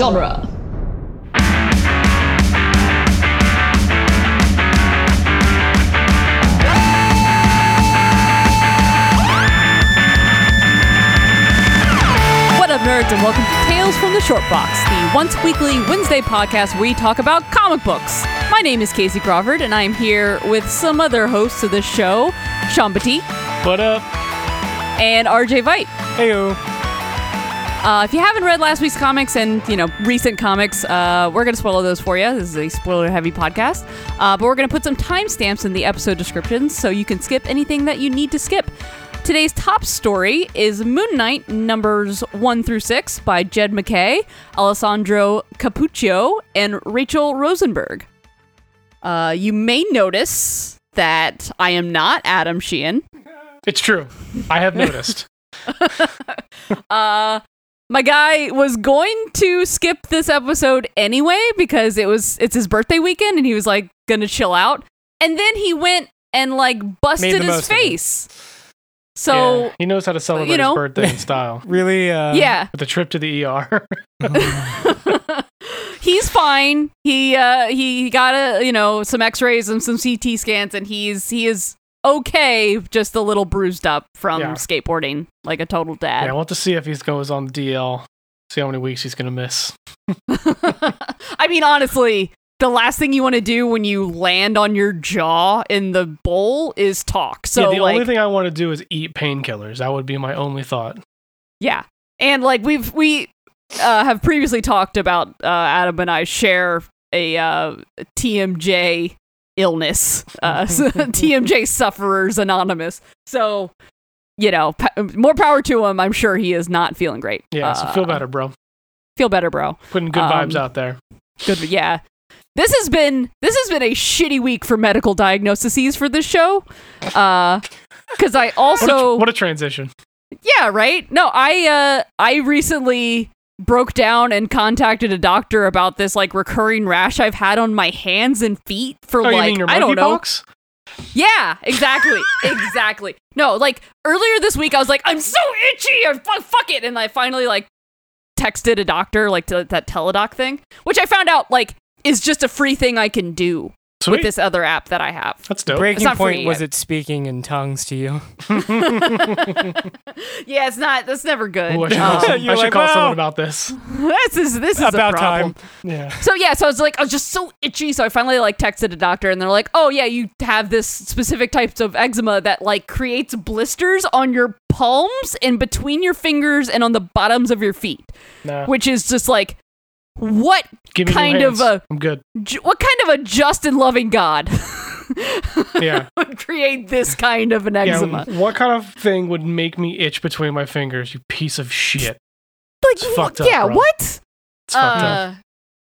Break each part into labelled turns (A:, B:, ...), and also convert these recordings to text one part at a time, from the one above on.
A: genre.
B: What up, nerds, and welcome to Tales from the Short Box, the once weekly Wednesday podcast where we talk about comic books. My name is Casey Crawford, and I'm here with some other hosts of this show, Sean Petit
C: What up?
B: and RJ Vite.
C: Heyo.
B: Uh, if you haven't read last week's comics and you know recent comics, uh, we're going to spoil those for you. This is a spoiler-heavy podcast, uh, but we're going to put some timestamps in the episode descriptions so you can skip anything that you need to skip. Today's top story is Moon Knight numbers one through six by Jed MacKay, Alessandro Cappuccio, and Rachel Rosenberg. Uh, you may notice that I am not Adam Sheehan.
C: It's true. I have noticed.
B: uh my guy was going to skip this episode anyway because it was it's his birthday weekend and he was like gonna chill out and then he went and like busted his
D: most of it.
B: face so
C: Yeah, he knows how to celebrate
B: you know.
C: his birthday in style.
D: Really? Uh,
B: yeah,
C: With a trip to the ER.
B: he's fine he uh he got a you know some x-rays and some ct scans and he's he is okay just a little bruised up from
C: Yeah.
B: skateboarding like a total dad
C: yeah, I want to see if he goes on DL. See how many weeks he's gonna miss.
B: I mean, honestly, the last thing you want to do when you land on your jaw in the bowl is talk. So,
C: yeah, the
B: like,
C: only thing I want to do is eat painkillers. That would be my only thought.
B: yeah, and like we've we uh, have previously talked about uh, Adam and I share a uh, TMJ illness, uh, TMJ sufferers anonymous. So. You know, pa- more power to him. I'm sure he is not feeling great.
C: Yeah, so feel
B: Uh,
C: better, bro.
B: Feel better, bro.
C: Putting good
B: um,
C: vibes out there.
B: Good, yeah. This has been this has been a shitty week for medical diagnoses for this show. Uh cuz I
C: What
B: also
C: a, what a transition.
B: Yeah, right? No, I uh I recently broke down and contacted a doctor about this like recurring rash I've had on my hands and feet for
C: Oh,
B: like I don't know.
C: monkeypox?
B: Yeah, exactly. exactly. No, like earlier this week I was like I'm so itchy or fuck, fuck it and I finally like texted a doctor like to that teledoc thing, which I found out like is just a free thing I can do
C: Sweet.
B: with this other app that I have.
C: That's dope.
D: Breaking
B: not
D: point was it speaking in tongues to you?
B: yeah, it's not that's never good.
C: Ooh, I should
B: Um,
C: call, some- I should
D: like,
C: call someone about this.
B: this is this is
D: About
B: a
D: time.
C: Yeah.
B: So yeah, so I was like, I was just so itchy. So I finally like texted a doctor, and they're like, "Oh yeah, you have this specific types of eczema that like creates blisters on your palms and between your fingers and on the bottoms of your feet,
C: Nah.
B: which is just like what
C: Give me
B: kind of a-
C: I'm good.
B: what kind of a just and loving God
C: Yeah.
B: would create this kind of an eczema?
C: Yeah, what kind of thing would make me itch between my fingers, you piece of shit?
B: like
C: it's fucked up,
B: yeah,
C: bro.
B: what?
C: It's fucked up.
B: Uh,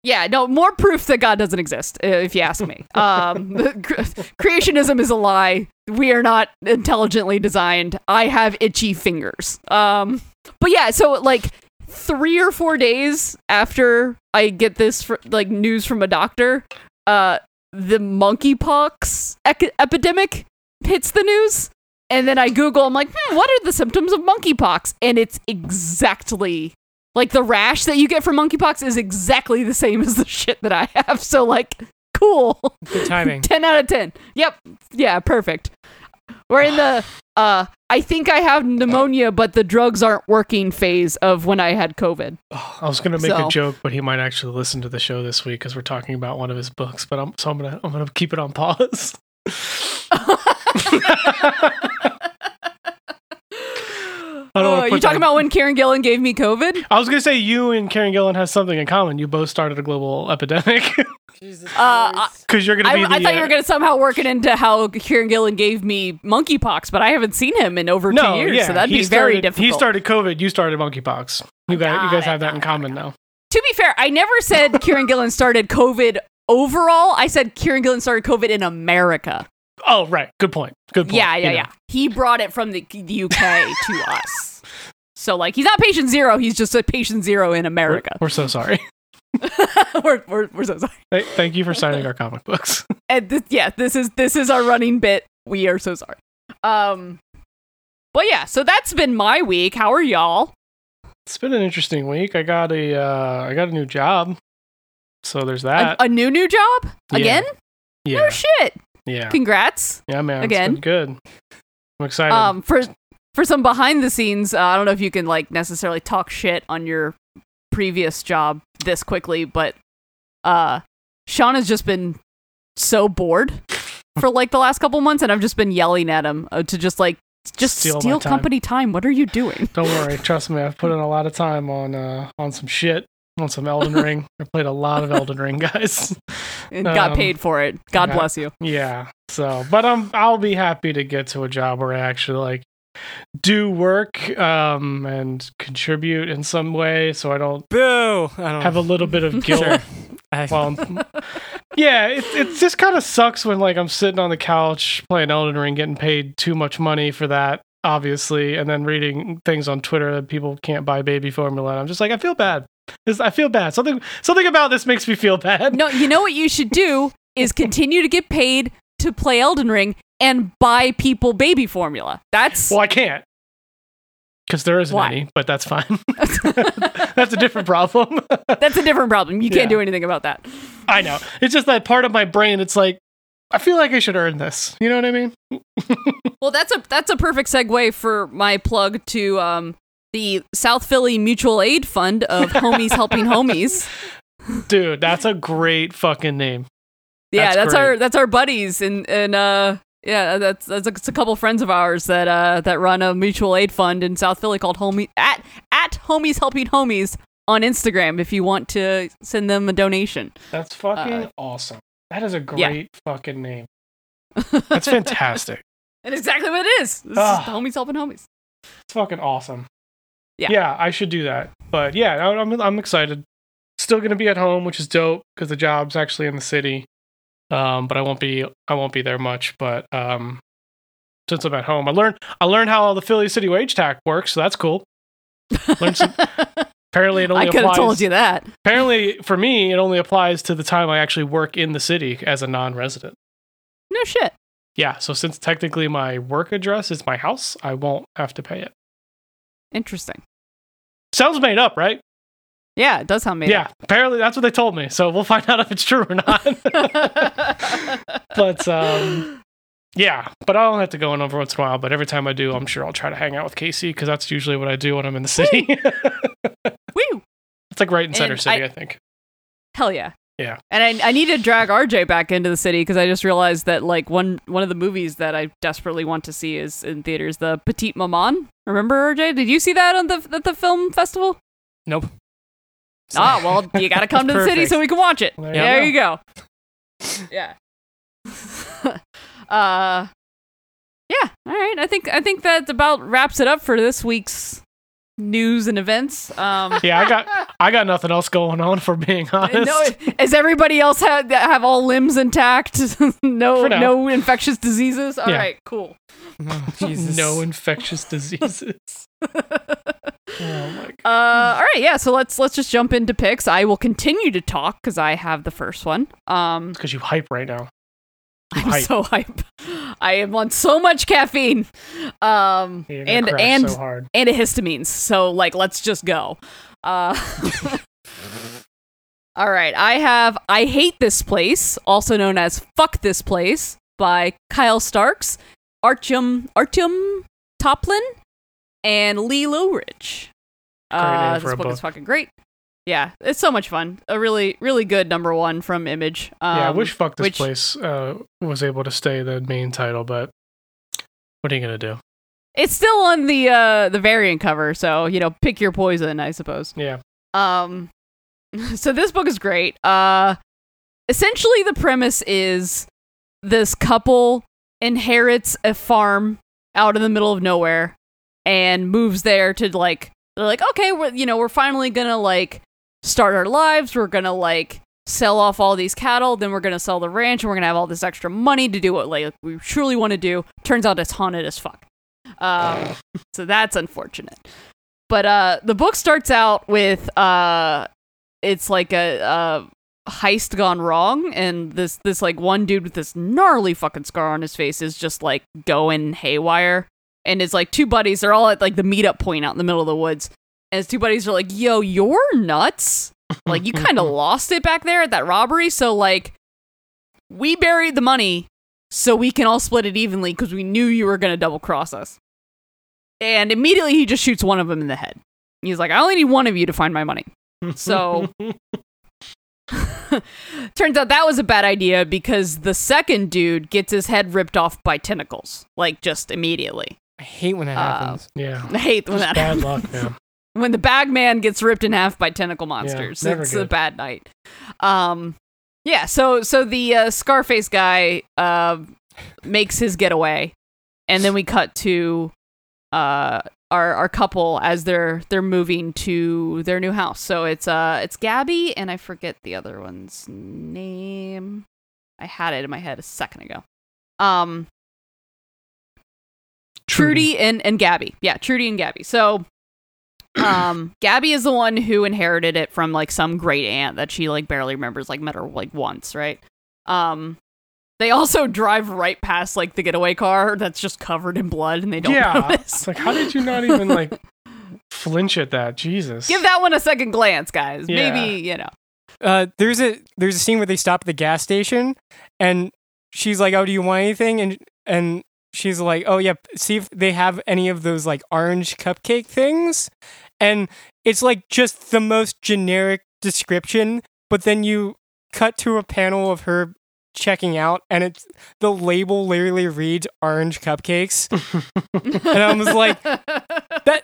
B: yeah, no, more proof that God doesn't exist, if you ask me. Um, cre- creationism is a lie. We are not intelligently designed. I have itchy fingers. Um, but yeah, so like three or four days after I get this fr- like news from a doctor, uh, the monkeypox ec- epidemic hits the news. And then I Google, I'm like, hmm, what are the symptoms of monkeypox? And it's exactly like the rash that you get from monkeypox is exactly the same as the shit that I have. So like, cool.
D: Good timing.
B: 10 out of 10. Yep. Yeah, perfect. We're in the uh I think I have pneumonia but the drugs aren't working phase of when I had COVID.
C: I was gonna make
B: So-
C: a joke, but he might actually listen to the show this week because we're talking about one of his books. But I'm so I'm gonna I'm gonna keep it on pause. I don't
B: Oh,
C: wanna
B: you
C: put
B: talking
C: that-
B: about when Kieron Gillen gave me COVID?
C: I was gonna say you and Kieron Gillen has something in common. You both started a global epidemic
D: Jesus
B: Uh,
C: because you're gonna
B: I,
C: be the.
B: I thought you
C: uh,
B: were going to somehow work it into how Kieron Gillen gave me monkeypox, but I haven't seen him in over
C: no,
B: two years,
C: yeah,
B: so that'd
C: he
B: be very
C: started-
B: difficult.
C: He started COVID. You started monkeypox. You guys, you guys
B: it,
C: have that
B: got
C: in
B: it,
C: common now.
B: To be fair, I never said Kieron Gillen started COVID overall. I said Kieron Gillen started COVID in America.
C: Oh, right. Good point. Good point.
B: Yeah, yeah,
C: You know.
B: yeah. He brought it from the, the UK to us. So, like, he's not patient zero. He's just a patient zero in
C: We're,
B: America.
C: we're so sorry.
B: we're, we're, we're so sorry.
C: Th- Thank you for signing our comic books.
B: And this, yeah, this is this is our running bit. We are so sorry. Um, but yeah, so that's been my week. How are y'all?
C: It's been an interesting week. I got a uh, I got a new job, so there's
B: A,
C: that.
B: a new new job
C: Yeah.
B: again?
C: yeah,
B: No shit.
C: Yeah,
B: Congrats.
C: yeah, man.
B: again.
C: good. I'm excited.
B: Um, for for some behind the scenes, uh, I don't know if you can like necessarily talk shit on your previous job this quickly, but uh, Sean has just been so bored for like the last couple months, and I've just been yelling at him uh, to just like just
C: Steal
B: steal,
C: time.
B: company time. What are you doing?
C: Don't worry, trust me. I've put in a lot of time on uh, on some shit, on some Elden Ring. I played a lot of Elden Ring, guys.
B: And got
C: Um,
B: paid for it. God
C: yeah.
B: bless you.
C: Yeah. So, but I'm I'll be happy to get to a job where I actually like do work um and contribute in some way so I don't
D: Boo! I don't
C: have a little bit of guilt. Well, yeah, it it just kind of sucks when like I'm sitting on the couch playing Elden Ring getting paid too much money for that obviously and then reading things on Twitter that people can't buy baby formula. and I'm just like I feel bad. This- I feel bad. Something something about this makes me feel bad.
B: No, you know what you should do is continue to get paid to play Elden Ring and buy people baby formula. That's
C: Well, I can't. Because there isn't
B: Why?
C: any, but that's fine. that's a different problem.
B: that's a different problem. You can't do anything about that.
C: I know. It's just that part of my brain, it's like, I feel like I should earn this. You know what I mean?
B: Well, that's a that's a perfect segue for my plug to um the South Philly Mutual Aid Fund of Homies Helping Homies.
C: Dude, that's a great fucking name.
B: Yeah,
C: That's
B: that's, our that's our buddies and and uh yeah, that's that's a, it's a couple friends of ours that uh that run a mutual aid fund in South Philly called Homie at at Homies Helping Homies on Instagram if you want to send them a donation.
C: That's fucking
B: Uh,
C: awesome. That is a
B: yeah.
C: great fucking name. That's fantastic.
B: And exactly what it is. This
C: Ah.
B: is Homies Helping Homies.
C: It's fucking awesome.
B: Yeah.
C: Yeah, I should do that. But yeah, I'm I'm excited. Still gonna be at home, which is dope because the job's actually in the city. Um, but I won't be I won't be there much. But um, since I'm at home, I learned I learned how the Philly city wage tax works, so that's cool. Learned some- Apparently, it only
B: I could have
C: applies.
B: told you that.
C: Apparently, for me, it only applies to the time I actually work in the city as a non-resident.
B: No shit.
C: Yeah, so since technically my work address is my house, I won't have to pay it.
B: Interesting.
C: Sounds made up, right?
B: Yeah, it does sound made up.
C: yeah, apparently that's what they told me. So we'll find out if it's true or not. but um, yeah, but I don't have to go in every once in a while. But every time I do, I'm sure I'll try to hang out with Casey because that's usually what I do when I'm in the city.
B: Woo!
C: it's like right in center
B: And
C: city,
B: I-
C: I, think.
B: Hell yeah.
C: Yeah.
B: And I, I need to drag RJ back into the city because I just realized that like one one of the movies that I desperately want to see is in theaters, the Petite Maman. Remember RJ? Did you see that on the at the film festival?
D: nope.
B: Ah, well, you got to come to the city so we can watch it.
C: There
B: There,
C: you
B: you go. yeah. uh Yeah, all right. I think I think that about wraps it up for this week's news and events. Um
C: Yeah, I got I got nothing else going on for being honest.
B: No, is everybody else have have all limbs intact? no, no infectious diseases. All right,
C: Yeah.
B: cool.
D: Oh, Jesus.
C: no infectious diseases. oh my god.
B: Uh, all right, yeah. So let's let's just jump into picks. I will continue to talk because I have the first one. Um,
C: because you hype right now.
B: I'm
C: hype.
B: so hype. I am on so much caffeine, um, and and
C: so hard.
B: antihistamines. So like, let's just go. Uh, all right, I have I hate this place, also known as fuck this place, by Kyle Starks, Artyom Artyom Topilin, and Lee
C: Loughridge.
B: Uh, this
C: a
B: book, is fucking great. Yeah, it's so much fun. A really, really good number one from Image. Um,
C: yeah, I wish Fuck This
B: which-
C: Place uh, was able to stay the main title, but what are you gonna do?
B: It's still on the uh the variant cover, so you know, pick your poison, I suppose.
C: Yeah.
B: Um so this book is great. Uh essentially the premise is this couple inherits a farm out in the middle of nowhere and moves there to like they're like, "Okay, we're you know, we're finally going to like start our lives. We're going to like sell off all these cattle, then we're going to sell the ranch and we're going to have all this extra money to do what like we truly want to do." Turns out it's haunted as fuck. Um so that's unfortunate. But uh the book starts out with uh it's like a, a heist gone wrong and this this like one dude with this gnarly fucking scar on his face is just like going haywire and his like two buddies they're all at like the meetup point out in the middle of the woods and his two buddies are like, "Yo, you're nuts! Like you kind of lost it back there at that robbery. So like, we buried the money so we can all split it evenly because we knew you were gonna double cross us." And immediately he just shoots one of them in the head. He's like, "I only need one of you to find my money." So turns out that was a bad idea because the second dude gets his head ripped off by tentacles, like just immediately.
D: I hate when that
B: Uh,
D: happens.
C: yeah.
B: I hate when
C: Just
B: that
C: bad
B: happens.
C: luck, man.
B: When the bag man gets ripped in half by tentacle monsters.
C: never
B: it's a bad night. Um, yeah. So so the uh, Scarface guy uh, makes his getaway, and then we cut to uh our our couple as they're they're moving to their new house. So it's uh it's Gabby and I forget the other one's name. I had it in my head a second ago. Um Trudy and, and Gabby. Yeah, Trudy and Gabby. So um Gabby is the one who inherited it from like some great aunt that she like barely remembers, like met her like once, right? Um they also drive right past like the getaway car that's just covered in blood and they don't
C: yeah.
B: notice.
C: It's like, how did you not even like flinch at that? Jesus.
B: Give that one a second glance, guys.
C: Yeah.
B: Maybe, you know.
D: Uh, there's a there's a scene where they stop at the gas station, and she's like, "Oh, do you want anything?" And and she's like, "Oh, yeah. See if they have any of those like orange cupcake things." And it's like just the most generic description, but then you cut to a panel of her checking out, and it's the label literally reads "orange cupcakes," and I was like, "That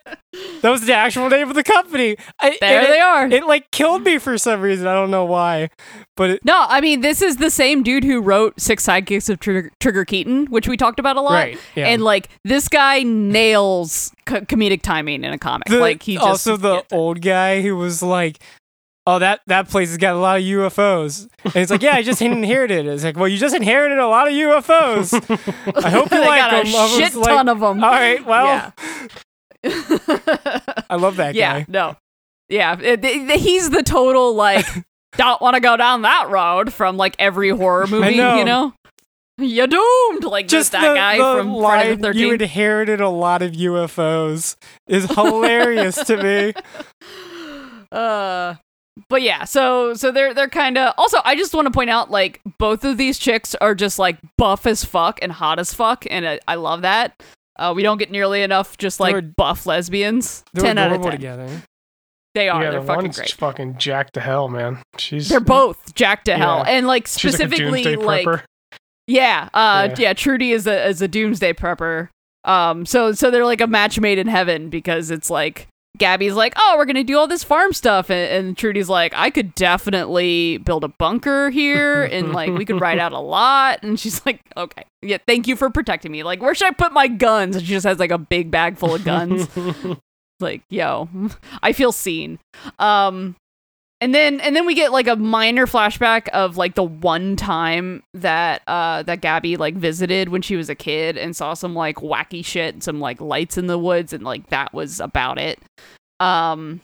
D: that was the actual name of the company." I,
B: there
D: and
B: they
D: it,
B: are.
D: it like killed me for some reason. I don't know why, but it,
B: no, I mean, this is the same dude who wrote Six Sidekicks of Trigger, Trigger Keaton, which we talked about a lot.
D: right, yeah.
B: And like this guy nails co- comedic timing in a comic.
D: The-
B: like he just
D: also the old guy who was like, "Oh, that that place has got a lot of UFOs," and it's like, "Yeah, I just inherited it." It's like, "Well, you just inherited a lot of UFOs. I hope you like them."
B: a shit
D: like,
B: ton of them.
D: All right, well,
B: yeah.
D: I love that
B: yeah,
D: guy.
B: no, yeah, it- it- he's the total like don't want to go down that road from like every horror movie.
D: know.
B: You know, you're doomed. Like
D: Just
B: that
D: the,
B: guy
D: the
B: from Friday the
D: "You inherited a lot of UFOs" is hilarious to me.
B: uh but yeah so so they're they're kind of also i just want to point out like both of these chicks are just like buff as fuck and hot as fuck and i, I love that uh we don't get nearly enough just like
D: They're-
B: buff lesbians
D: They're
B: 10 out of
D: adorable
B: 10
D: together.
B: they are
C: yeah,
B: they're
C: the
B: fucking
C: one's
B: great
C: fucking jacked to hell, man. She's
B: they're both jacked to hell and like
C: she's like a
B: specifically like
C: prepper.
B: yeah uh
C: Yeah.
B: yeah. trudy is a is a doomsday prepper um so so they're like a match made in heaven because it's like Gabby's like, oh, we're gonna do all this farm stuff, and, and Trudy's like, I could definitely build a bunker here, and like we could ride out a lot. And she's like, okay, yeah, thank you for protecting me. Like, where should I put my guns? And she just has like a big bag full of guns. like, yo, I feel seen. Um, and then and then we get like a minor flashback of like the one time that uh that Gabby like visited when she was a kid and saw some like wacky shit and some like lights in the woods and like that was about it. Um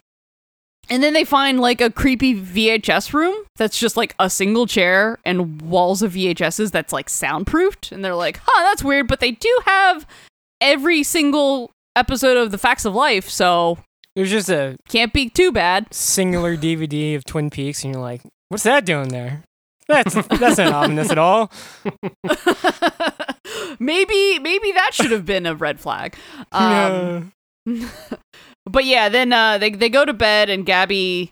B: and then they find like a creepy VHS room that's just like a single chair and walls of VHSs that's like soundproofed and they're like, "Huh, that's weird, but they do have every single episode of The Facts of Life, so
D: There's just a
B: can't be too bad."
D: singular DVD of Twin Peaks, and you're like, "What's that doing there?" That's that's not ominous at all.
B: maybe maybe that should have been a red flag. Um,
D: Yeah.
B: but yeah, then uh, they they go to bed and Gabby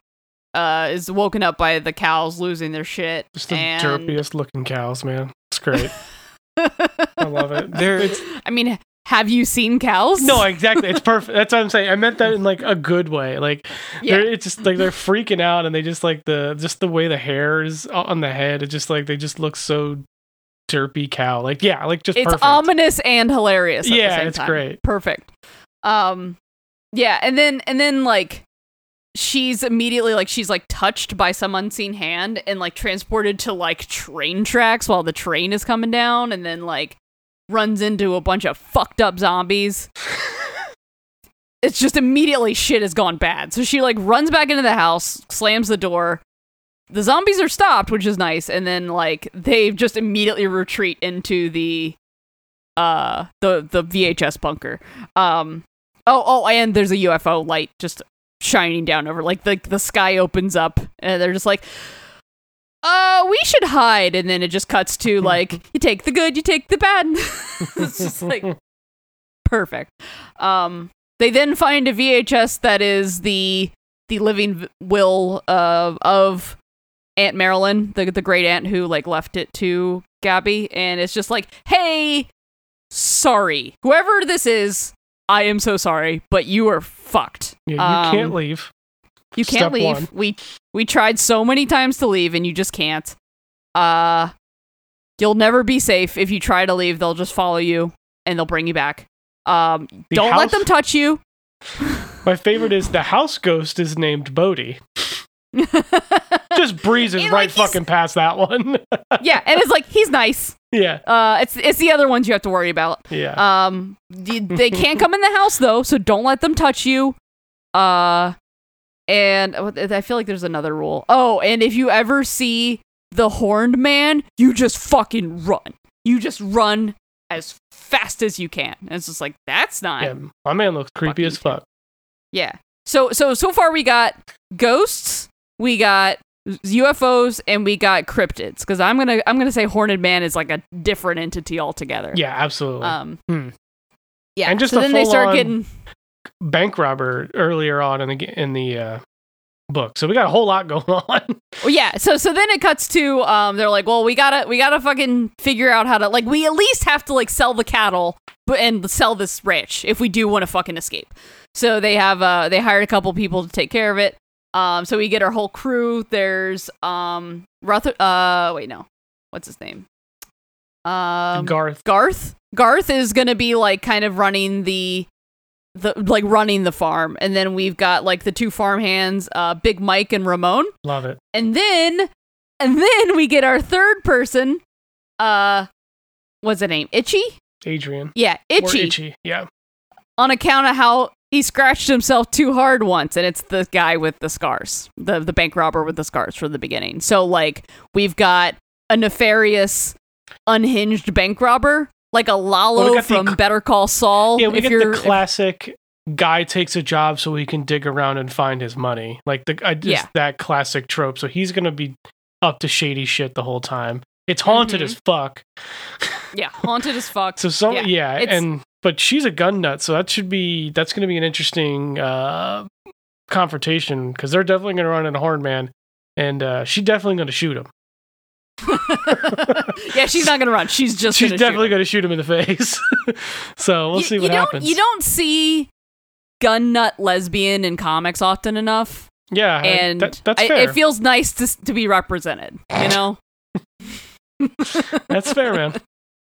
B: uh, is woken up by the cows losing their shit.
C: Just the
B: and-
C: derpiest looking cows, man. It's great. I love it.
D: They're-
C: It's-
B: I mean, have you seen cows?
C: no, exactly. It's perfect. That's what I'm saying. I meant that in like a good way. Like
B: Yeah.
C: they're it's just like they're freaking out and they just like the just the way the hair is on the head. It just like they just look so derpy cow. Like yeah, like just
B: it's
C: perfect.
B: ominous and hilarious. At the
C: Yeah,
B: same
C: it's
B: time.
C: great.
B: Perfect. Um, yeah, and then and then like she's immediately like she's like touched by some unseen hand and like transported to like train tracks while the train is coming down, and then like runs into a bunch of fucked up zombies. it's just immediately shit has gone bad. So she like runs back into the house, slams the door. The zombies are stopped, which is nice, and then like they just immediately retreat into the uh the the VHS bunker. Um oh oh and there's a UFO light just shining down over like the the sky opens up and they're just like uh we should hide. And then it just cuts to like you take the good you take the bad. It's just like perfect. Um they then find a vhs that is the the living will uh, of aunt marilyn the, the great aunt who like left it to gabby. And it's just like hey sorry. Whoever this is i am so sorry but you are fucked.
C: Yeah, you
B: Um,
C: can't leave.
B: You can't
C: Step
B: leave.
C: one.
B: We we tried so many times to leave and you just can't. Uh you'll never be safe if you try to leave. They'll just follow you and they'll bring you back. Um
C: The
B: don't let them touch you.
C: My favorite is the house ghost is named Bodhi. Just breezes
B: And,
C: right
B: like,
C: fucking past that one.
B: yeah, and it's like he's nice.
C: yeah,
B: Uh it's it's the other ones you have to worry about.
C: yeah.
B: Um y- they can't come in the house though, so don't let them touch you. Uh and uh, I feel like there's another rule. Oh, and if you ever see the horned man, you just fucking run. You just run as fast as you can. And it's just like that's not
C: yeah, my man looks creepy as fuck.
B: yeah. So so so far we got ghosts, we got UFOs, and we got cryptids. Because I'm gonna I'm gonna say horned man is like a different entity altogether.
C: Yeah, absolutely.
B: Um.
D: Hmm.
B: Yeah.
C: And just
B: so then they start
C: full-on-
B: getting
C: Bank robber earlier on in the in the uh, book, so we got a whole lot going on.
B: Yeah. So so then it cuts to um they're like, well, we gotta we gotta fucking figure out how to like we at least have to like sell the cattle but and sell this ranch if we do want to fucking escape. So they have uh they hired a couple people to take care of it. Um so we get our whole crew. There's um Ruther uh wait no. What's his name? Um
C: Garth,
B: Garth. Garth is gonna be like kind of running the the like running the farm. And then we've got like the two farm hands, uh Big Mike and Ramon.
C: love it.
B: And then and then we get our third person. Uh what's the name? Itchy?
C: Adrian,
B: Yeah,
C: or
B: Itchy.
C: itchy. Yeah,
B: On account of how he scratched himself too hard once, and it's the guy with the scars. The the bank robber with the scars from the beginning. So like we've got a nefarious, unhinged bank robber, like a
C: Well,
B: Lalo
C: the
B: from
C: cl-
B: Better Call Saul.
C: yeah. We
B: if
C: get
B: you're
C: the classic guy takes a job so he can dig around and find his money. Like the I just
B: Yeah.
C: that classic trope. So he's gonna be up to shady shit the whole time. It's haunted
B: Mhm.
C: as fuck.
B: yeah, haunted as fuck.
C: So some
B: Yeah,
C: yeah, and but she's a gun nut, so that should be that's going to be an interesting uh confrontation because they're definitely going to run into Horn Man, and uh she's definitely going to shoot him.
B: yeah, she's not gonna run. She's just
C: she's
B: gonna
C: definitely going to shoot him in the face. so we'll
B: you,
C: see
B: you
C: what
B: don't,
C: happens.
B: You don't see gun nut lesbian in comics often enough,
C: yeah,
B: and
C: that, that's
B: I- it feels nice to to be represented. You know,
C: that's fair, man.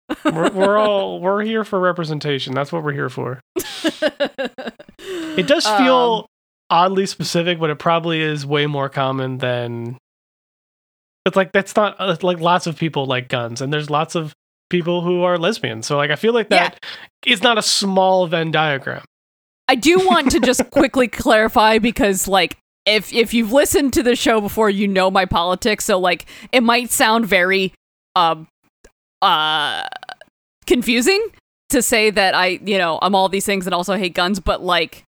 C: We're, we're all we're here for representation. That's what we're here for. It does feel
B: Um,
C: oddly specific, but it probably is way more common than. It's like that's not uh, like lots of people like guns, and there's lots of people who are lesbians. So like I feel like
B: Yeah.
C: that is not a small Venn diagram.
B: I do want to just quickly clarify because like. If, if you've listened to the show before, you know my politics. So like, it might sound very, um, uh, confusing to say that I, you know, I'm all these things and also hate guns, but like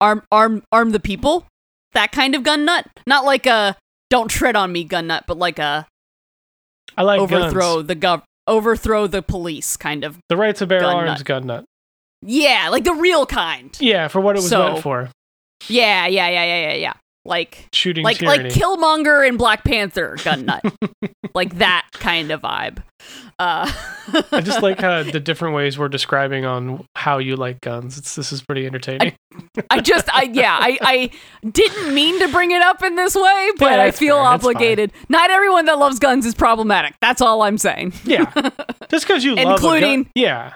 B: arm arm arm the people. That kind of gun nut. Not like a don't tread on me gun nut, but like a
C: I like
B: overthrow
C: guns.
B: the gov overthrow the police kind of.
C: the right to bear
B: gun
C: arms,
B: nut.
C: gun nut.
B: Yeah, like the real kind.
C: Yeah, for what it was
B: So-
C: meant for,
B: Yeah, yeah, yeah, yeah, yeah, yeah. Like
C: shooting
B: like
C: tyranny.
B: like Killmonger and Black Panther gun nut. like that kind of vibe. Uh
C: I just like uh, the different ways we're describing on how you like guns. It's this is pretty entertaining.
B: I just, I yeah, I, I didn't mean to bring it up in this way, but
C: Yeah,
B: I feel
C: fair,
B: obligated. Not everyone that loves guns is problematic. That's all I'm saying,
C: yeah, just because you love a
B: Including-
C: gun, yeah,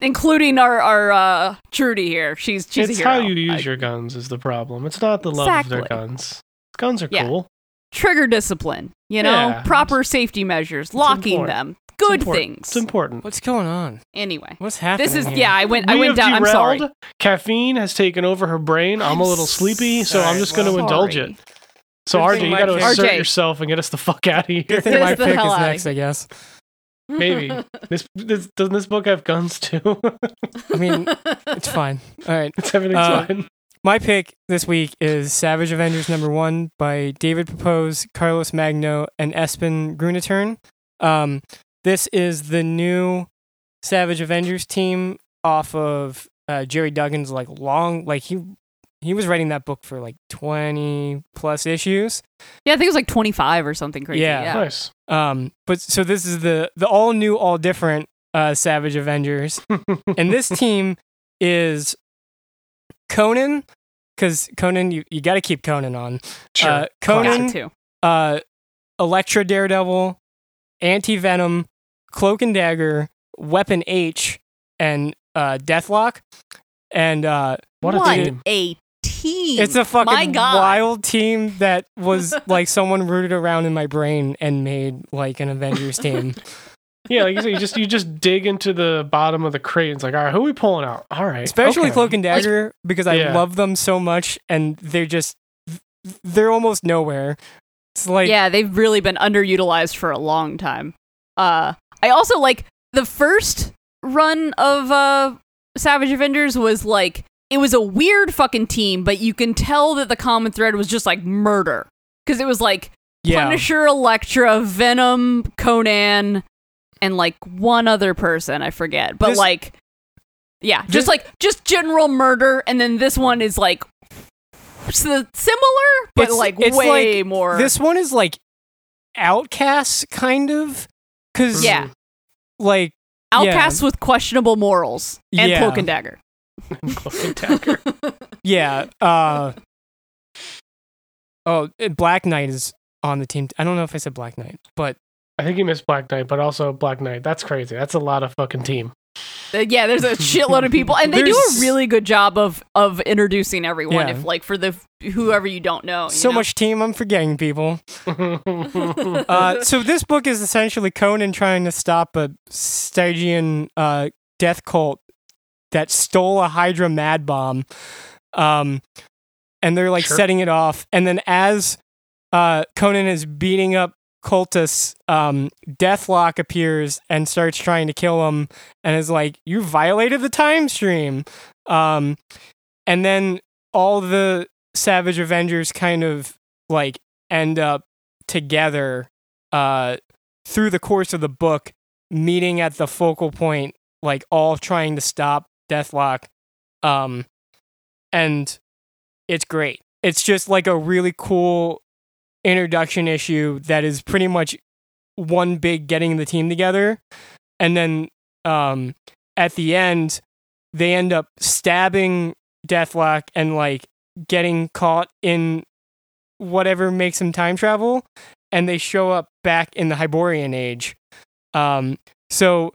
B: including our our uh, Trudy here. She's she's
C: it's
B: a hero.
C: how you use
B: I-
C: your guns is the problem. It's not the love of their guns. Guns are
B: Yeah.
C: cool.
B: trigger discipline. You know,
C: Yeah.
B: proper safety measures, locking
C: important.
B: them, good
C: important.
B: things.
C: It's important.
D: What's going on?
B: Anyway,
D: What's happening?
B: this is
D: here?
B: yeah. I went I went
C: have
B: down. I'm sorry.
C: Caffeine has taken over her brain. I'm, a
B: I'm
C: little sleepy, so I'm just going to
D: Well,
C: indulge it. So
D: Good
C: RJ, you got to assert
B: RJ.
C: yourself and get us the fuck out of here.
D: Good thing
B: Get
D: my
B: the
D: pick is next, I guess.
C: Maybe this, this doesn't this book have guns too?
D: I mean, it's fine. All right.
C: it's everything's
D: Uh,
C: fine.
D: my pick this week is Savage Avengers number one by David Pepose, Carlos Magno, and Espen Grundetjern. Um, this is the new Savage Avengers team off of uh, Gerry Duggan's like long, like he he was writing that book for like twenty plus issues.
B: Yeah, I think it was like 25 or something crazy.
D: Yeah.
B: Yeah.
C: Nice.
D: Um, but so this is the the all new, all different uh, Savage Avengers, and this team is Conan, because Conan, you, you got to keep Conan on.
C: Sure.
D: Uh, Conan,
B: too.
D: uh, Elektra Daredevil, Anti Venom, Cloak and Dagger, Weapon H, and uh, Deathlok. And uh,
C: what a
B: What
C: team.
B: a team.
D: it's a fucking
B: My God.
D: wild team that was like someone rooted around in my brain and made like an Avengers team.
C: Yeah, like you said, you just you just dig into the bottom of the crate. And it's like, all right, who are we pulling out? All right,
D: especially
C: okay.
D: Cloak and Dagger because I
C: Yeah.
D: love them so much, and they're just they're almost nowhere. It's like
B: yeah, they've really been underutilized for a long time. Uh, I also like the first run of uh, Savage Avengers was like it was a weird fucking team, but you can tell that the common thread was just like murder because it was like
D: yeah,
B: Punisher, Elektra, Venom, Conan, and like one other person I forget, but
D: This-
B: like yeah,
D: this-
B: just like just general murder, and then this one is like similar, but like
D: it's
B: way
D: like-
B: more.
D: this one is like outcasts kind of because
B: Yeah.
D: like
B: Outcasts with questionable morals and
D: Yeah.
B: cloak and dagger.
C: Cloak and Dagger.
D: yeah uh oh uh, Black Knight is on the team. I don't know if I said Black Knight, but
C: I think you missed Black Knight, but also Black Knight. That's crazy. That's a lot of fucking team.
B: Uh, yeah, there's a shitload of people, and they do a really good job of of introducing everyone.
D: Yeah.
B: If like for the whoever you don't know, you
D: so
B: know?
D: much team. I'm forgetting people. Uh, so this book is essentially Conan trying to stop a Stygian uh, death cult that stole a Hydra mad bomb, um, and they're like
C: Sure.
D: setting it off. And then as uh, Conan is beating up cultists, um, Deathlok appears and starts trying to kill him, and is like, "You violated the time stream." Um, and then all the Savage Avengers kind of like end up together uh through the course of the book meeting at the focal point like all trying to stop deathlok um and it's great it's just like a really cool introduction issue that is pretty much one big getting the team together and then um at the end they end up stabbing deathlok and like getting caught in whatever makes him time travel and they show up back in the Hyborian age. Um, so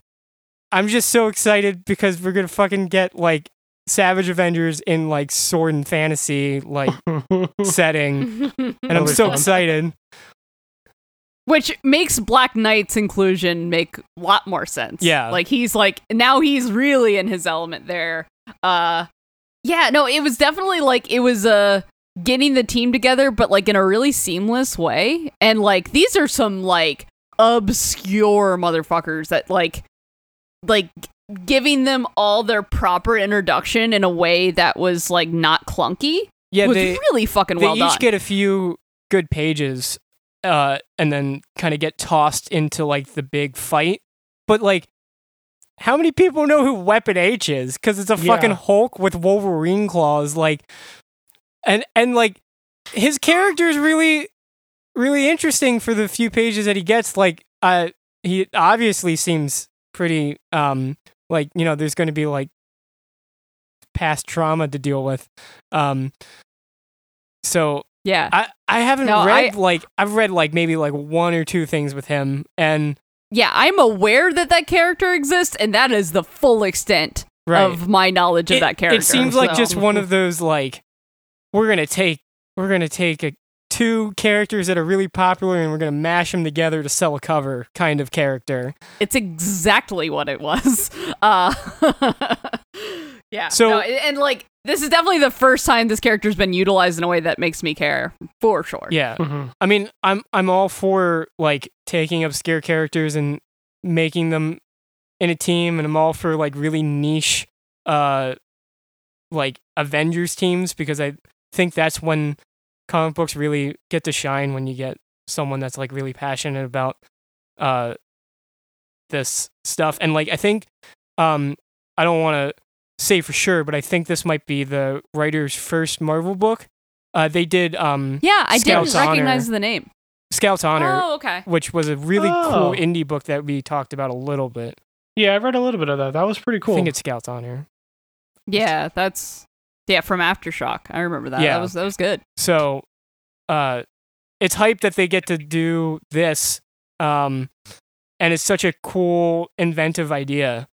D: I'm just so excited because we're gonna fucking get like Savage Avengers in like sword and fantasy like setting, and I'm so
C: fun.
D: excited.
B: Which makes Black Knight's inclusion make a lot more sense.
D: Yeah.
B: Like he's like now he's really in his element there. Uh yeah, no, it was definitely like it was uh getting the team together, but like in a really seamless way. And like these are some like obscure motherfuckers that like like giving them all their proper introduction in a way that was like not clunky
D: Yeah,
B: was
D: they
B: really fucking
D: they
B: well
D: each
B: done.
D: get a few good pages, uh, and then kind of get tossed into like the big fight. But like, how many people know who Weapon H is? Because it's a fucking Hulk with Wolverine claws, like, and and like his character is really, really interesting for the few pages that he gets. Like, uh, he obviously seems pretty, um, like you know, there's going to be like past trauma to deal with, um. So
B: yeah.
D: I, I haven't
B: No,
D: read
B: I-
D: like I've read like maybe like one or two things with him and
B: yeah, I'm aware that that character exists, and that is the full extent
D: right.
B: of my knowledge of
D: it,
B: that character.
D: It seems like just one of those like we're gonna take we're gonna take a, two characters that are really popular and we're gonna mash them together to sell a cover kind of character.
B: It's exactly what it was. Uh, yeah.
D: So-
B: no, and like this is definitely the first time this character's been utilized in a way that makes me care for sure.
D: Yeah,
C: Mhm.
D: I mean I'm I'm all for like taking obscure characters and making them in a team, and I'm all for like really niche uh like Avengers teams because I think that's when comic books really get to shine when you get someone that's like really passionate about uh this stuff and like I think um I don't want to say for sure but I think this might be the writer's first Marvel book. Uh they did um
B: Yeah, I
D: Scout's
B: didn't recognize
D: Honor.
B: the name.
D: Scout's Honor
B: Oh, okay.
D: which was a really
C: Oh.
D: cool indie book that we talked about a little bit.
C: Yeah, I read a little bit of that. That was pretty cool.
D: I think it's Scout's Honor.
B: Yeah, that's yeah from Aftershock. I remember that.
D: Yeah.
B: That was that was good.
D: So, uh, it's hype that they get to do this, um, and it's such a cool, inventive idea.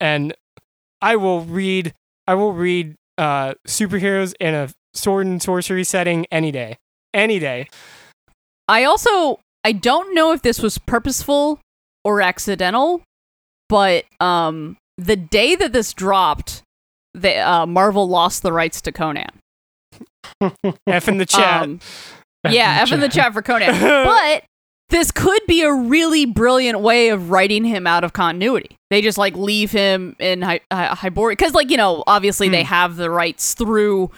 D: And I will read, I will read uh, superheroes in a sword and sorcery setting any day, any day.
B: I also I don't know if this was purposeful or accidental, but um the day that this dropped, the uh, Marvel lost the rights to Conan.
D: F in the chat.
B: Um, yeah, F in the chat for Conan. But this could be a really brilliant way of writing him out of continuity. They just like leave him in Hy- Hy- Hyboria because, like you know, obviously they
D: Hmm.
B: have the rights through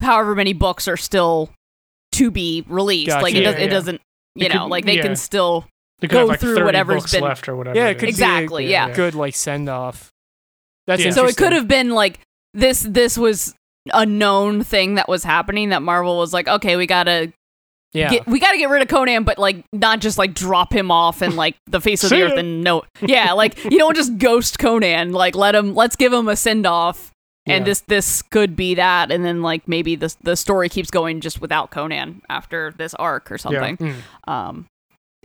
B: however many books are still to be released.
D: Gotcha.
B: Like it,
C: Yeah,
B: does, it
C: yeah.
B: doesn't, you
C: It
B: know,
C: could-
B: like they
C: yeah.
B: can still.
C: You
B: go
C: like
B: through
C: 30
B: whatever's been-
C: left or whatever.
D: yeah,
C: it
D: it could.
B: Exactly,
D: be a
B: yeah.
D: good like send off. That's
C: Yeah.
B: So it could have been like this. This was a known thing that was happening. That Marvel was like, okay, we gotta
D: yeah.
B: get, we gotta get rid of Conan, but like not just like drop him off and like the face of the earth and no, yeah, like you don't just ghost Conan. Like let him, let's give him a send off. And
D: Yeah.
B: this this could be that, and then like maybe the the story keeps going just without Conan after this arc or something.
D: Mm.
B: Um,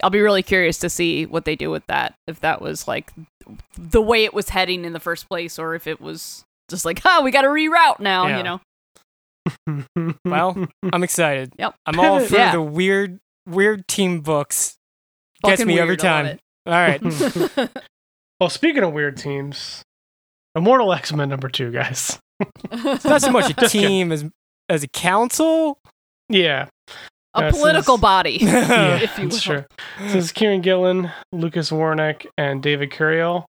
B: I'll be really curious to see what they do with that. If that was like the way it was heading in the first place, or if it was just like, oh, we got to reroute now.
D: Yeah.
B: You know,
D: Well, I'm excited.
B: Yep.
D: I'm all for
B: Yeah.
D: the weird, weird team books. Gets me every
B: weird, I
D: time. All right.
C: well, speaking of weird teams, Immortal X Men number two, guys.
D: It's not so much a team as as a council.
C: Yeah,
B: a
C: This
B: political
C: is-
B: body.
C: yeah,
B: if you
C: that's
B: will.
C: true. This is Kieron Gillen, Lucas Werneck, and David Curiel.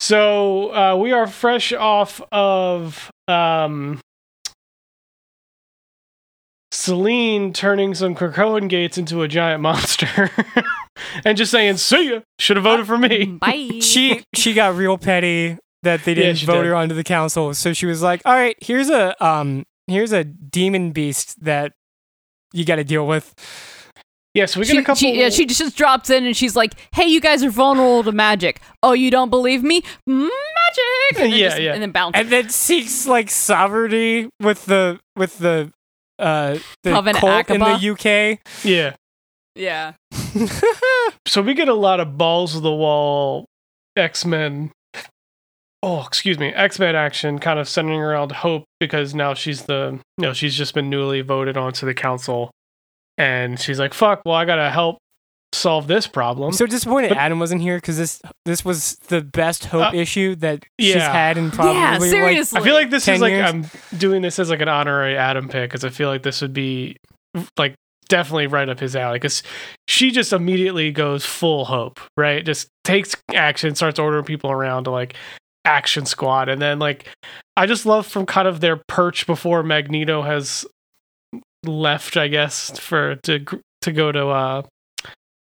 C: So uh, we are fresh off of um, Selene turning some Krakoan gates into a giant monster, and just saying, "See ya." Should have voted for me.
B: Bye.
D: she she got real petty that they didn't
C: she
D: vote
C: did.
D: her onto the council. So she was like, "All right, here's a um here's a demon beast that you got to deal with."
C: Yeah, so we get
B: she,
C: a couple.
B: she, yeah, she just drops in and she's like, "Hey, you guys are vulnerable to magic. Oh, you don't believe me? Magic!" And then
C: Yeah,
B: just-
C: yeah.
B: And then bounces.
D: And then seeks like sovereignty with the with the uh the
B: Coven
D: cult in the UK.
C: yeah,
B: yeah.
C: so we get a lot of balls of the wall X Men. Oh, excuse me, X Men action, kind of centering around Hope because now she's the you know she's just been newly voted onto the council, and she's like, "Fuck, well I gotta help solve this problem."
D: So disappointed
C: But-
D: Adam wasn't here because this this was the best hope
C: Uh,
D: issue that she's had in probably
B: yeah,
D: like
B: seriously.
C: I feel like this
D: 10
C: is like
D: years?
C: I'm doing this as like an honorary Adam pick because I feel like this would be like definitely right up his alley because she just immediately goes full hope, right? Just takes action, starts ordering people around to like action squad, and then like I just love from kind of their perch before Magneto has left, I guess, for to to go to uh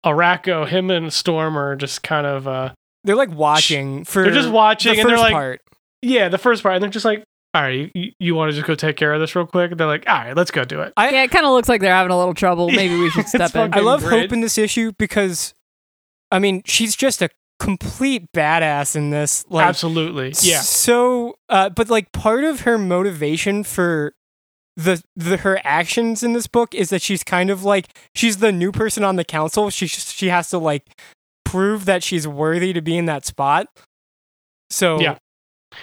C: Arakko. Him and Storm are just kind of uh
D: they're like watching for
C: they're just watching
D: the
C: and they're like
D: part.
C: yeah, the first part, and they're just like, "All right, you, you want to just go take care of this real quick?" And they're like, "All right, let's go do it."
B: yeah, it kind of looks like they're having a little trouble. Maybe we should step in.
D: I love
C: great.
D: Hope in this issue because, I mean, she's just a complete badass in this. Like,
C: Absolutely, yeah,
D: So, uh, but like part of her motivation for the the her actions in this book is that she's kind of like she's the new person on the council. She she has to like prove that she's worthy to be in that spot. So
C: Yeah.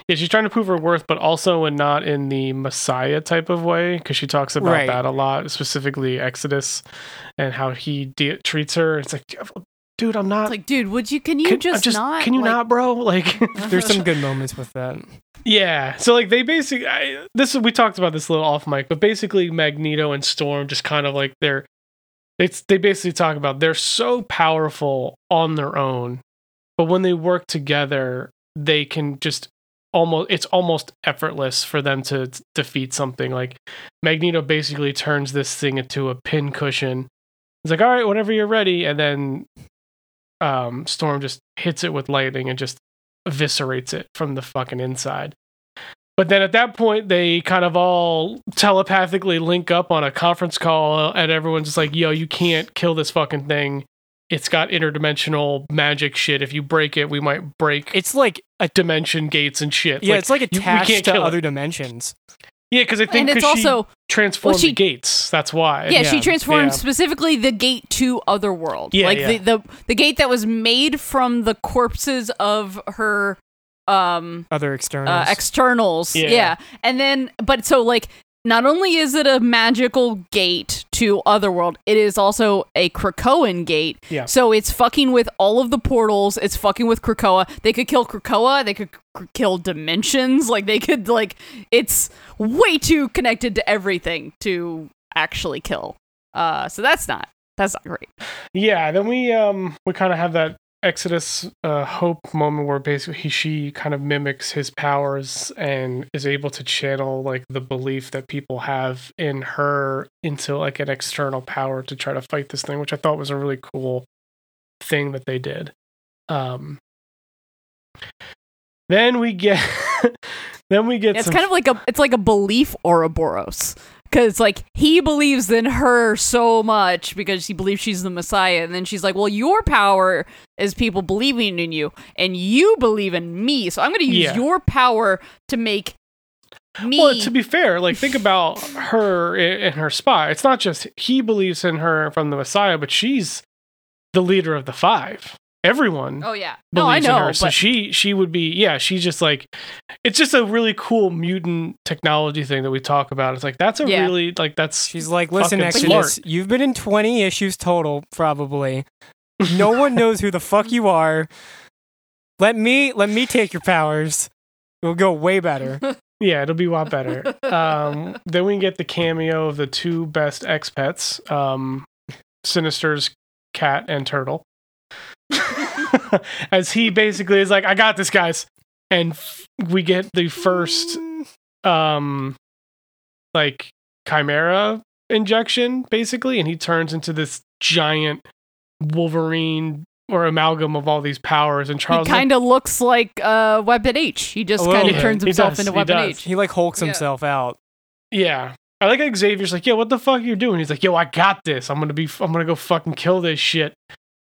C: yeah. She's trying to prove her worth, but also and not in the Messiah type of way, because she talks about
D: Right.
C: that a lot, specifically Exodus and how he de- treats her. It's like, dude, I'm not.
B: It's like, dude, would you? Can you
C: can, uh, I'm
B: just, not?
C: Can you
B: like-
C: not, bro? Like,
D: there's some good moments with that.
C: Yeah. So like they basically I, this we talked about this a little off mic, but basically Magneto and Storm just kind of like they're it's they basically talk about they're so powerful on their own, but when they work together, they can just almost it's almost effortless for them to t- defeat something. Like Magneto basically turns this thing into a pin cushion. He's like, "All right, whenever you're ready," and then um, Storm just hits it with lightning and just eviscerates it from the fucking inside. But then at that point, they kind of all telepathically link up on a conference call, and everyone's just like, "Yo, you can't kill this fucking thing. It's got interdimensional magic shit. If you break it, we might break
D: It's like a
C: dimension gates and shit."
D: yeah,
C: Like,
D: it's like
C: you-
D: attached
C: can't
D: to
C: kill it.
D: other dimensions.
C: Yeah, because I think
B: and it's
C: 'cause she
B: also
C: transformed
B: well, she-
C: the gates. That's why.
B: yeah, she
D: yeah,
B: transformed
C: yeah.
B: specifically the gate to Otherworld.
C: Yeah,
B: like
C: yeah.
B: the the the gate that was made from the corpses of her um
D: Other externals.
B: uh, externals.
C: Yeah.
B: Yeah. And then, but so like, not only is it a magical gate to Otherworld, it is also a Krakoan gate.
C: Yeah.
B: So it's fucking with all of the portals. It's fucking with Krakoa. They could kill Krakoa. They could k- kill dimensions. Like they could like. It's way too connected to everything to actually kill. Uh, so that's not that's not great.
C: Yeah, then we um we kind of have that Exodus uh, hope moment where basically he, she kind of mimics his powers and is able to channel like the belief that people have in her into like an external power to try to fight this thing, which I thought was a really cool thing that they did. Um, then we get then we get
B: It's
C: some
B: kind of like a it's like a belief Ouroboros because like he believes in her so much because he believes she's the Messiah, and then she's like, "Well, your power is people believing in you, and you believe in me, so I'm going to use
C: Yeah.
B: your power to make me."
C: Well, to be fair, like think about her and her spy. It's not just he believes in her from the Messiah, but she's the leader of the five. Everyone
B: oh yeah, no, I know,
C: in her, so
B: but
C: she she would be yeah. She's just like it's just a really cool mutant technology thing that we talk about. It's like that's a
B: Yeah.
C: really like that's
D: She's like, listen,
C: fucking
D: Exodus,
C: smart."
D: you've been in 20 issues total, probably. No one knows who the fuck you are. Let me let me take your powers. It'll go way better.
C: yeah, it'll be a lot better. um, then we get the cameo of the two best ex pets, um, Sinister's cat and turtle. As he basically is like, I got this, guys. And f- we get the first, um, like, chimera injection, basically. And he turns into this giant Wolverine or amalgam of all these powers. And
B: he
C: Charles, is like,
B: kind of looks like uh, Weapon H. He just kind of turns himself
C: does,
B: into Weapon
C: does.
B: H.
D: He like hulks
B: Yeah.
D: himself out.
C: Yeah. I like how Xavier's like, yo, what the fuck are you doing? He's like, yo, I got this. I'm gonna be, I'm gonna go fucking kill this shit.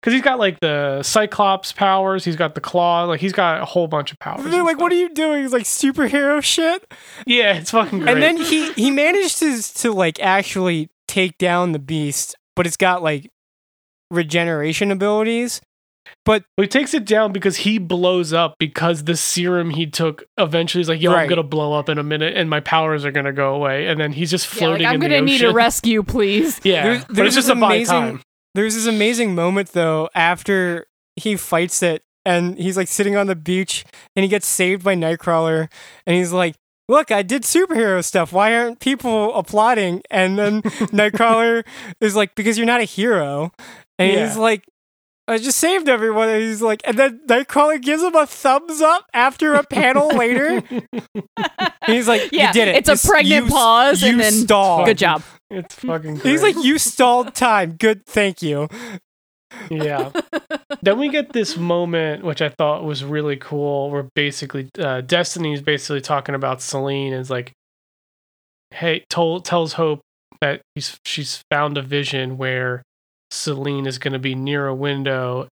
C: Cause he's got like the Cyclops powers. He's got the claw. Like he's got a whole bunch of powers.
D: They're like, what are you doing? He's like superhero shit.
C: Yeah, it's fucking great.
D: And then he he managed to to like actually take down the beast, but it's got like regeneration abilities.
C: But he takes it down because he blows up because the serum he took eventually is like, yo, I'm gonna blow up in a minute and my powers are gonna go away. And then he's just
B: Yeah, like,
C: floating
B: I'm
C: in
B: gonna
C: the
B: need a rescue, please.
C: Yeah,
D: There's-
C: but it's just
D: this
C: a buy
D: amazing-
C: time.
D: There's this amazing moment though after he fights it and he's like sitting on the beach and he gets saved by Nightcrawler and he's like, Look, I did superhero stuff. Why aren't people applauding? And then Nightcrawler is like, Because you're not a hero. And
C: Yeah.
D: he's like, I just saved everyone. And he's like, and then Nightcrawler gives him a thumbs up after a panel later. He's like,
B: Yeah,
D: you did it.
B: it's a
D: You s-
B: pregnant
D: you s-
B: pause and then-
D: stalled.
B: Good job.
C: It's fucking. Great.
D: He's like, you stalled time. Good, thank you.
C: yeah. then we get this moment, which I thought was really cool, where basically uh, Destiny's basically talking about Selene is like, hey, told, tells Hope that he's, she's found a vision where Selene is going to be near a window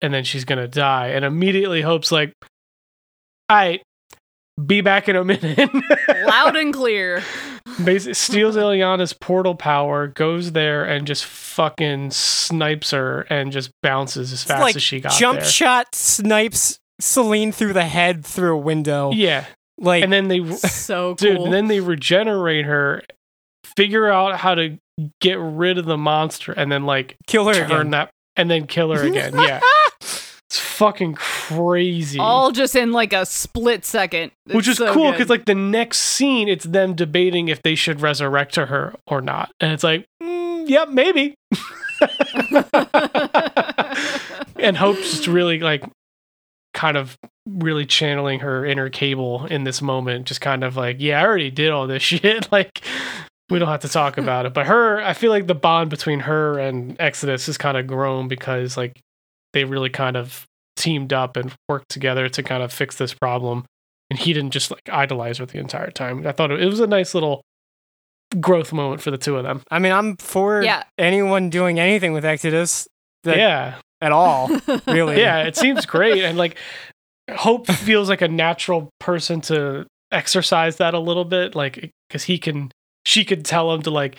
C: and then she's going to die. And immediately Hope's like, all right, be back in a minute.
B: Loud and clear.
C: Basically, steals Illyana's portal power, goes there and just fucking snipes her and just bounces as
D: It's
C: fast
D: like
C: as she got
D: jump
C: there.
D: shot snipes Selene through the head through a window.
C: yeah,
D: Like
C: and then they,
B: So
C: dude,
B: cool.
C: and then they regenerate her, figure out how to get rid of the monster, and then like
D: kill her
C: turn
D: again.
C: that and then kill her again. yeah, it's fucking crazy.
B: all just in like a split second.
C: which is
B: so
C: cool because like the next scene, it's them debating if they should resurrect her or not, and it's like, mm, yep, maybe. and Hope's just really like kind of really channeling her inner cable in this moment, just kind of like, yeah, I already did all this shit. like, we don't have to talk hmm. about it. But her, I feel like the bond between her and Exodus has kind of grown because like they really kind of teamed up and worked together to kind of fix this problem. And he didn't just like idolize her the entire time. I thought it, it was a nice little growth moment for the two of them.
D: I mean, I'm for
B: Yeah.
D: anyone doing anything with Exodus that,
C: yeah.
D: at all, really.
C: yeah, it seems great. And like Hope feels like a natural person to exercise that a little bit, like because he can, she could tell him to like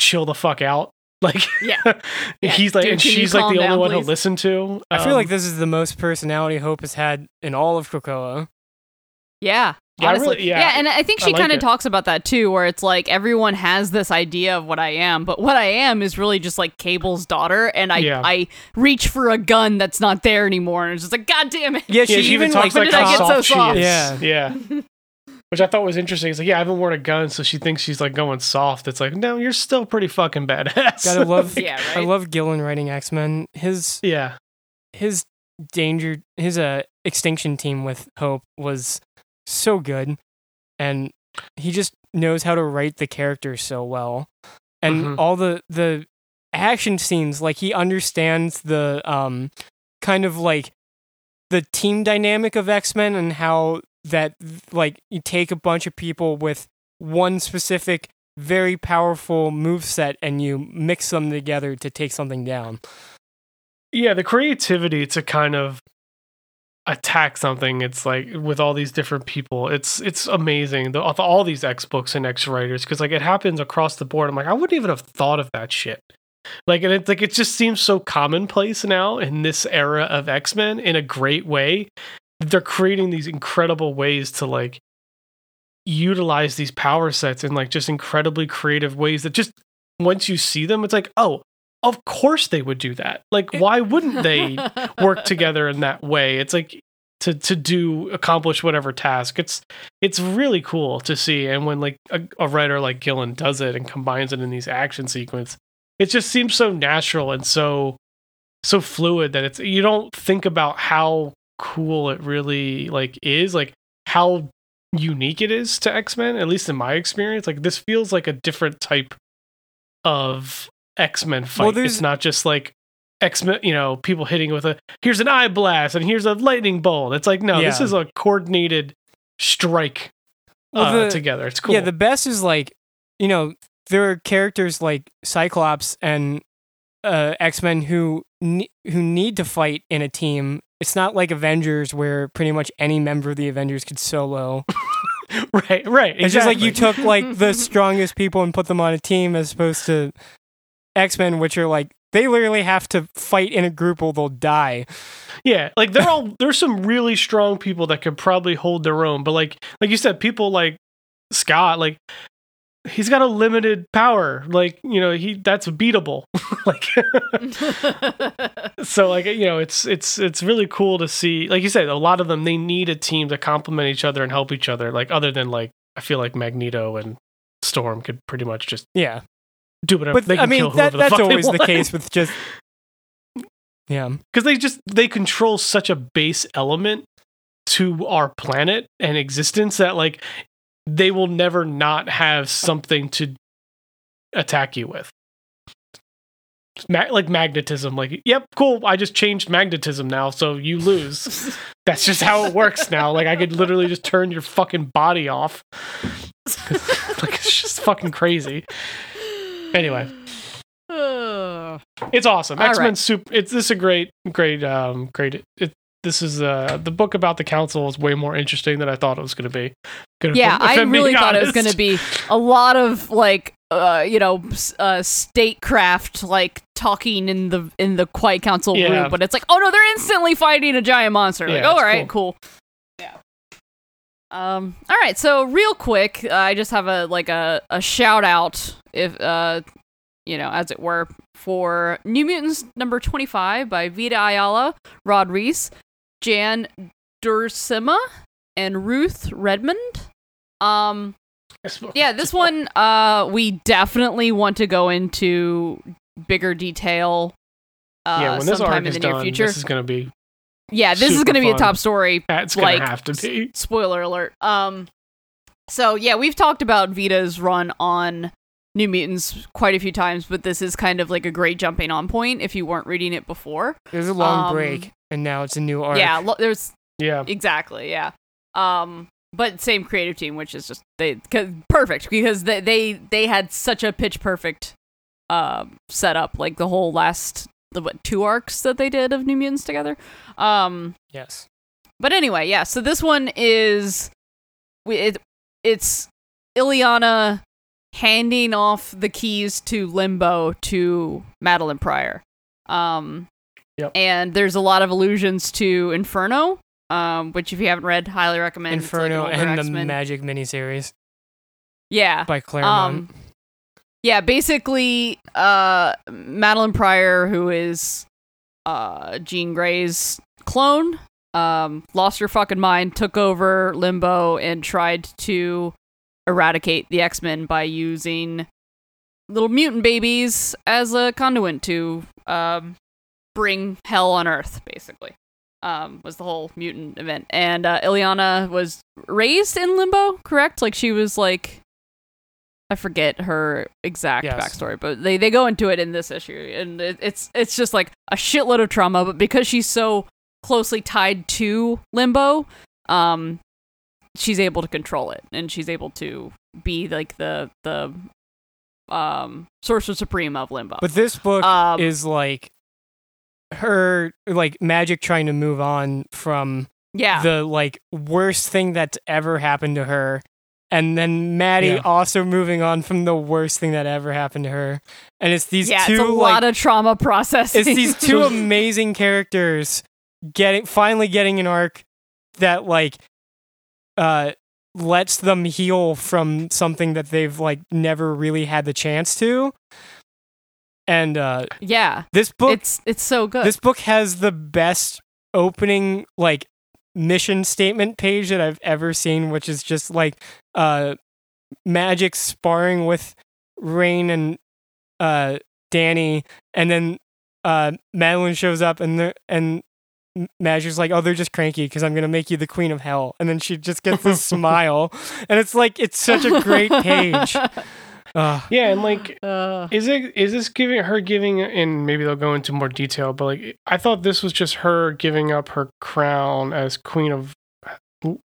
C: chill the fuck out. Like,
B: Yeah.
C: he's like,
B: Dude,
C: and she's like
B: calm
C: the only
B: down,
C: one
B: please?
C: he'll listen to.
D: I feel
C: Um,
D: like this is the most personality Hope has had in all of Krakoa.
B: Yeah.
C: Yeah,
B: honestly.
C: really- yeah,
B: and I think she
C: like
B: kind of talks about that too, where it's like everyone has this idea of what I am, but what I am is really just like Cable's daughter, and I
C: Yeah.
B: I reach for a gun that's not there anymore, and it's just like, God damn it!
D: Yeah,
C: yeah,
D: she,
C: she even
D: even
C: talks
B: when
C: like
B: did I
C: how
B: get so
C: soft she is.
D: Yeah.
C: yeah. Which I thought was interesting. It's like, yeah, I haven't worn a gun, so she thinks she's like going soft. It's like, no, you're still pretty fucking badass.
D: gotta love.
B: Yeah,
D: I love Gillen writing X Men. His
C: yeah,
D: his danger his uh extinction team with Hope was so good, and he just knows how to write the characters so well, and
C: Mhm.
D: all the the action scenes like he understands the um kind of like the team dynamic of X-Men and how that like you take a bunch of people with one specific very powerful move set and you mix them together to take something down.
C: yeah. The creativity to kind of attack something. It's like with all these different people. It's it's amazing. The, all these X books and X writers because like it happens across the board. I'm like, I wouldn't even have thought of that shit. Like and it's like it just seems so commonplace now in this era of X Men in a great way. They're creating these incredible ways to like utilize these power sets in like just incredibly creative ways that just once you see them, it's like, oh, of course they would do that. Like, why wouldn't they work together in that way? It's like to to do accomplish whatever task. It's it's really cool to see. And when like a, a writer like Gillen does it and combines it in these action sequence, it just seems so natural and so so fluid that it's you don't think about how cool it really like is like how unique it is to X-Men at least in my experience like this feels like a different type of X-Men fight.
D: Well,
C: it's not just like X-Men you know people hitting with a here's an eye blast and here's a lightning bolt. It's like no this is a coordinated strike
D: Well,
C: uh, together. It's cool.
D: Yeah, the best is like, you know, there are characters like Cyclops and uh, X Men who ne- who need to fight in a team. It's not like Avengers where pretty much any member of the Avengers could solo.
C: right right
D: It's just like you took like the strongest people and put them on a team as opposed to X Men, which are like they literally have to fight in a group or they'll die.
C: Yeah, like they're all there's some really strong people that could probably hold their own, but like like you said, people like Scott, like he's got a limited power. Like, you know, he that's beatable. like so like you know, it's it's it's really cool to see like you said, a lot of them they need a team to complement each other and help each other. Like other than like I feel like Magneto and Storm could pretty much just
D: Yeah,
C: do whatever
D: but
C: they
D: I
C: can
D: mean
C: kill
D: that,
C: whoever the
D: that's always the case with just yeah.
C: because they just they control such a base element to our planet and existence that like they will never not have something to attack you with Ma- like magnetism like yep cool i just changed magnetism now so you lose that's just how it works now like i could literally just turn your fucking body off like it's just fucking crazy anyway It's awesome. X Men
B: right.
C: Super. It's this is a great, great, um, great. It, this is uh the book about the council is way more interesting than I thought it was going to be.
B: Yeah, I really thought it was going to be a lot of like, uh, you know, uh, statecraft like talking in the in the Quiet Council
C: Yeah.
B: room, but it's like, oh no, they're instantly fighting a giant monster. Like, oh, all right, cool. Yeah. Um. All right. So real quick, uh, I just have a like a a shout out, if uh, you know, as it were, for New Mutants number twenty five by Vita Ayala, Rod Reis, Jan Duursema, and Ruth Redmond. Um. Yeah, this one uh we definitely want to go into bigger detail uh
C: yeah, when this
B: sometime
C: arc
B: in
C: is
B: the near
C: done,
B: future.
C: this is going to be
B: yeah, this is going to be a top story.
C: That's gonna have to be.
B: Spoiler alert. Um, so yeah, we've talked about Vita's run on New Mutants quite a few times, but this is kind of like a great jumping on point if you weren't reading it before.
D: There's a long
B: Um,
D: break, and now it's a new arc.
B: Yeah, lo- there's
C: Yeah.
B: exactly yeah. Um, but same creative team, which is just they perfect because they they they had such a pitch perfect um setup like the whole last the what two arcs that they did of New Mutants together. Um,
D: Yes.
B: but anyway, yeah. So this one is we it, it's Illyana handing off the keys to Limbo to Madelyne Pryor. Um,
C: Yep.
B: And there's a lot of allusions to Inferno, um, which if you haven't read, highly recommend. It's like an
D: Inferno and the
B: X-Men.
D: Magik miniseries
B: Yeah.
D: by Claremont.
B: Um, yeah, basically, uh, Madelyne Pryor, who is uh, Jean Grey's clone, um, lost her fucking mind, took over Limbo, and tried to eradicate the X Men by using little mutant babies as a conduit to um, bring hell on Earth, basically. Um, was the whole mutant event, and uh, Illyana was raised in Limbo, correct? Like she was like I forget her exact
D: Yes.
B: backstory, but they, they go into it in this issue, and it, it's it's just like a shitload of trauma. But because she's so closely tied to Limbo, um, she's able to control it, and she's able to be like the the um sorcerer supreme of Limbo.
D: But this book
B: Um,
D: is like her like Magik trying to move on from
B: yeah,
D: the like worst thing that's ever happened to her. And then Maddie
C: Yeah.
D: also moving on from the worst thing that ever happened to her. And it's these
B: yeah,
D: two
B: it's a
D: like
B: lot of trauma processing.
D: it's these two amazing characters getting finally getting an arc that like uh lets them heal from something that they've like never really had the chance to. And uh
B: yeah,
D: this book
B: it's it's so good.
D: this book has the best opening like mission statement page that I've ever seen, which is just like uh Magik sparring with Rahne and uh Dani and then uh Madelyne shows up and the and Magik's like, oh, they're just cranky because I'm gonna make you the queen of hell, and then she just gets this smile, and it's like it's such a great page. Ugh.
C: Yeah, and like
B: Uh,
C: Is it is this giving her giving and maybe they'll go into more detail, but like I thought this was just her giving up her crown as queen of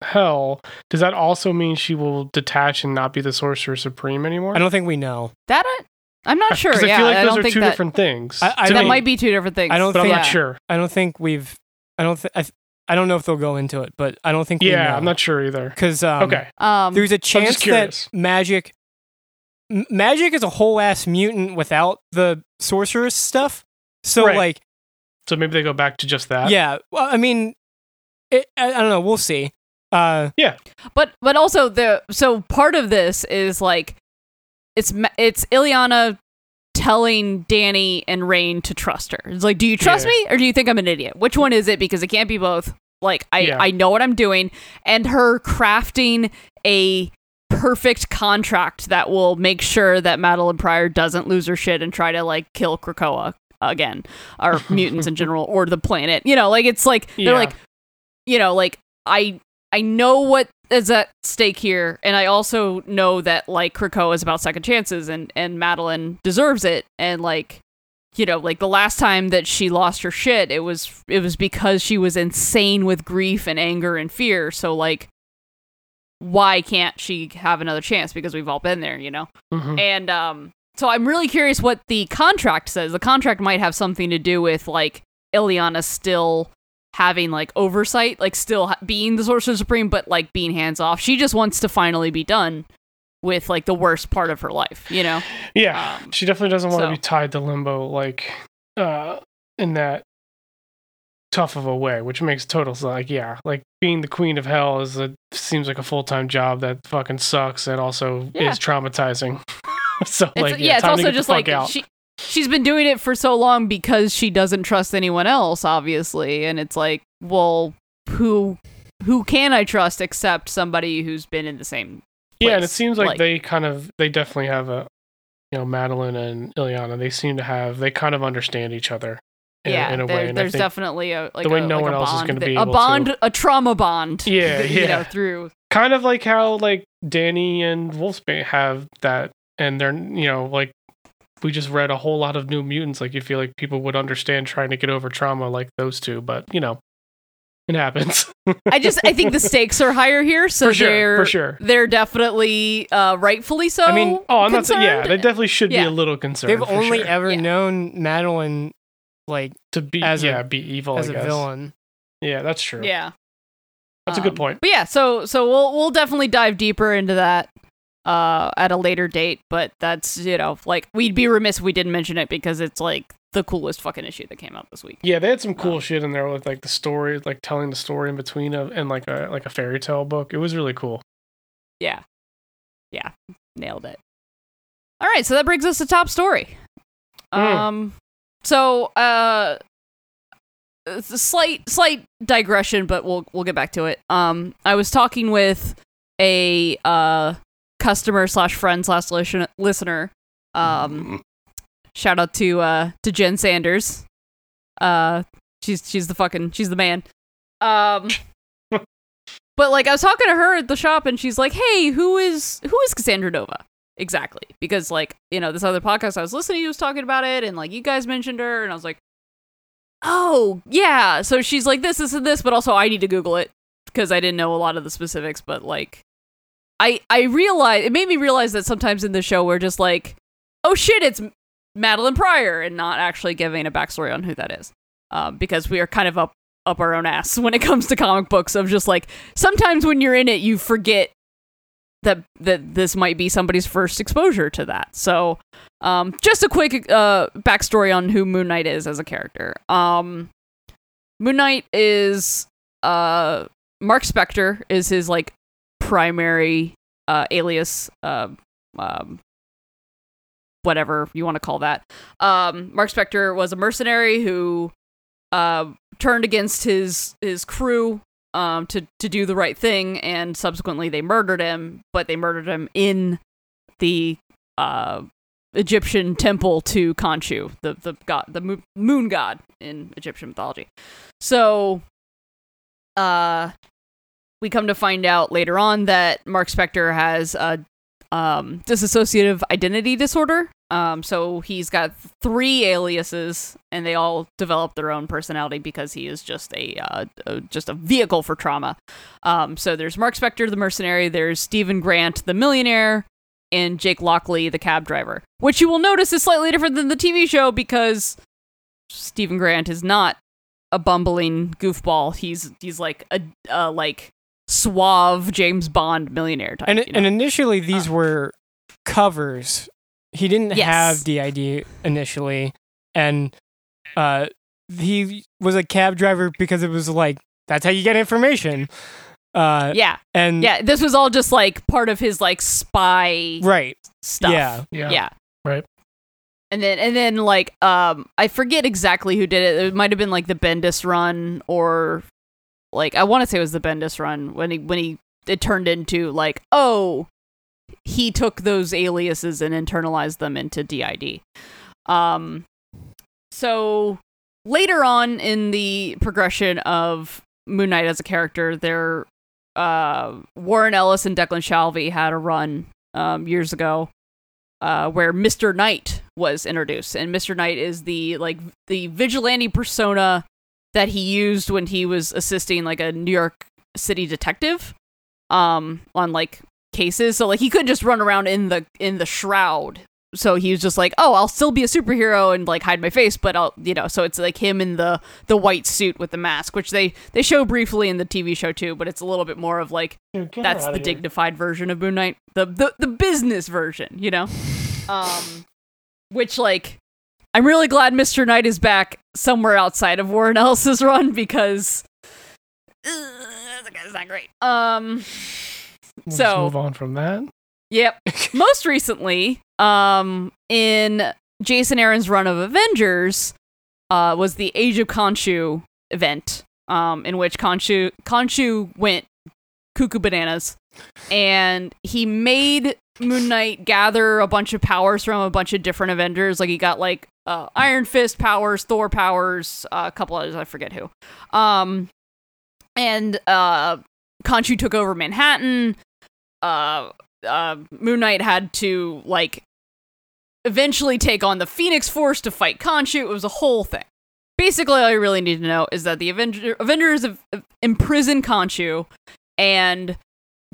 C: hell. Does that also mean she will detach and not be the sorcerer supreme anymore?
D: I don't think we know.
B: that I, I'm not sure.
C: Because
B: Yeah,
C: I feel like
B: I
C: those
B: don't
C: are
B: think
C: two
B: that,
C: different things.
D: I- I
B: that
C: me,
B: might be two different things.
D: I don't
C: but I'm
D: think-
C: not
B: yeah.
C: sure.
D: I don't think we've. I don't. Th- I, th- I don't know if they'll go into it, but I don't think. we
C: Yeah,
D: know.
C: I'm not sure either.
D: because um,
C: okay,
B: Um,
D: there's a chance that Magik, M- Magik is a whole ass mutant without the sorceress stuff. So
C: Right.
D: like,
C: so maybe they go back to just that.
D: yeah. Well, I mean, it, I, I don't know. We'll see. Uh, yeah.
B: but but also the so part of this is like it's it's Illyana telling Dani and Rahne to trust her. It's like, do you trust
C: Yeah.
B: me or do you think I'm an idiot? Which one is it? Because it can't be both. Like I
C: Yeah.
B: I know what I'm doing, and her crafting a perfect contract that will make sure that Madelyne Pryor doesn't lose her shit and try to like kill Krakoa again or mutants in general or the planet. You know, like it's like they're
C: Yeah.
B: like you know, like I I know what is at stake here, and I also know that like Krakoa is about second chances, and and Madelyne deserves it, and like you know, like the last time that she lost her shit, it was it was because she was insane with grief and anger and fear. So like, why can't she have another chance? Because we've all been there, you know.
C: Mhm.
B: And um, so I'm really curious what the contract says. The contract might have something to do with like Illyana still having like oversight, like still ha- being the Sorcerer Supreme, but like being hands off. She just wants to finally be done with like the worst part of her life, you know?
C: yeah.
B: Um,
C: she definitely doesn't want
B: so-
C: to be tied to limbo like uh in that tough of a way, which makes total sense. Like, yeah, like being the queen of hell is a seems like a full time job that fucking sucks and also
B: Yeah.
C: is traumatizing. so
B: It's,
C: like,
B: yeah, it's
C: time to
B: also just like
C: out.
B: she she's been doing it for so long because she doesn't trust anyone else, obviously, and it's like, well, who who can I trust except somebody who's been in the same
C: yeah, and it seems like,
B: like-
C: they kind of they definitely have a you know Madelyne and Illyana. They seem to have they kind of understand each other. In,
B: yeah,
C: in a
B: there-
C: way. And I
B: there's
C: think
B: definitely a like
C: the way
B: a,
C: no
B: like
C: one
B: a
C: else is
B: bond
C: gonna be
B: a
C: able to.
B: bond, a trauma bond.
C: Yeah,
B: you know,
C: yeah.
B: through
C: kind of like how like Dani and Wolfsbane have that, and they're you know like we just read a whole lot of New Mutants. Like you feel like people would understand trying to get over trauma like those two, but you know, it happens.
B: I just I think the stakes are higher here, so
C: for sure,
B: they're
C: for sure.
B: they're definitely uh, rightfully so.
D: I mean,
C: Oh, I'm not saying yeah. They definitely should
B: Yeah.
C: be a little concerned.
D: They've only
C: sure.
D: ever
B: Yeah.
D: known Madelyne like
C: to be
D: as a-
C: yeah be evil
D: as
C: I
D: a
C: guess.
D: villain.
C: Yeah, that's true.
B: yeah,
C: that's a good
B: Um,
C: point.
B: But yeah, so so we'll we'll definitely dive deeper into that uh at a later date. But that's you know like we'd be remiss if we didn't mention it because it's like the coolest fucking issue that came out this week.
C: Yeah, they had some cool
B: Um,
C: shit in there with like the story, like telling the story in between of and like a like a fairy tale book. It was really cool.
B: Yeah, yeah, nailed it. All right, so that brings us to top story.
C: Mm.
B: Um, so uh, it's a slight slight digression, but we'll we'll get back to it. Um, I was talking with a uh customer slash friend slash listen- listener. Um, shout out to uh to Jen Sanders. Uh, she's she's the fucking she's the man. Um. But like I was talking to her at the shop and she's like, "Hey, who is who is Cassandra Nova?" Exactly. Because like, you know, this other podcast I was listening to was talking about it and like you guys mentioned her and I was like, "Oh, yeah." So she's like this this and this, but also I need to google it because I didn't know a lot of the specifics, but like I I realized it made me realize that sometimes in the show we're just like, "Oh shit, it's Madelyne Pryor," and not actually giving a backstory on who that is. Um, because we are kind of up up our own ass when it comes to comic books of just like sometimes when you're in it you forget that that this might be somebody's first exposure to that. So, um, just a quick uh, backstory on who Moon Knight is as a character. Um, Moon Knight is uh, Mark Spector is his like primary uh, alias. Uh, um, whatever you want to call that. Um, Mark Spector was a mercenary who uh, turned against his his crew um, to to do the right thing, and subsequently they murdered him. But they murdered him in the uh, Egyptian temple to Khonshu, the the god, the moon god in Egyptian mythology. So, uh, we come to find out later on that Mark Spector has a um, dissociative identity disorder. Um, so he's got three aliases, and they all develop their own personality because he is just a, uh, uh, just a vehicle for trauma. Um, so there's Mark Spector, the mercenary. There's Stephen Grant, the millionaire, and Jake Lockley, the cab driver. Which you will notice is slightly different than the TV show because Stephen Grant is not a bumbling goofball. He's he's like a uh, like suave James Bond millionaire type.
D: And
B: you know?
D: and initially these were covers. He didn't
B: Yes.
D: have DID initially, and uh, he was a cab driver because it was like that's how you get information. Uh,
B: yeah,
D: and
B: yeah. This was all just like part of his like spy
D: right,
B: stuff.
D: yeah,
C: Yeah.
B: yeah.
C: Right.
B: And then and then like um I forget exactly who did it. It might have been like the Bendis run or like I want to say it was the Bendis run when he when he it turned into like oh he took those aliases and internalized them into DID. Um so later on in the progression of Moon Knight as a character there uh Warren Ellis and Declan Shalvey had a run um years ago uh, where Mr. Knight was introduced, and Mr. Knight is the like the vigilante persona that he used when he was assisting like a New York City detective, um, on like cases. So like he couldn't just run around in the in the shroud. So he was just like, oh, I'll still be a superhero and like hide my face, but I'll you know. So it's like him in the the white suit with the mask, which they they show briefly in the TV show too, but it's a little bit more of like
C: Dude,
B: that's the dignified version of Moon Knight, the the the business version, you know. Um, which like, I'm really glad Mister Knight is back somewhere outside of Warren Ellis's run because uh, the guy's not great. Um,
C: We'll
B: so-
C: just move on from that.
B: Yep. Most recently, um, in Jason Aaron's run of Avengers, uh, was the Age of Khonshu event, um, in which Khonshu Khonshu went cuckoo bananas, and he made Moon Knight gather a bunch of powers from a bunch of different Avengers. Like he got like uh, Iron Fist powers, Thor powers, uh, a couple others I forget who. Um, and uh, Khonshu took over Manhattan. Uh, uh, Moon Knight had to like eventually take on the Phoenix Force to fight Khonshu. It was a whole thing. Basically, all you really need to know is that the Avenger- Avengers have imprisoned Khonshu and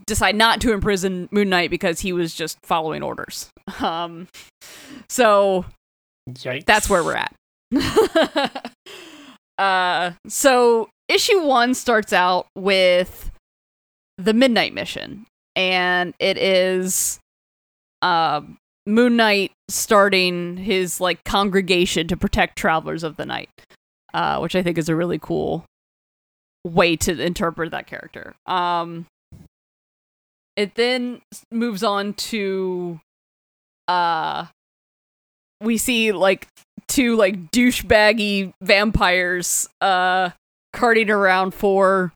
B: decide not to imprison Moon Knight because he was just following orders. Um, so
C: Yikes.
B: that's where we're at. uh, so issue one starts out with the Midnight Mission, and it is uh, Moon Knight starting his like congregation to protect travelers of the night, uh, which I think is a really cool way to interpret that character. Um, it then moves on to uh we see like two like douchebaggy vampires uh carting around four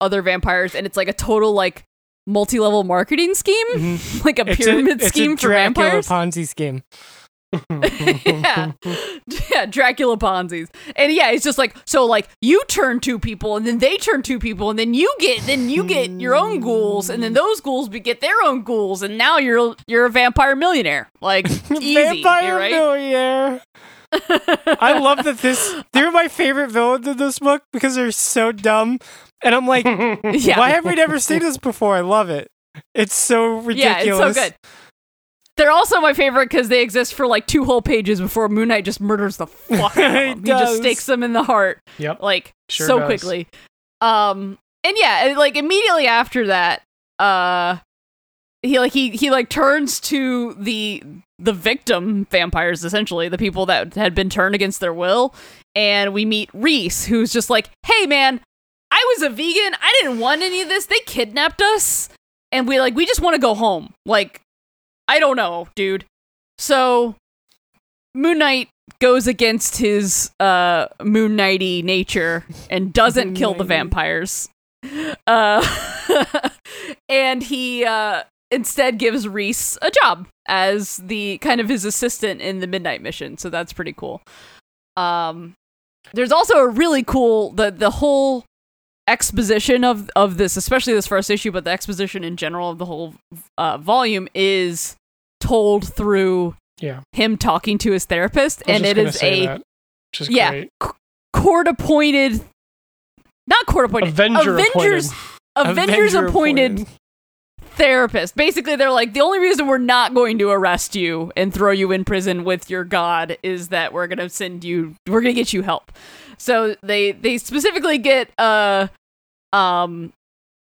B: other vampires and it's like a total like multi-level marketing scheme
D: Mhm.
B: like a
D: It's
B: pyramid
D: it's
B: scheme
D: a
B: for
D: Dracula
B: vampires
D: Ponzi scheme.
B: yeah. yeah, Dracula Ponzi's. And yeah, it's just like so like you turn two people and then they turn two people and then you get then you get your own ghouls and then those ghouls get their own ghouls and now you're you're a vampire millionaire. Like easy,
D: Vampire
B: right?
D: millionaire. I love that this. They're my favorite villains in this book because they're so dumb, and I'm like,
B: yeah.
D: why have we never seen this before? I love it. It's so ridiculous.
B: Yeah, it's so good. They're also my favorite because they exist for like two whole pages before Moon Knight just murders the fuck out of
D: He
B: them. He just stakes them in the heart.
C: yep.
B: like
C: Sure
B: so
C: does.
B: quickly. Um and yeah, like immediately after that, uh he like he he like turns to the the victim vampires essentially, the people that had been turned against their will, and we meet Reese who's just like, "Hey man, I was a vegan. I didn't want any of this. They kidnapped us and we like we just want to go home." Like I don't know, dude. So Moon Knight goes against his uh Moon Knighty nature and doesn't kill the vampires. Uh and he uh instead gives Reese a job as the kind of his assistant in the Midnight Mission. So that's pretty cool. Um there's also a really cool the the whole exposition of of this, especially this first issue, but the exposition in general of the whole uh, volume is told through
C: Yeah.
B: him talking to his therapist, and it
C: say
B: a
C: that, is
B: yeah.
C: great.
B: court appointed, not court appointed,
C: Avenger
B: Avengers, Avengers
D: Avenger
B: appointed therapist. Basically, they're like, the only reason we're not going to arrest you and throw you in prison with your god is that we're gonna send you, we're gonna get you help. So they they specifically get a um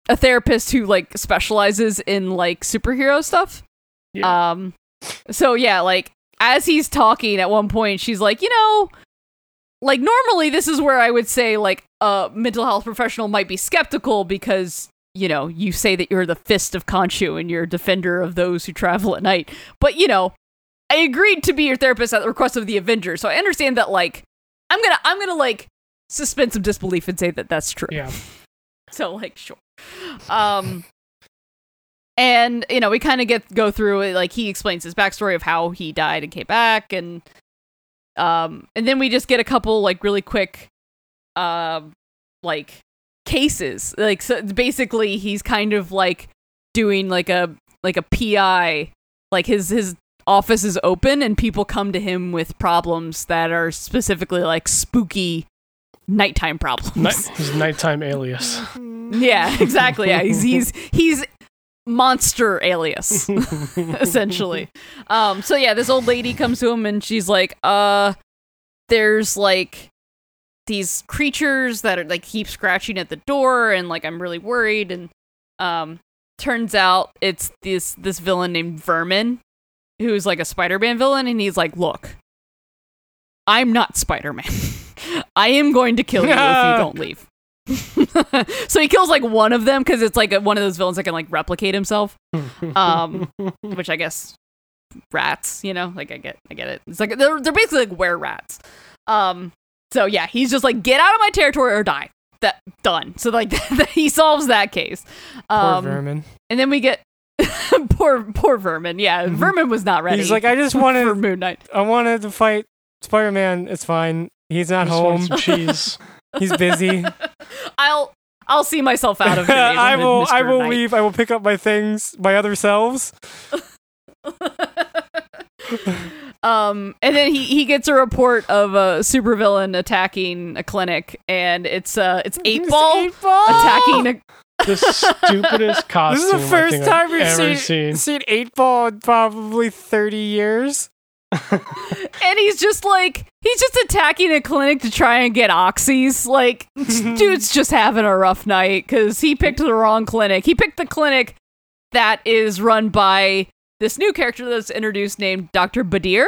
B: a therapist who like specializes in like superhero stuff.
C: Yeah.
B: Um, so yeah, like as he's talking at one point, she's like, you know, like normally this is where I would say like a mental health professional might be skeptical because you know you say that you're the fist of Khonshu and you're a defender of those who travel at night, but you know, I agreed to be your therapist at the request of the Avengers, so I understand that like I'm gonna I'm gonna like suspend some disbelief and say that that's true.
C: Yeah.
B: So like sure. Um and you know, we kind of get go through it like he explains his backstory of how he died and came back and um and then we just get a couple like really quick um like cases. Like so basically he's kind of like doing like a like a PI like his his office is open and people come to him with problems that are specifically like spooky nighttime problems.
C: Night, his nighttime alias.
B: Yeah, exactly. Yeah, he's he's he's monster alias essentially. Um so yeah, this old lady comes to him and she's like, "Uh there's like these creatures that are like keep scratching at the door and like I'm really worried and um turns out it's this this villain named Vermin who's like a Spider-Man villain and he's like, "Look, I'm not Spider-Man. I am going to kill you if you don't leave." so he kills like one of them because it's like one of those villains that can like replicate himself. Um, which I guess rats, you know, like I get, I get it. It's like they're they're basically like were rats. Um, so yeah, he's just like get out of my territory or die. That done. So like he solves that case.
D: Poor
B: Um,
D: vermin.
B: and then we get poor poor vermin. Yeah, vermin was not ready.
D: He's like, I just
B: for
D: wanted,
B: Moon Knight.
D: I wanted to fight Spider Man, it's fine. He's not home.
C: some cheese.
D: He's busy.
B: I'll I'll see myself out of your
D: I
B: neighborhood,
D: will. I will
B: Knight.
D: leave. I will pick up my things, my other selves.
B: um, and then he he gets a report of a supervillain attacking a clinic, and it's uh it's eight ball
D: Eight Ball!
B: attacking a
C: the stupidest costume.
D: This is the first time we've seen,
C: seen.
D: seen Eight Ball in probably thirty years.
B: and he's just like he's just attacking a clinic to try and get oxys like dude's just having a rough night because he picked the wrong clinic he picked the clinic that is run by this new character that's introduced named dr Badr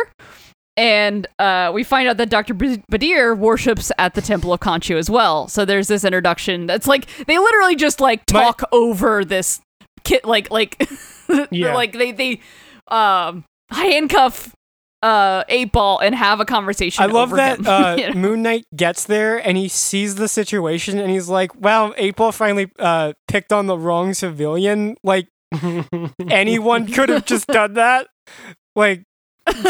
B: and uh, we find out that Dr. Badr worships at the Temple of Khonshu as well. So there's this introduction that's like they literally just like
D: My-
B: talk over this kit, like like
C: Yeah.
B: like they they um handcuff uh eight ball and have a conversation.
D: I love
B: over
D: that
B: him,
D: uh,
B: you know?
D: Moon Knight gets there and he sees the situation and he's like, "Wow, Eight Ball finally uh, picked on the wrong civilian. Like anyone could have just done that. Like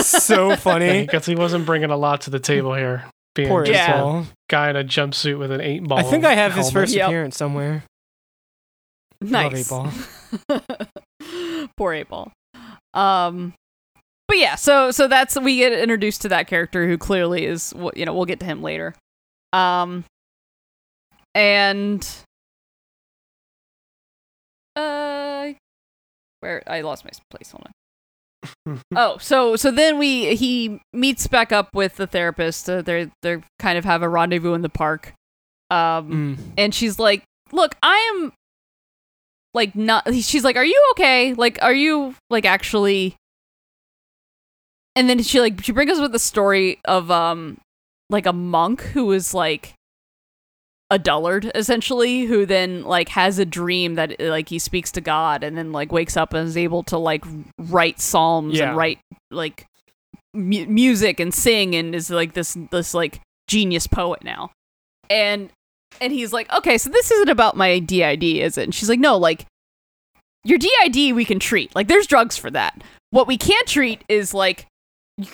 D: so funny."
C: Because he wasn't bringing a lot to the table here. Being
D: Poor
C: just
D: Eight
B: Yeah.
C: a
D: Ball.
C: guy in a jumpsuit with an eight ball.
D: I think I have his
C: helmet.
D: first
B: Yep.
D: appearance somewhere. Love Eight
B: nice.
D: Ball.
B: Poor eight ball. Um, but yeah, so so that's we get introduced to that character who clearly is what you know. We'll get to him later. Um, and uh, where I lost my place. Hold on. oh, so so then we he meets back up with the therapist. Uh, they're they're kind of have a rendezvous in the park. Um,
D: Mm.
B: and she's like, "Look, I am like not." She's like, "Are you okay? Like, are you like actually?" And then she like she brings us with the story of um like a monk who is like a dullard essentially who then like has a dream that like he speaks to god and then like wakes up and is able to like write psalms
D: Yeah.
B: and write like mu- music and sing and is like this this like genius poet now. And and he's like okay so this isn't about my did is it? And she's like no like your did we can treat. Like there's drugs for that. What we can't treat is like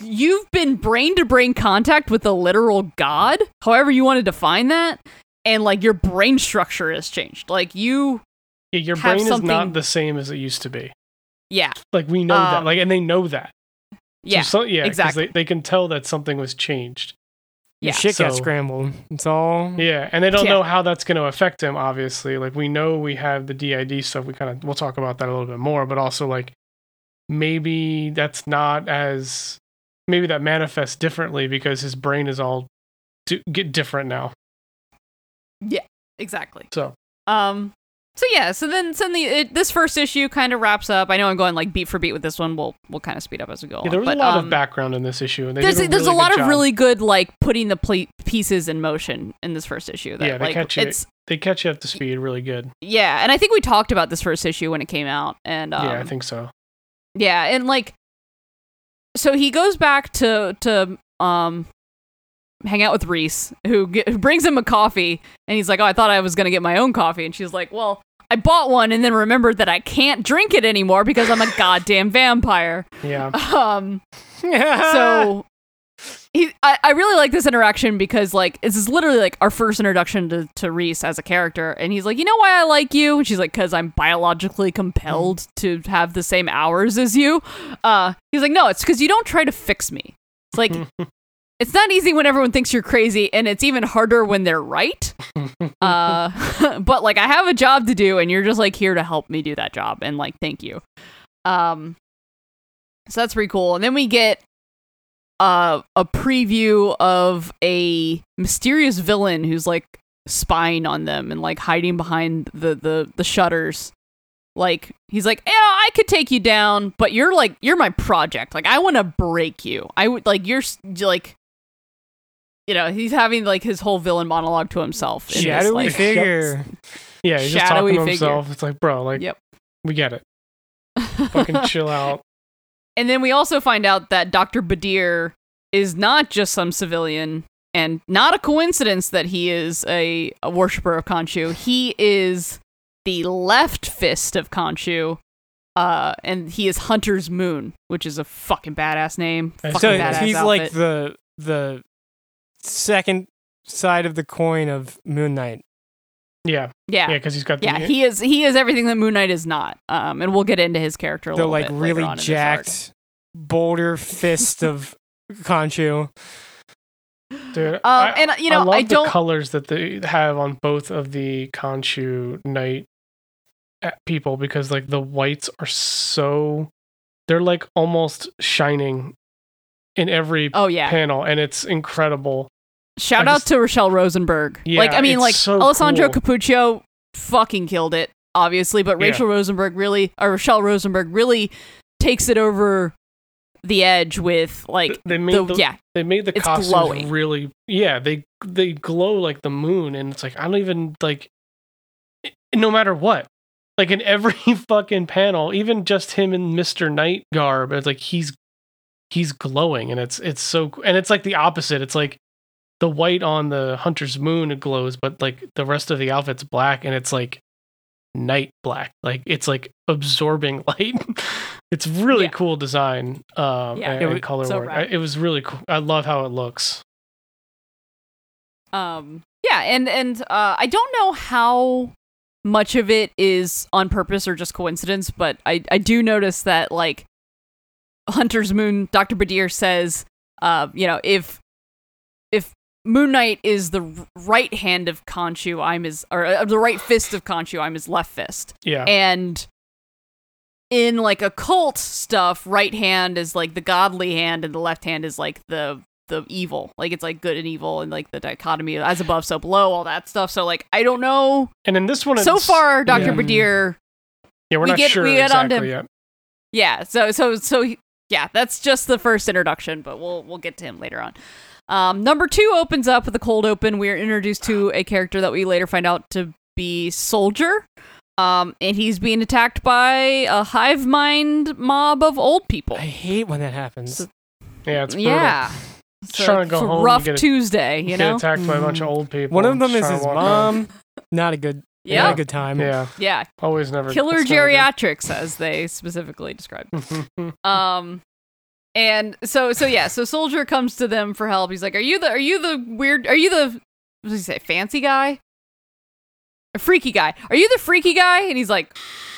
B: you've been brain to brain contact with a literal god however you want to define that and like your brain structure has changed like you
C: Yeah, your
B: have
C: brain is
B: something-
C: not the same as it used to be.
B: yeah
C: Like we know that.
B: Um,
C: Like and they know that. So
B: yeah
C: so- yeah, 'cause
B: exactly.
C: They, they can tell that something was changed.
D: Your
B: Yeah.
D: shit got scrambled. It's all.
C: Yeah, and they don't
B: Yeah.
C: know how that's going to affect him. Obviously, like we know we have the DID stuff. We kind of we'll talk about that a little bit more, but also like maybe that's not as maybe that manifests differently because his brain is all to get different now.
B: Yeah, exactly
C: So
B: Um. So yeah. So then, so then the it, this first issue kind of wraps up. I know I'm going like beat for beat with this one. We'll we'll kind of speed up as we go.
C: yeah, there was
B: But,
C: a lot
B: um,
C: of background in this issue, and they
B: There's
C: a
B: there's
C: really
B: a lot of
C: job.
B: really good like putting the ple- pieces in motion in this first issue. That,
C: Yeah, they
B: like,
C: catch you-
B: It's
C: they catch you up to speed really good.
B: yeah, and I think we talked about this first issue when it came out, and um,
C: yeah, I think so.
B: Yeah, and like so he goes back to to um hang out with Reese, who, get, who brings him a coffee, and he's like, "Oh, I thought I was gonna get my own coffee," and she's like, "Well." I bought one and then remembered that I can't drink it anymore because I'm a goddamn vampire.
C: Yeah,
B: Um, so he, I, I really like this interaction because like this is literally like our first introduction to, to Reese as a character, and he's like, you know why I like you? And she's like, because I'm biologically compelled to have the same hours as you. Uh, he's like, no, it's because you don't try to fix me. It's like it's not easy when everyone thinks you're crazy, and it's even harder when they're right. Uh, but like I have a job to do, and you're just like here to help me do that job, and like thank you. Um, so that's pretty cool. And then we get uh, a preview of a mysterious villain who's like spying on them and like hiding behind the the the shutters. Like he's like, yeah, I could take you down, but you're like you're my project. Like I want to break you. I would like you're s- like. You know, he's having like his whole villain monologue to himself. in this,
D: Shadowy
B: like,
D: figure.
C: yeah, he's just
B: Shadowy
C: talking to
B: figure.
C: himself. It's like, bro, like,
B: Yep.
C: we get it. Fucking chill out.
B: And then we also find out that Dr. Badr is not just some civilian and not a coincidence that he is a, a worshiper of Khonshu. He is the left fist of Khonshu. Uh, and he is Hunter's Moon, which is a fucking badass name.
C: So
B: Fucking
D: So
B: badass
D: he's
B: outfit.
D: like the the second side of the coin of Moon Knight.
C: Yeah,
B: Yeah.
C: yeah, because he's got the
B: Yeah, he is he is everything that Moon Knight is not. Um, and we'll get into his character a
D: The
B: little
D: like
B: bit later
D: really
B: on in
D: jacked boulder fist of Khonshu.
C: Dude,
B: Um,
C: I,
B: and you know,
C: I love
B: I don't.
C: the colors that they have on both of the Khonshu Knight uh, people because like the whites are so they're like almost shining in every
B: oh yeah,
C: panel and it's incredible.
B: Shout
C: I
B: out
C: just-
B: to Rochelle Rosenberg.
C: Yeah,
B: like I mean, like
C: so
B: Alessandro
C: cool.
B: Cappuccio fucking killed it, obviously, but
C: Yeah.
B: Rachel Rosenberg really, or Rochelle Rosenberg really takes it over the edge with like
C: they made
B: the,
C: the,
B: yeah,
C: they made the costumes
B: glowing.
C: really yeah they they glow like the moon and it's like I don't even like no matter what like in every fucking panel even just him in Mr. Knight garb it's like he's he's glowing and it's it's so and it's like the opposite it's like the white on the hunter's moon glows but like the rest of the outfit's black and it's like night black. Like it's like absorbing light. It's really
B: Yeah.
C: cool design um
B: Yeah.
C: and,
D: It
C: and
D: was
C: color
B: so
C: work. I- it was really cool. I love how it looks.
B: Um, yeah, and and uh, I don't know how much of it is on purpose or just coincidence, but I I do notice that like Hunter's Moon, Doctor Badr says, uh, you know, if if Moon Knight is the right hand of Khonshu, I'm his, or uh, the right fist of Khonshu, I'm his left fist.
C: yeah
B: And in like occult stuff, right hand is like the godly hand, and the left hand is like the the evil. Like it's like good and evil, and like the dichotomy as above, so below, all that stuff. So like I don't know.
C: and in this one
B: So far, Doctor
C: yeah.
B: Badr
C: yeah we're
B: we
C: not
B: get-
C: sure
B: we get onto-
C: exactly yet
B: Yeah, so so so yeah, that's just the first introduction, but we'll we'll get to him later on. Um, number two opens up with a cold open. We are introduced to a character that we later find out to be Soldier, um, and he's being attacked by a hive mind mob of old people.
D: I hate when that happens.
B: So-
C: yeah it's brutal.
B: yeah,
C: Just trying to go
B: it's
C: home and
B: rough
C: get a-
B: Tuesday, you
C: get
B: know.
C: attacked by a bunch of
D: Mm.
C: old people
D: One of them is his
C: walk around.
D: mom. Not a good. Not
B: Yeah,
D: a good time.
C: yeah
B: yeah,
C: always never
B: killer
C: it's never good.
B: geriatrics, as they specifically described. Um and so so yeah, so soldier comes to them for help. He's like, "Are you the are you the weird are you the what does he say? Fancy guy? A freaky guy. Are you the freaky guy?" And he's like,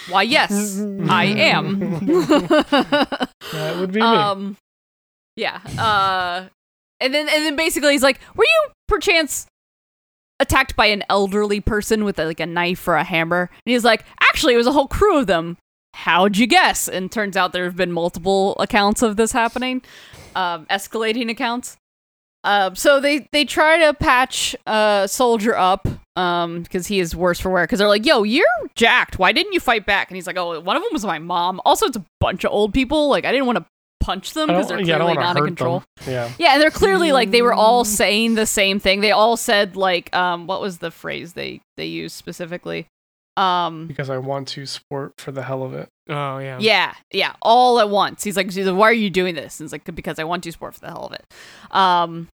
B: "Why, yes, I am."
C: that would be me
B: um yeah. Uh and then and then basically he's like, "Were you perchance attacked by an elderly person with like a knife or a hammer?" And he's like, "Actually, it was a whole crew of them." How'd you guess? And turns out there have been multiple accounts of this happening, um, escalating accounts. Um, so they they try to patch uh soldier up um because he is worse for wear because they're like yo you're jacked why didn't you fight back and he's like oh one of them was my mom also it's a bunch of old people like I didn't want to punch them because they're
C: yeah,
B: clearly
C: wanna
B: not in control
C: them. yeah
B: yeah, and they're clearly like they were all saying the same thing. They all said like um what was the phrase they they used specifically? Um
C: because I want to sport for the hell of it
D: Oh yeah.
B: yeah, yeah, all at once. He's like, she's like, "Why are you doing this?" And it's like, "Because I want to sport for the hell of it." Um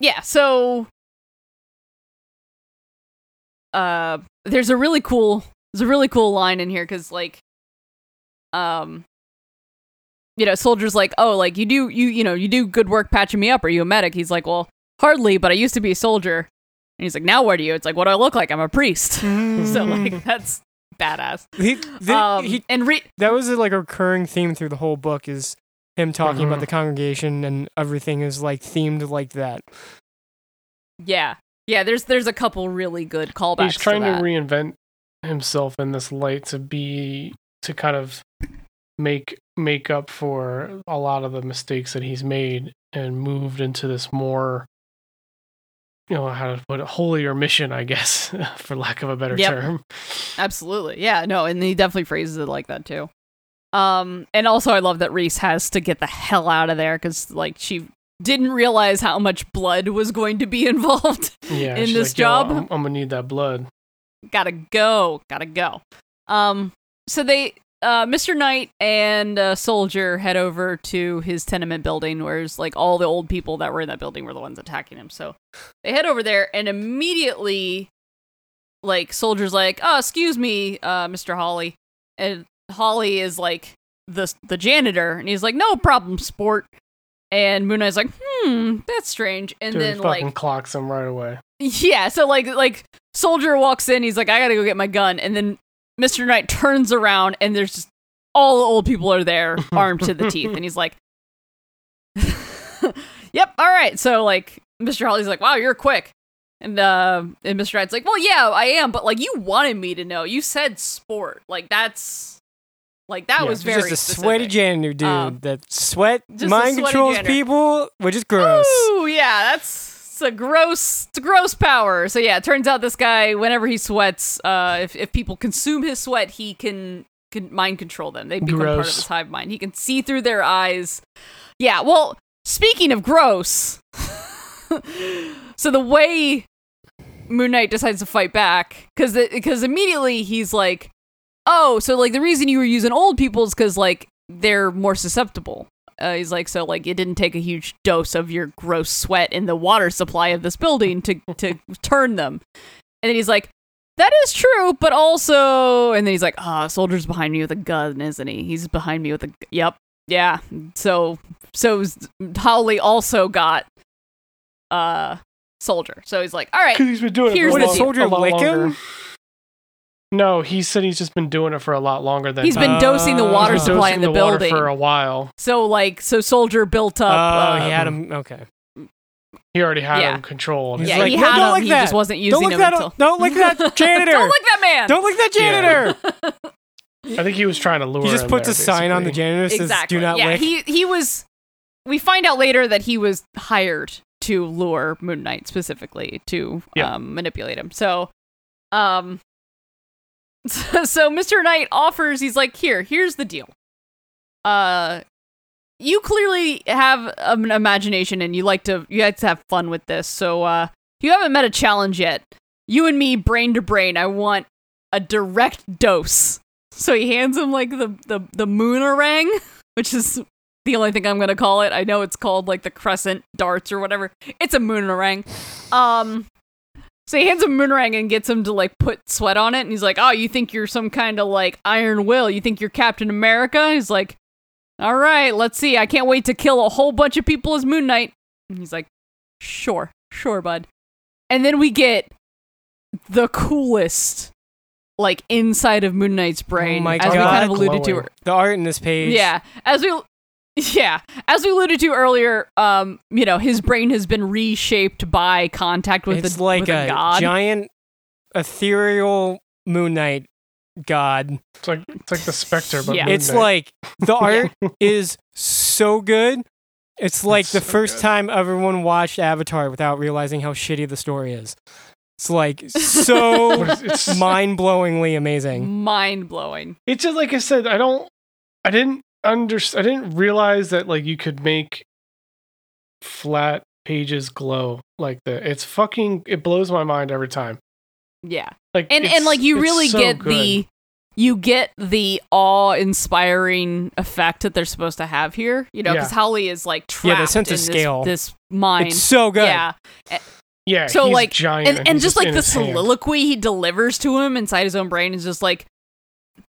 B: yeah, so uh there's a really cool there's a really cool line in here cuz like um you know, soldiers like, "Oh, like you do you you know, you do good work patching me up. Are you a medic?" He's like, "Well, hardly, but I used to be a soldier." And he's like, "Now what are you?" It's like, "What do I look like? I'm a priest." so like that's badass.
D: He, the-
B: um,
D: he-
B: and re-
D: that was like a recurring theme through the whole book is him talking
C: Mhm.
D: about the congregation and everything is like themed like that.
B: Yeah, yeah. There's there's a couple really good callbacks.
C: he's trying
B: to,
C: to, reinvent himself in this light to be to kind of make make up for a lot of the mistakes that he's made and moved into this more you know how to put it holier mission i guess for lack of a better
B: Yep.
C: term
B: Absolutely, yeah. No, and he definitely phrases it like that too. Um, and also I love that Reese has to get the hell out of there because like she didn't realize how much blood was going to be involved.
C: yeah
B: In this
C: like,
B: job?
C: I'm, I'm gonna need that blood
B: gotta go, gotta go. Um, so they, uh, Mr. Knight and uh, Soldier head over to his tenement building, whereas like all the old people that were in that building were the ones attacking him. So they head over there, and immediately, like Soldier's like, "Oh, excuse me, uh, Mr. Holly," and Holly is like the the janitor, and he's like, "No problem, sport." And Moon Knight's like, hmm, that's strange. And
C: Dude, he
B: then
C: fucking
B: like
C: clocks him right away.
B: Yeah, so like like soldier walks in, he's like, I gotta go get my gun, and then Mr. Knight turns around and there's just all the old people are there, armed to the teeth, and he's like Yep, all right. So like Mr. Holly's like, Wow, you're quick. And uh and Mr. Knight's like, Well yeah, I am, but like you wanted me to know. You said sport. Like that's like that
C: Yeah,
B: was very
D: just a sweaty
B: specific.
D: janitor dude
B: Um,
D: that sweat mind controls
B: janitor.
D: people, which is gross.
B: Ooh, yeah, that's it's a gross, it's a gross power. So yeah, it turns out this guy, whenever he sweats, uh, if if people consume his sweat, he can can mind control them. They become part of
C: Gross.
B: his hive mind. He can see through their eyes. Yeah. Well, speaking of gross, so the way Moon Knight decides to fight back, because because immediately he's like, oh, so like the reason you were using old people is because like they're more susceptible. Uh, he's like, so like it didn't take a huge dose of your gross sweat in the water supply of this building to to turn them. And then he's like, that is true, but also, and then he's like, ah, soldier's behind me with a gun, isn't he? He's behind me with a, yep, yeah. So so s- Howley also got uh soldier. So he's like, all right,
C: Because he's been doing
B: Here's
C: it for
B: the
C: a,
D: Soldier
C: a lot
D: lick him?
C: Longer. No, he said he's just been doing it for a lot longer than
B: he's been
D: Uh,
B: dosing the water
C: He's been
B: supply in the,
C: water
B: building.
C: for a while.
B: so like, so soldier built up.
D: Oh,
B: up.
D: he
B: uh,
D: had him. Okay.
C: He already had
B: Yeah.
C: him controlled.
D: He's
B: yeah,
D: like,
B: he
D: "No,
B: had
D: don't
B: him.
D: like
B: he
D: that.
B: just wasn't using
D: Don't look
B: him
D: that.
B: until.
D: Don't lick that janitor.
B: Don't look that man.
D: Don't lick that janitor.
C: I think he was trying to lure.
D: He just
C: him
D: puts
C: there,
D: a sign on the
C: basically.
D: janitor that says
B: exactly.
D: "Do not
B: yeah,
D: lick."
B: he he was. We find out later that he was hired to lure Moon Knight specifically to
C: Yeah.
B: um, manipulate him. So, um, so, Mr. Knight offers. He's like, here, here's the deal. Uh, you clearly have an imagination and you like to you like to have fun with this. So, uh, you haven't met a challenge yet. You and me, brain to brain. I want a direct dose. So he hands him like the the the moonerang, which is the only thing I'm gonna call it. I know it's called like the crescent darts or whatever. It's a moonerang. Um, so he hands him moonerang and gets him to like put sweat on it, and he's like, "Oh, you think you're some kind of like Iron Will? You think you're Captain America?" He's like, "All right, let's see. I can't wait to kill a whole bunch of people as Moon Knight." And he's like, "Sure, sure, bud." And then we get the coolest like inside of Moon Knight's brain,
D: oh my
B: as
D: god!
B: we kind of alluded to.
C: glowing.
D: The art in this page.
B: Yeah, as we yeah, as we alluded to earlier, um, you know, his brain has been reshaped by contact with
D: it's
B: the
D: like
B: with a,
D: a
B: god.
D: giant ethereal Moon Knight god.
C: It's like it's like the Spectre, but
B: Yeah.
D: It's like the art is so good. It's like
C: It's
D: the
C: so
D: first
C: good.
D: time everyone watched Avatar without realizing how shitty the story is. It's like so
C: it's,
D: mind blowingly amazing.
B: Mind blowing.
C: it's just like I said. I don't. I didn't under. I didn't realize that like you could make flat pages glow like that. It's fucking. It blows my mind every time.
B: Yeah,
C: Like
B: and and like you really
C: so
B: get
C: good.
B: the you get the awe-inspiring effect that they're supposed to have here. You know, because
C: Yeah.
B: Howley is like trapped
D: Yeah, the sense
B: in
D: of
B: this,
D: scale.
B: this mind.
D: It's so good.
B: Yeah, eh,
C: yeah.
B: so,
C: he's
B: like,
C: giant,
B: and, and
C: he's
B: just like the
C: his hand.
B: soliloquy he delivers to him inside his own brain is just like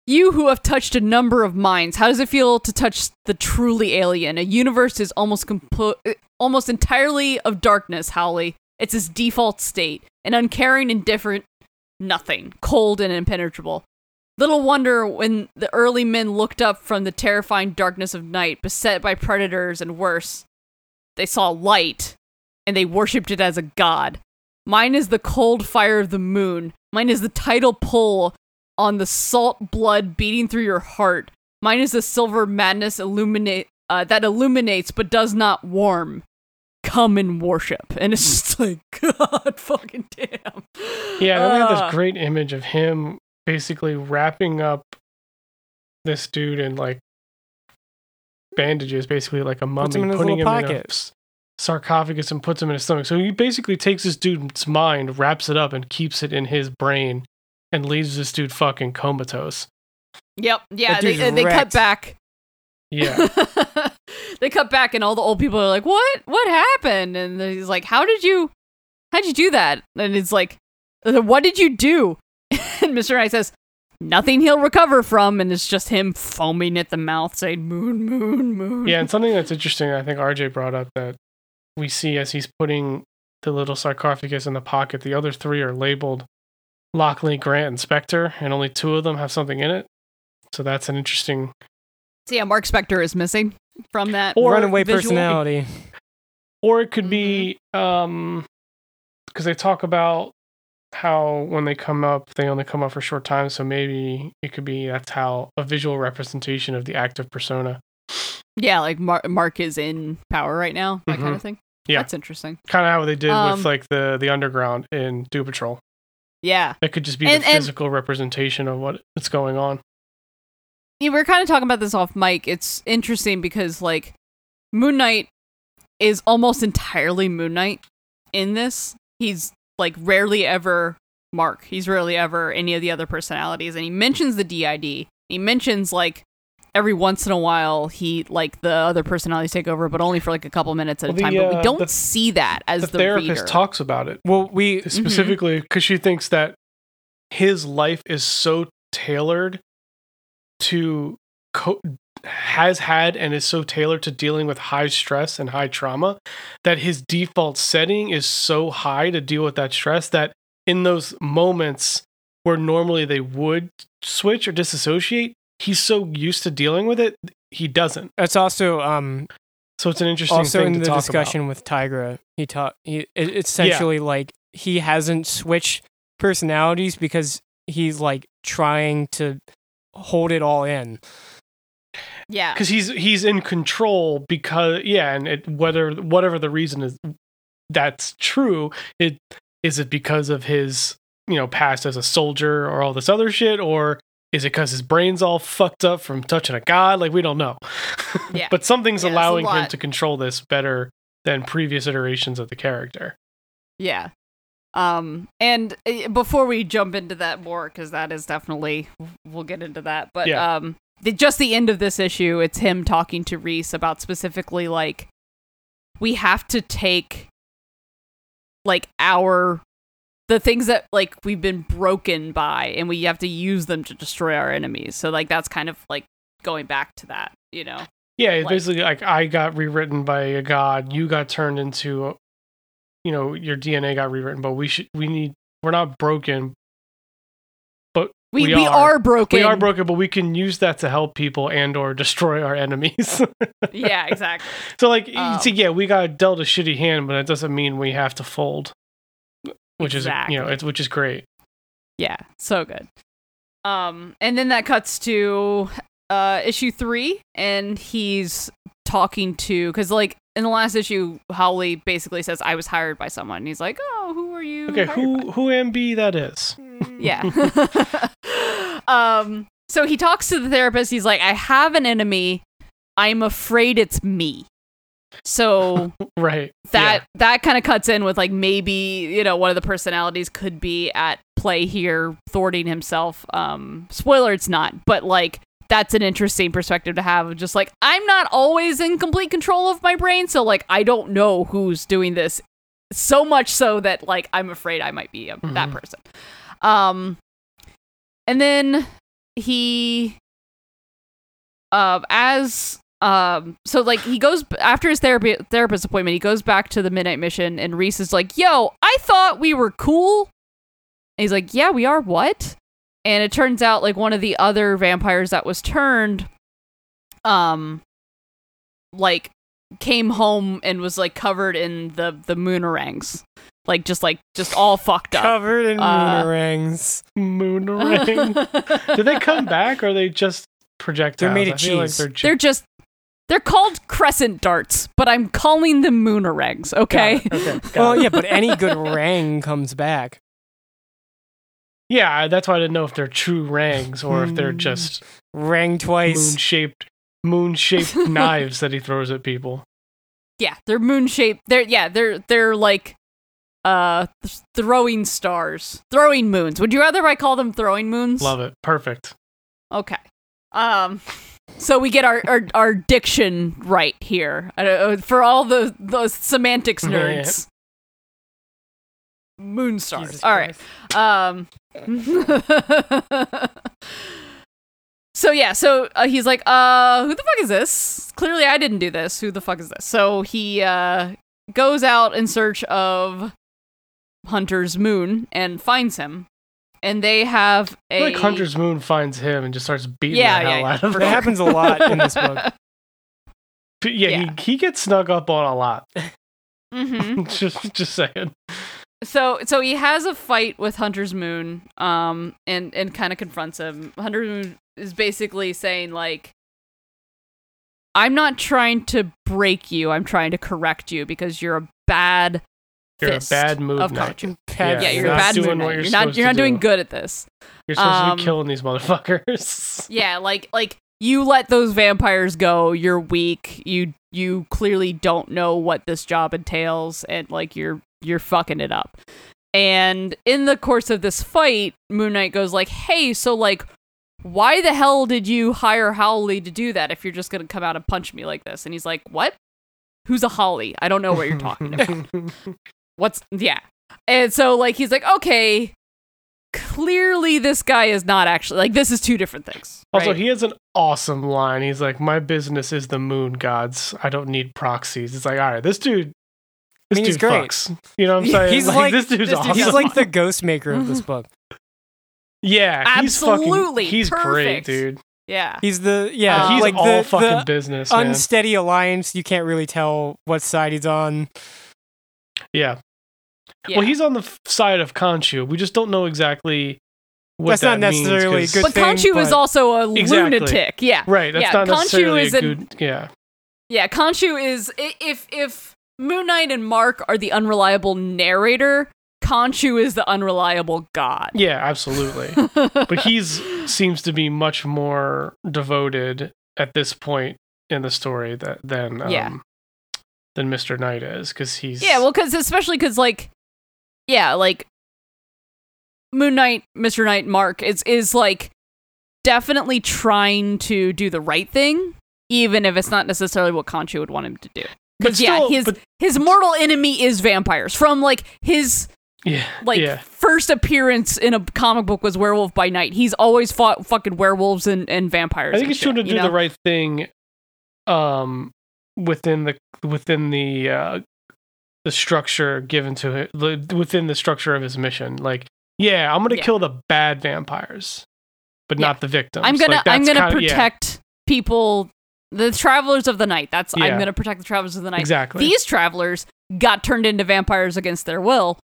B: you who have touched a number of minds how does it feel to touch the truly alien? A universe is almost compo- almost entirely of darkness howley it's his default state an uncaring indifferent nothing cold and impenetrable. Little wonder when the early men looked up from the terrifying darkness of night beset by predators and worse. They saw light and they worshipped it as a god. Mine is the cold fire of the moon. Mine is the tidal pull on the salt blood beating through your heart. Mine is the silver madness illuminate uh, that illuminates but does not warm. Come and worship, and it's just like God, fucking damn.
C: Yeah, then they had
B: Uh,
C: this great image of him basically wrapping up this dude in like bandages, basically like a mummy,
D: Puts him in
C: putting him
D: little
C: in a sarcophagus and puts him in his stomach. So he basically takes this dude's mind, wraps it up, and keeps it in his brain, and leaves this dude fucking comatose.
B: Yep, yeah. They,
D: dude's
B: they cut back.
C: Yeah,
B: they cut back, and all the old people are like, "What? What happened?" And he's like, "How did you? How'd you do that?" And it's like, "What did you do?" And Mr. Knight says, nothing he'll recover from, and it's just him foaming at the mouth, saying "Moon, moon, moon."
C: Yeah, and something that's interesting, I think RJ brought up that we see as he's putting the little sarcophagus in the pocket, the other three are labeled Lockley, Grant, and Spector, and only two of them have something in it. So that's an interesting.
B: So yeah, Mark Spector is missing from that.
C: Or
D: Runaway
B: visual.
D: personality.
C: Or it could be um because they talk about how when they come up, they only come up for a short time. So maybe it could be that's how a visual representation of the active persona.
B: Yeah, like Mar- Mark is in power right now, that kind
C: Mhm.
B: of thing.
C: Yeah.
B: that's interesting.
C: Kind of how they did
B: Um,
C: with like the the underground in Doom Patrol.
B: Yeah,
C: That could just be
B: And-
C: the
B: and-
C: physical representation of what's going on.
B: we were kind of talking about this off mic. It's interesting because like Moon Knight is almost entirely Moon Knight in this. He's like rarely ever Mark. He's rarely ever any of the other personalities, and he mentions the DID. He mentions like every once in a while he like the other personalities take over, but only for like a couple minutes at
C: Well,
B: a time.
C: the,
B: but we
C: uh,
B: don't
C: the-
B: see that as
C: the,
B: the,
C: therapist
B: reader.
C: talks about it
D: Well, we
C: specifically because she thinks that his life is so tailored to co- has had and is so tailored to dealing with high stress and high trauma that his default setting is so high to deal with that stress that in those moments where normally they would switch or disassociate he's so used to dealing with it he doesn't
D: that's also um
C: so it's an interesting
D: also
C: thing
D: in
C: to
D: the
C: talk
D: discussion with Tigra. He taught he it, it's essentially like he hasn't switched personalities because he's like trying to hold it all in.
B: yeah,
C: because he's he's in control because yeah and it, whether whatever the reason is that's true it is it because of his you know past as a soldier or all this other shit or is it because his brain's all fucked up from touching a god like we don't know
B: Yeah.
C: but something's
B: Yeah,
C: allowing him to control this better than previous iterations of the character
B: Yeah. Um and uh, before we jump into that more cuz that is definitely we'll get into that but
C: Yeah.
B: um the, just the end of this issue it's him talking to Reese about specifically like we have to take like our the things that like we've been broken by and we have to use them to destroy our enemies. So like that's kind of like going back to that, you know.
C: yeah it's
B: Like-
C: basically like i got rewritten by a god you got turned into you know your dna got rewritten but we should we need we're not broken
B: We
C: We
B: we,
C: are.
B: are. broken.
C: We are broken, but we can use that to help people and or destroy our enemies.
B: yeah, exactly.
C: so like
B: Um,
C: see, yeah, we got dealt a shitty hand, but it doesn't mean we have to fold. Which is you know, it's which is great.
B: Yeah, so good. Um, and then that cuts to uh issue three, and he's talking to because like in the last issue, Howley basically says, "I was hired by someone." And he's like, "Oh, who are you?"
C: Okay, who
B: by?"
C: who MB that is?
B: Yeah. um. So he talks to the therapist. He's like, "I have an enemy. I'm afraid it's me." So
C: Right.
B: that that kind of cuts in with like maybe you know one of the personalities could be at play here thwarting himself um spoiler it's not but like that's an interesting perspective to have of just like i'm not always in complete control of my brain so like i don't know who's doing this so much so that like i'm afraid i might be a, that
C: Mhm.
B: person um and then he uh as um so like he goes after his therapy therapist appointment he goes back to the midnight mission and reese is like yo i thought we were cool and he's like yeah we are what and it turns out like one of the other vampires that was turned um like came home and was like covered in the the moonerangs, like just like just all fucked up
D: Covered in
B: Uh,
D: moonarangs.
C: moon ring. Did they come back or are they just projectiles?
D: They're made of
C: I feel like
D: cheese.
C: they're, ju-
B: they're just they're called crescent darts but i'm calling them moonarangs okay
C: Got it, Okay. got
D: Well,
C: it.
D: yeah, but any good rang comes back.
C: Yeah, that's why I didn't know if they're true rangs or if they're
D: Hmm.
C: just
D: Rang twice.
C: moon shaped moon shaped knives that he throws at people.
B: yeah they're moon shaped they're yeah they're they're like uh th- throwing stars throwing moons would you rather i call them throwing moons
C: Love it. Perfect.
B: okay um so we get our our, our diction right here uh, for all the those semantics nerds moon stars. All right. Um. so yeah, so uh, he's like, uh, who the fuck is this? Clearly, I didn't do this. Who the fuck is this? So he uh goes out in search of Hunter's moon and finds him, and they have
C: I
B: a
C: feel like Hunter's Moon finds him and just starts beating
B: Yeah,
C: the hell
B: yeah,
C: out of
D: That
C: him.
D: happens a lot in this book.
C: But yeah,
B: Yeah.
C: He, he gets snug up on a lot.
B: Mhm.
C: just just saying.
B: So so he has a fight with Hunter's Moon, um, and and kind of confronts him. Hunter's Moon is basically saying like, "I'm not trying to break you. I'm trying to correct you because you're a bad
C: You're
B: fist
C: a bad move
B: of
C: knight.
B: Khonshu.
D: Bad
B: Yeah,
C: Yeah,
B: you're,
C: you're
B: a
C: not
B: bad
C: doing what you're
B: You're not you're not doing
C: do.
B: good at this.
C: You're supposed to
B: Um,
C: be killing these motherfuckers.
B: Yeah, like like you let those vampires go. You're weak. You you clearly don't know what this job entails, and like you're you're fucking it up. And in the course of this fight, Moon Knight goes like, "Hey, so like, why the hell did you hire Howley to do that if you're just gonna come out and punch me like this?" And he's like, "What? Who's a Holly? I don't know what you're talking about. What's yeah?" And so like he's like, "Okay." Clearly, this guy is not actually like this is two different things.
C: Also,
B: right?
C: he has an awesome line. He's like, "My business is the moon gods. I don't need proxies." It's like, all right, this dude, this
D: mean, he's
C: dude
D: great.
C: fucks. You know what I'm saying?
D: He's like-
C: this dude's
B: this
C: awesome.
D: He's like the ghost maker of this book.
C: yeah, he's fucking-
B: Absolutely,
C: he's great, dude.
B: Yeah.
D: He's the yeah,
B: Uh,
C: he's
D: like
C: all
D: the,
C: fucking
D: the
C: business, man.
D: unsteady alliance. You can't really tell what side he's on.
C: yeah.
B: Yeah.
C: Well, he's on the f- side of Khonshu. We just don't know exactly what
D: That's not
C: that means,
D: necessarily a
C: 'cause-
D: good
B: but
D: thing,
B: Khonshu is also a
C: Exactly.
B: lunatic. Yeah.
C: right. That's
B: yeah,
C: not
B: Khonshu
C: necessarily
B: is
C: a
B: an-
C: good. Yeah.
B: Yeah, Khonshu is if if Moon Knight and Mark are the unreliable narrator, Khonshu is the unreliable god.
C: Yeah, absolutely. but he's seems to be much more devoted at this point in the story that than um,
B: Yeah.
C: than Mr. Knight is because he's
B: Yeah, well, because especially because like, yeah, like Moon Knight, Mister Knight, Mark is is like definitely trying to do the right thing, even if it's not necessarily what Khonshu would want him to do.
C: but
B: Because yeah, his
C: but-
B: his mortal enemy is vampires. From like his
C: yeah
B: like
C: yeah
B: first appearance in a comic book was Werewolf by Night. He's always fought fucking werewolves and, and vampires.
C: I think
B: and
C: he's trying to do
B: you
C: the right thing um within the within the uh the structure given to it the, within the structure of his mission like yeah i'm gonna
B: Yeah.
C: kill the bad vampires but
B: Yeah.
C: not the victims
B: I'm gonna
C: Like,
B: I'm gonna
C: kinda- yeah,
B: protect people, the travelers of the night. That's
C: Yeah.
B: I'm gonna protect the travelers of the night.
C: exactly
B: These travelers got turned into vampires against their will.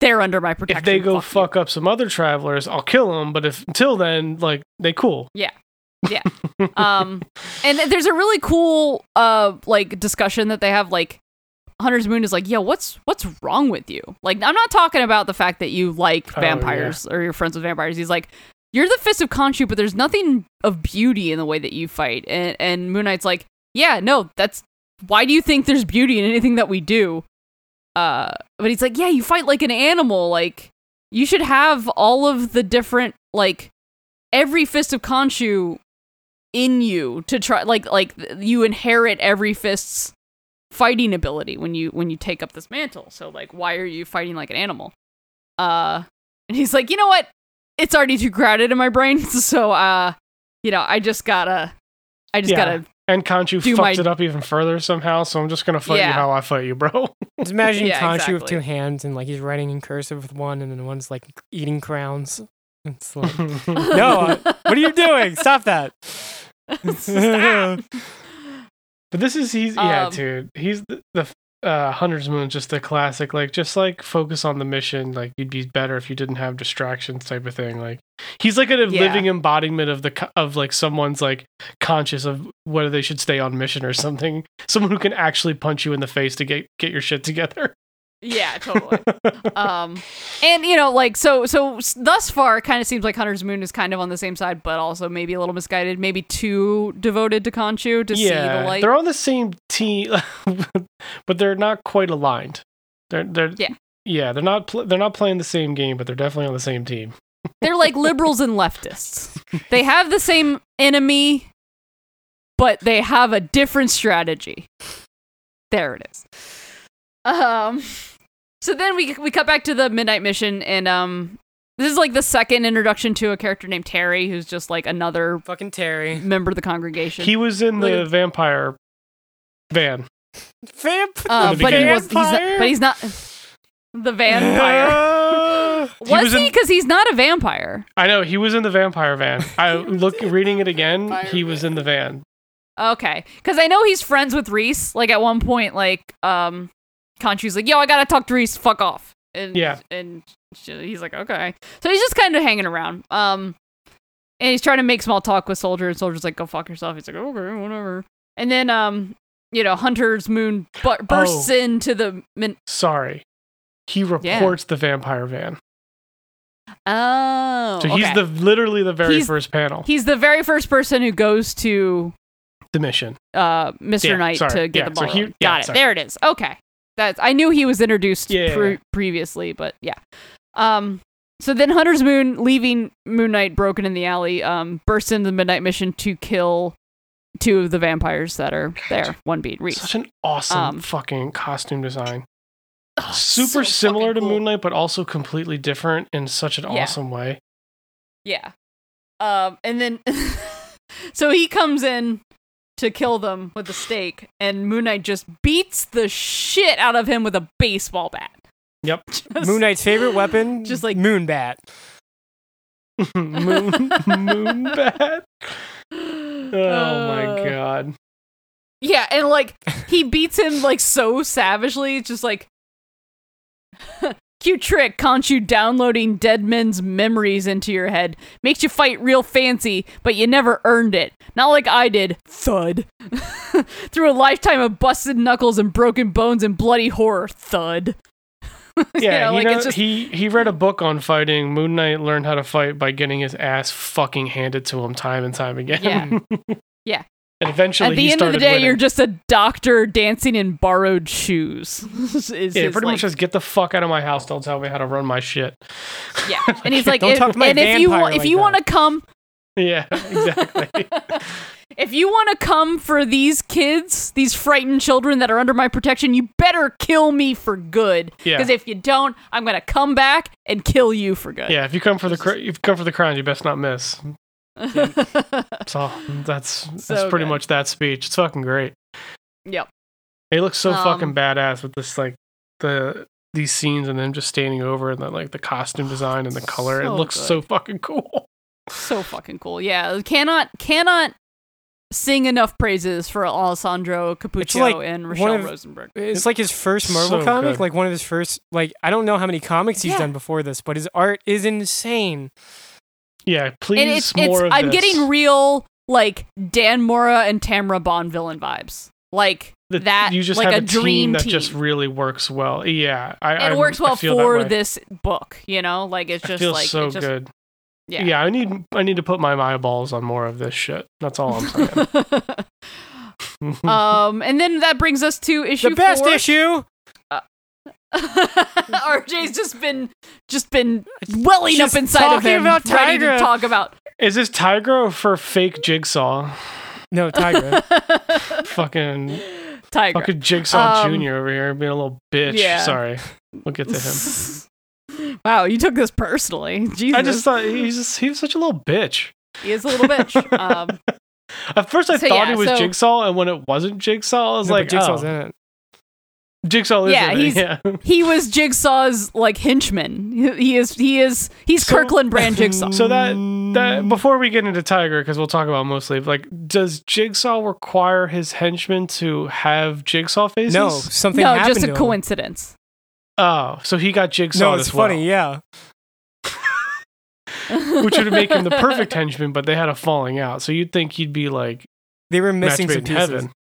B: They're under my protection.
C: if they go
B: you.
C: fuck up some other travelers i'll kill them but if until then like they cool Yeah.
B: yeah um and there's a really cool uh like discussion that they have like hunter's moon is like yo what's what's wrong with you? Like i'm not talking about the fact that you like
C: Oh, yeah.
B: vampires or you're friends with vampires. He's like you're the fist of Khonshu, but there's nothing of beauty in the way that you fight. And and moon knight's like yeah no that's why do you think there's beauty in anything that we do? Uh but he's like yeah you fight like an animal. Like you should have all of the different like every fist of Khonshu in you to try like like you inherit every fist's fighting ability when you when you take up this mantle. So like why are you fighting like an animal? Uh and he's like, "You know what? It's already too crowded in my brain, so uh you know, I just got to I just
C: Yeah.
B: got to
C: and Khonshu
B: Do
C: fucks
B: my-
C: it up even further somehow so i'm just gonna fight you how i fight you bro
D: Just imagine
B: Yeah,
D: Khonshu with two hands and like he's writing in cursive with one, and then one's like eating crowns. It's like, no, uh, what are you doing? Stop that.
B: Stop.
C: But this is he's yeah,
B: Um,
C: dude. He's the, the uh Hunter's Moon, just a classic. Like just like focus on the mission. Like you'd be better if you didn't have distractions, type of thing. Like he's like a
B: Yeah.
C: living embodiment of the of like someone's like conscious of whether they should stay on mission or something. Someone who can actually punch you in the face to get get your shit together.
B: Yeah, totally. um and you know like so so thus far it kind of seems like hunter's moon is kind of on the same side but also maybe a little misguided maybe too devoted to Khonshu to see the
C: yeah,
B: light
C: they're on the same team, but they're not quite aligned. They're they're
B: Yeah.
C: yeah. They're not pl- they're not playing the same game, but they're definitely on the same team.
B: they're like liberals and leftists they have the same enemy but they have a different strategy there it is um so so then we we cut back to the midnight mission, and um, this is like the second introduction to a character named Terry, who's just like another
D: Fucking Terry.
B: member of the congregation.
C: He was in the
D: Look at-
C: vampire van.
D: Vamp.
B: uh, but he was, he's not, but he's not the vampire. Was
C: was
B: he?
C: in-
B: Because he's not a vampire.
C: I know he was in the vampire van. I look reading it again. He was in the van.
B: Okay, because I know he's friends with Reese. Like at one point, like um, Khonshu's like, "Yo, I gotta talk to Reese. Fuck off." And
C: Yeah.
B: and she- he's like, "Okay." So he's just kind of hanging around. Um, and he's trying to make small talk with Soldier, and Soldier's like, "Go fuck yourself." He's like, "Okay, whatever." And then um, you know, Hunter's moon bu- bursts
C: Oh.
B: into the min-
C: Sorry. He reports the vampire van.
B: oh,
C: So he's
B: okay.
C: the literally the very
B: He's-
C: first panel.
B: he's the very first person who goes to
C: the mission.
B: uh, Mr.
C: Yeah,
B: Knight
C: sorry.
B: to get
C: Yeah,
B: the
C: so
B: ball.
C: he- yeah,
B: Got it.
C: sorry.
B: There it is. Okay. That's I knew he was introduced
C: Yeah,
B: pre-
C: yeah.
B: previously, but yeah. Um so then Hunter's Moon leaving Moon Knight broken in the alley um bursts into the midnight mission to kill two of the vampires that are there, one being Reese.
C: Such an awesome
B: Um,
C: fucking costume design.
B: Oh,
C: Super
B: so
C: similar to
B: cool.
C: Moon Knight, but also completely different in such an
B: Yeah.
C: awesome way.
B: Yeah. Um, and then, so he comes in to kill them with a stake, and Moon Knight just beats the shit out of him with a baseball bat.
C: Yep.
B: Just-
D: Moon Knight's favorite weapon,
B: Just like-
D: Moon Bat.
C: moon, moon bat. Oh my
B: Uh,
C: god.
B: Yeah, and like he beats him like so savagely, just like cute trick, can't you downloading dead men's memories into your head. Makes you fight real fancy, but you never earned it. Not like I did, thud. Through a lifetime of busted knuckles and broken bones and bloody horror, thud. You
C: Yeah,
B: know,
C: he,
B: like,
C: knows,
B: it's just-
C: he he read a book on fighting. Moon Knight learned how to fight by getting his ass fucking handed to him time and time again.
B: Yeah. Yeah.
C: And eventually,
B: At the
C: he
B: end of the day,
C: winning.
B: you're just a doctor dancing in borrowed shoes. is
C: yeah,
B: his,
C: pretty
B: like,
C: much just get the fuck out of my house. Don't tell me how to run my shit.
B: Yeah, and he's like,
D: Don't
B: if,
D: talk to my
B: and if you
D: vampire
B: want, if
D: like
B: you want to come,
C: Yeah, exactly.
B: if you want to come for these kids, these frightened children that are under my protection, you better kill me for good.
C: Yeah.
B: Because if you don't, I'm gonna come back and kill you for good.
C: yeah, if you come for the cr- if you come for the crown, you best not miss. So that's that's
B: So
C: pretty
B: good.
C: much that speech. It's fucking great.
B: yep.
C: He looks so
B: Um,
C: fucking badass with this like the these scenes and them just standing over and the like the costume design and the color. it looks
B: good.
C: so fucking cool.
B: So fucking cool. Yeah. Cannot cannot sing enough praises for Alessandro Cappuccio
D: like
B: and
D: one
B: Rochelle
D: of-
B: Rosenberg.
D: It's like his first Marvel
C: So
D: comic,
C: good.
D: like one of his first. Like I don't know how many comics he's
B: Yeah.
D: done before this, but his art is insane.
C: Yeah, please
B: and it's
C: more
B: it's I'm
C: this.
B: getting real like Dan Mora and Tamra Bonvillain vibes. Like
C: The-
B: that
C: you just
B: like
C: have
B: a dream
C: team that
B: team.
C: just really works well. Yeah, I,
B: it
C: I'm-
B: works well for this book, you know? Like it's
C: It
B: just
C: feels
B: like
C: so
B: just,
C: good.
B: Yeah.
C: Yeah. I need I need to put my eyeballs on more of this shit. That's all I'm saying.
B: um and then that brings us to issue
D: the best
B: four.
D: issue.
B: RJ's just been just been welling
D: Just
B: up inside of
D: talking
B: him
D: about
B: ready to talk about
C: Is this Tigra for fake Jigsaw?
D: No, Tiger.
C: fucking
B: Tiger.
C: fucking Jigsaw
B: Um,
C: Junior over here being a little bitch.
B: yeah.
C: Sorry, we'll get to him.
B: wow, you took this personally. Jesus.
C: I just thought he's just, he was such a little bitch.
B: he is a little bitch. Um
C: At first, I
B: So,
C: thought
B: yeah,
C: it was
B: so-
C: Jigsaw, and when it wasn't Jigsaw, I was
D: No,
C: like,
D: Jigsaw's
C: oh,
D: in it.
C: Jigsaw is
B: Yeah, he's-
C: Yeah.
B: he was Jigsaw's like henchman. He, he is he is he's
C: So-
B: Kirkland brand Jigsaw.
C: So that that before we get into Tiger, because we'll talk about mostly like, does Jigsaw require his henchmen to have Jigsaw faces?
D: no, something
B: no,
D: happened
B: just a
D: to him.
B: coincidence.
C: Oh, so he got Jigsaw
D: No, it's
C: as well,
D: funny. Yeah,
C: which would make him the perfect henchman, but they had a falling out. So you'd think he'd be like
D: they were missing some pieces.
C: heaven.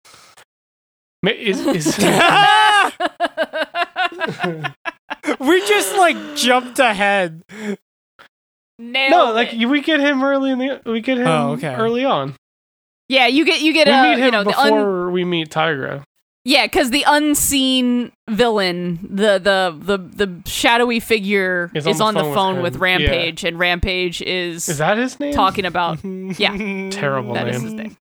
C: Ma- Is, is,
D: we just like jumped ahead.
B: Nailed
C: no, like
B: it.
C: we get him early in the we get him
D: Oh, okay.
C: early on.
B: yeah, you get you get
C: We
B: uh,
C: meet him
B: you know the un-
C: before we meet Tigra.
B: Yeah, because the unseen villain, the the the the shadowy figure,
C: Is
B: is,
C: on
B: on
C: the
B: the
C: phone with
B: with,
C: him.
B: Rampage, and Rampage is,
C: Is that his name?
B: talking about. Yeah.
C: Terrible
B: That
C: name.
B: is his name.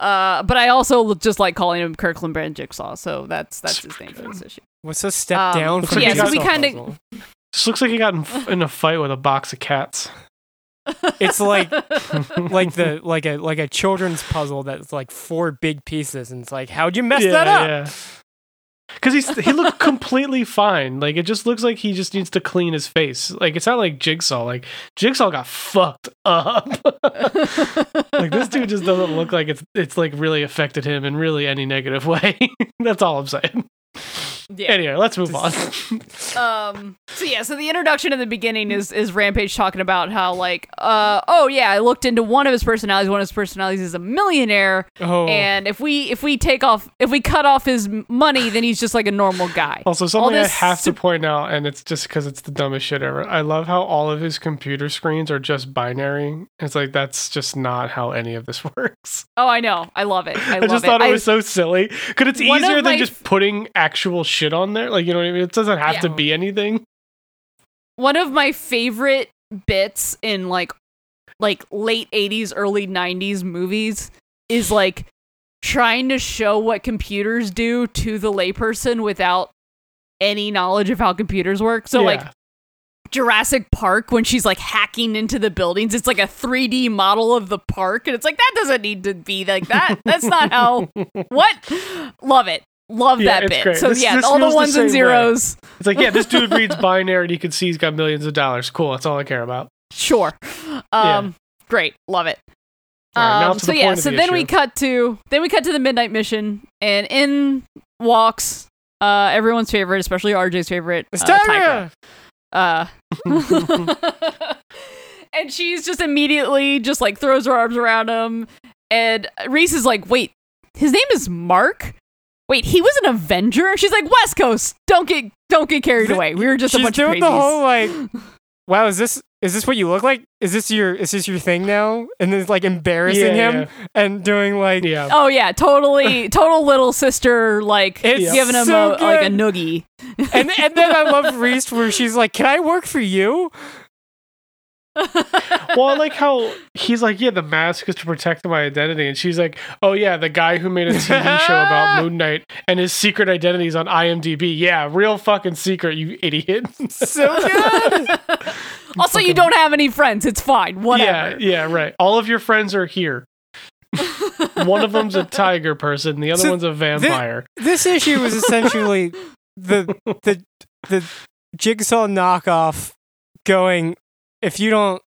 B: Uh, but I also just like calling him Kirkland Brand Jigsaw, so that's that's his name for this issue.
D: What's a step
B: Um,
D: down
C: Looks
D: from
B: yeah,
C: he
B: so we kind of.
C: This looks like he got in, in a fight with a box of cats.
D: It's like like the like a like a children's puzzle that's like four big pieces, and it's like, how'd you mess that up?
C: Because he's he looked completely fine. Like it just looks like he just needs to clean his face. Like it's not like Jigsaw. Like Jigsaw got fucked up. like this dude just doesn't look like it's it's like really affected him in really any negative way. That's all I'm saying.
B: Yeah.
C: Anyway, let's move on.
B: um so yeah so the introduction in the beginning is is rampage talking about how like uh oh yeah i looked into one of his personalities one of his personalities is a millionaire
D: Oh,
B: and if we if we take off if we cut off his money then he's just like a normal guy
C: Also, something I have to point out, and it's just because it's the dumbest shit ever. I love how all of his computer screens are just binary. It's like that's just not how any of this works.
B: oh i know i love it i,
C: I,
B: love
C: just
B: it
C: thought it
B: I-
C: was so silly. Because it's easier than
B: my
C: just putting actual shit on there. Like you know what I mean? It doesn't have to be anything.
B: one of my favorite bits in like like late 80s early 90s movies is like trying to show what computers do to the layperson without any knowledge of how computers work so like Jurassic Park when she's like hacking into the buildings. It's like a 3D model of the park, and it's like that doesn't need to be like that. That's not how. What? Love it. Love
C: Yeah,
B: that bit.
C: great.
B: So
C: This-
B: yeah,
C: this
B: all the
C: feels the
B: ones and
C: same way.
B: zeros.
C: it's like yeah, this dude reads binary and you can see he's got millions of dollars. Cool, that's all I care about.
B: Sure. Um, great. Love it.
C: Right,
B: Um, so yeah, so
C: the
B: then we cut to then we cut to the midnight mission, and in walks uh everyone's favorite, especially RJ's favorite, uh,
D: Tigra.
B: Uh, and she's just immediately just like throws her arms around him. And Reese is like, wait, his name is Mark? Wait, he was an Avenger? She's like, West Coast, don't get don't get carried away. We were just a
D: She's
B: bunch of
D: doing
B: crazies.
D: the whole like, wow, is this is this what you look like? Is this your is this your thing now? And then like embarrassing
C: Yeah,
D: him
C: yeah.
D: and doing like,
C: Yeah.
B: oh yeah, totally, total little sister like
D: It's
B: giving him
D: so
B: a, like a noogie.
D: and and then I love Reese where she's like, "Can I work for you?"
C: well, I like how he's like, yeah, the mask is to protect my identity, and she's like, oh yeah, the guy who made a TV show about Moon Knight and his secret identity is on IMDb. Yeah, real fucking secret, you idiot.
D: So good.
B: also, you don't have any friends. It's fine.
C: yeah,
B: Whatever.
C: yeah, right. All of your friends are here. One of them's a tiger person, the other
D: So
C: one's a vampire.
D: this issue was essentially the the the jigsaw knockoff going. If you don't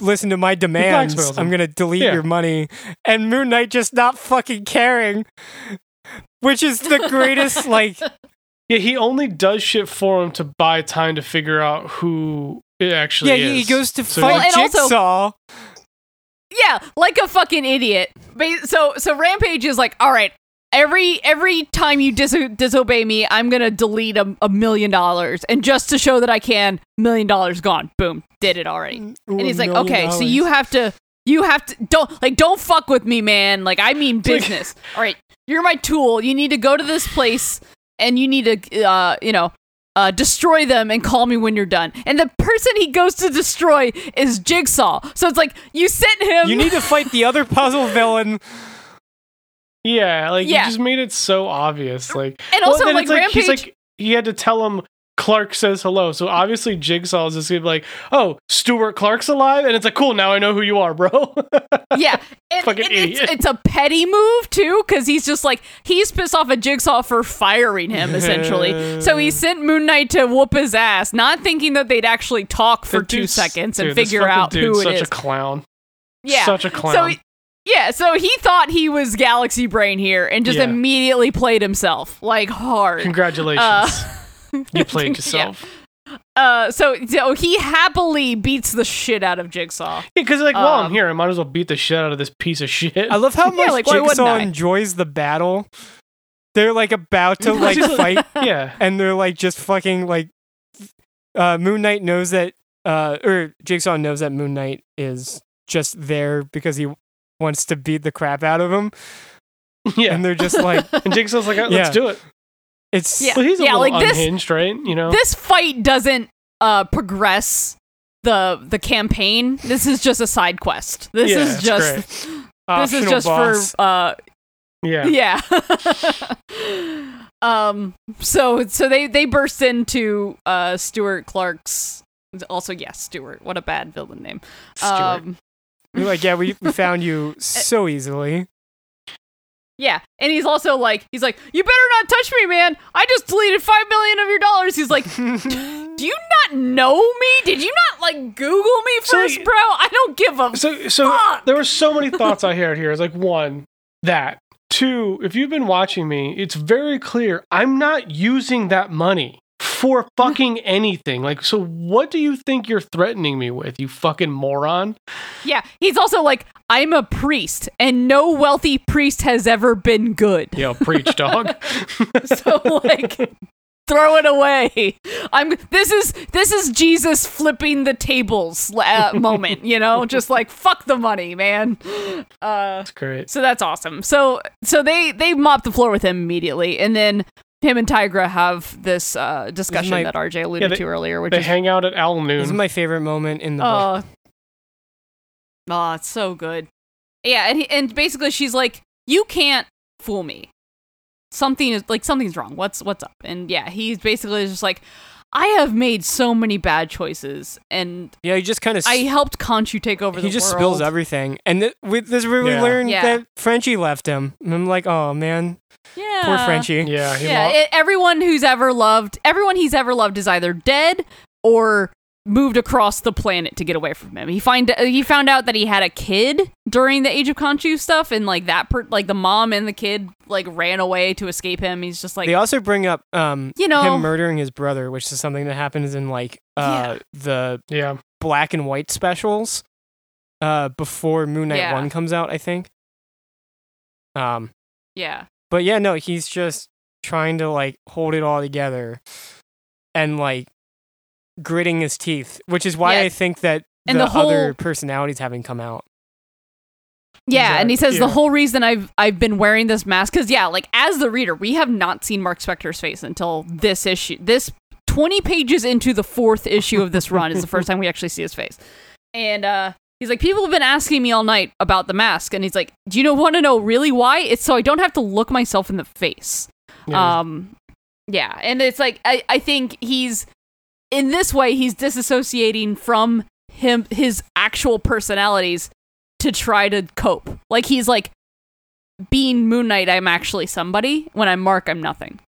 D: listen to my demands, I'm gonna delete
C: Yeah.
D: your money. And Moon Knight just not fucking caring, which is the greatest. like,
C: yeah, he only does shit for him to buy time to figure out who it actually
D: yeah,
C: is.
D: he goes to
C: So
D: fight
B: Well, and also-
D: Jigsaw.
B: Yeah, like a fucking idiot. Ba- So so Rampage is like, all right, every every time you dis- disobey me, I'm gonna delete a, a million dollars, and just to show that I can, million dollars gone. Boom, did it already. And he's like, okay, so you have to. You have to don't like don't fuck with me, man. Like I mean business. All right, you're my tool. You need to go to this place and you need to uh, you know, uh, destroy them and call me when you're done. And the person he goes to destroy is Jigsaw. So it's like you sent him.
D: You need to fight the other puzzle villain.
C: Yeah, like
B: Yeah.
C: you just made it so obvious. Like,
B: And
C: well,
B: also,
C: then
B: like,
C: it's he's
B: Rampage-
C: like he had to tell him Clark says hello. So obviously Jigsaw is just gonna be like, "Oh, Stuart Clark's alive," and it's like, "Cool, now I know who you are, bro."
B: yeah, and,
C: Fucking
B: and it's,
C: idiot.
B: it's a petty move too, because he's just like he's pissed off at Jigsaw for firing him essentially. so he sent Moon Knight to whoop his ass, not thinking that they'd actually talk for two seconds and
C: dude,
B: figure out who it
C: such
B: is.
C: a clown.
B: yeah,
C: such a clown.
B: So he- yeah, so he thought he was Galaxy Brain here, and just
C: Yeah.
B: immediately played himself like hard.
C: Congratulations,
B: Uh,
C: you played
B: yeah.
C: yourself.
B: Uh, so so he happily beats the shit out of Jigsaw.
C: Because like, while I'm
B: Um,
C: here, I might as well beat the shit out of this piece of shit.
D: I love how
B: Yeah,
D: much
B: like, why wouldn't
D: Jigsaw
B: I?
D: enjoys the battle. They're like about to like fight,
C: yeah,
D: and they're like just fucking like. Uh, Moon Knight knows that, uh, or Jigsaw knows that Moon Knight is just there because he wants to beat the crap out of him,
C: yeah.
D: and they're just like,
C: And Jigsaw's like, "Let's
D: Yeah.
C: do it."
D: it's
B: Yeah.
C: Well, he's a little
B: like this-
C: unhinged, right? You know,
B: this fight doesn't uh progress the the campaign. This is just a side quest. This
C: Yeah,
B: is just
C: great.
B: this is just
D: boss.
B: for uh
C: yeah.
B: yeah. Um. So so they they burst into uh Stuart Clark's. Also, yes, Stuart. What a bad villain name.
C: Stuart.
B: Um.
D: We're like, yeah, we, we found you eh so easily.
B: Yeah, and he's also like, he's like, you better not touch me, man. I just deleted five million of your dollars. He's like, do you not know me? Did you not like Google me
C: So,
B: first, bro? I don't give a.
C: So, so
B: Fuck.
C: there were so many thoughts I had here. It's like one, that two. If you've been watching me, it's very clear I'm not using that money for fucking anything. Like, so what do you think you're threatening me with? You fucking moron.
B: Yeah, he's also like, I'm a priest, and no wealthy priest has ever been good.
C: Yeah, preach, dog.
B: so like throw it away i'm this is this is jesus flipping the tables uh, moment you know just like fuck the money man uh
C: That's great.
B: so that's awesome so so they they mop the floor with him immediately and then him and tigra have this uh discussion
D: my-
B: that rj alluded
C: they-
B: to earlier which
C: They
B: is
C: hang out at Al Noon.
D: This is my favorite moment in the book.
B: oh oh it's so good. Yeah and he, and basically she's like you can't fool me. Something is like something's wrong. What's what's up? And yeah he's basically just like i have made so many bad choices and
D: Yeah, he just kind of
B: i helped Khonshu take over
D: he
B: the
D: just
B: world.
D: spills everything, and th- with this where we
C: Yeah.
D: learn
B: Yeah.
D: that Frenchie left him. And I'm like, oh man,
B: yeah
D: poor Frenchie.
C: yeah, he
B: yeah
C: lo-
B: it- everyone who's ever loved everyone he's ever loved is either dead or moved across the planet to get away from him. He find he found out that he had a kid during the Age of Khonshu stuff, and like that, per- like the mom and the kid like ran away to escape him. He's just like,
D: they also bring up um
B: You know-
D: him murdering his brother, which is something that happens in like uh the
C: yeah.
D: black and white specials uh before Moon Knight
B: Yeah.
D: 1 comes out, I think. Um
B: yeah,
D: but yeah, no, he's just trying to like hold it all together and like gritting his teeth, which is why
B: Yeah.
D: I think that
B: And
D: the,
B: the whole-
D: other personalities haven't come out.
B: yeah. And he says the whole reason I've I've been wearing this mask because yeah, like as the reader, we have not seen Mark Spector's face until this issue. This twenty pages into the fourth issue of this run is the first time we actually see his face, and uh. He's like, people have been asking me all night about the mask, and he's like, "Do you know want to know really why? It's so I don't have to look myself in the face."
C: yeah.
B: Um, yeah, and it's like I, I think he's in this way he's disassociating from him his actual personalities to try to cope. Like he's like being Moon Knight, I'm actually somebody. When I'm Mark, I'm nothing.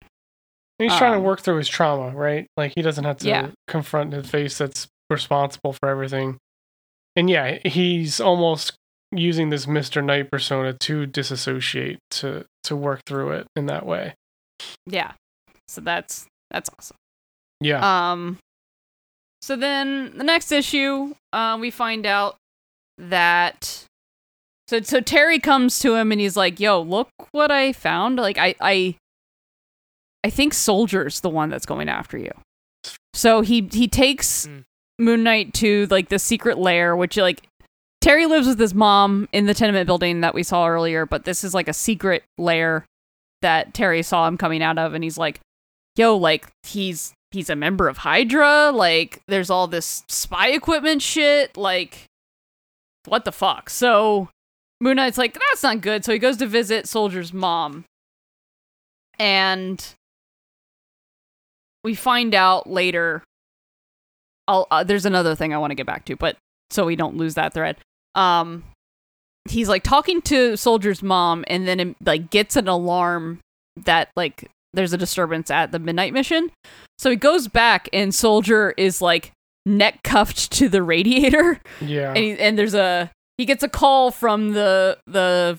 C: He's trying to
B: um,
C: work through his trauma, right? Like he doesn't have to
B: Yeah.
C: confront his face that's responsible for everything. And yeah, he's almost using this Mr. Knight persona to disassociate to to work through it in that way.
B: Yeah, so that's that's awesome.
C: Yeah.
B: Um, so then the next issue, uh, we find out that so so Terry comes to him and he's like, "Yo, look what I found! Like, I I I think Soldier's the one that's going after you." So he he takes
D: Mm.
B: Moon Knight to like the secret lair, which like Terry lives with his mom in the tenement building that we saw earlier, but this is like a secret lair that Terry saw him coming out of, and he's like, "Yo, like he's he's a member of Hydra. Like there's all this spy equipment shit. Like what the fuck?" So Moon Knight's like, "That's not good." So he goes to visit Soldier's mom, and we find out later. Uh, there's another thing I want to get back to, but so we don't lose that thread. Um, he's like talking to Soldier's mom, and then like gets an alarm that like there's a disturbance at the midnight mission. So he goes back, and Soldier is like neck cuffed to the radiator,
C: yeah.
B: and he, and there's a he gets a call from the the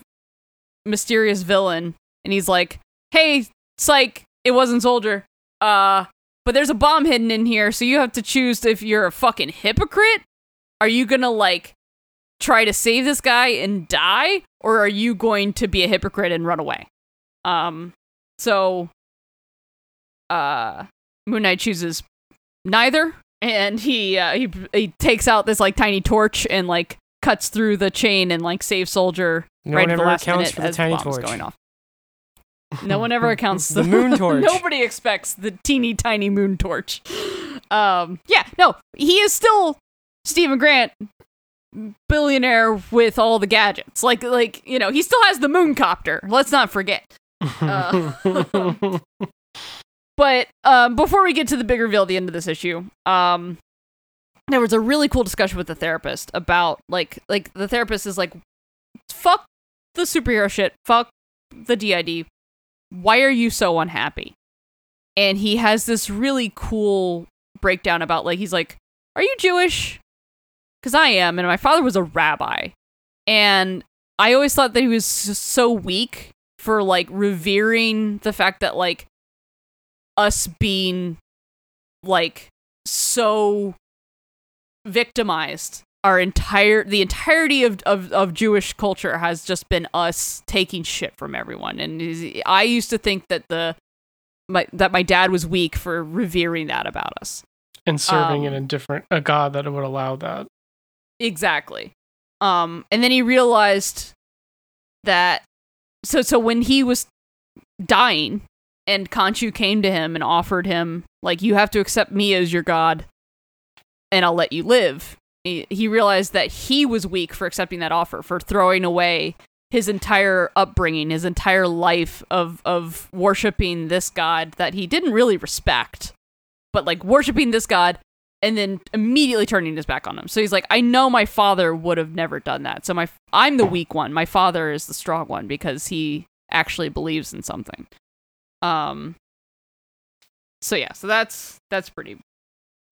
B: mysterious villain, and he's like, "Hey, psych, it wasn't Soldier. Uh, but there's a bomb hidden in here, so you have to choose if you're a fucking hypocrite. Are you gonna like try to save this guy and die, or are you going to be a hypocrite and run away?" Um, so uh, Moon Knight chooses neither, and he uh, he he takes out this like tiny torch and like cuts through the chain and like saves Soldier
D: No
B: right
D: one
B: at the
D: ever
B: last
D: accounts
B: minute
D: for the
B: as
D: tiny
B: bomb's
D: torch.
B: going off. No one ever accounts
D: The moon torch.
B: Nobody expects the teeny tiny moon torch. Um, yeah, no, he is still Stephen Grant, billionaire with all the gadgets. Like, like you know, he still has the moon copter. Let's not forget. Uh, but um, before we get to the big reveal at the end of this issue, um, there was a really cool discussion with the therapist about like like the therapist is like, fuck the superhero shit, fuck the DID. Why are you so unhappy? And he has this really cool breakdown about like he's like, are you Jewish? Because I am, and my father was a rabbi, and I always thought that he was so weak for like revering the fact that like us being like so victimized our entire the entirety of, of, of Jewish culture has just been us taking shit from everyone and I used to think that the my that my dad was weak for revering that about us
C: And serving in
B: Um,
C: a different a god that would allow that.
B: Exactly. Um, and then he realized that so so when he was dying and Khonshu came to him and offered him like you have to accept me as your god and I'll let you live. He, he realized that he was weak for accepting that offer, for throwing away his entire upbringing, his entire life of of worshiping this god that he didn't really respect, but like worshiping this god and then immediately turning his back on him. So he's like, I know my father would have never done that. So my I'm the weak one. My father is the strong one because he actually believes in something. Um. So yeah, so that's that's pretty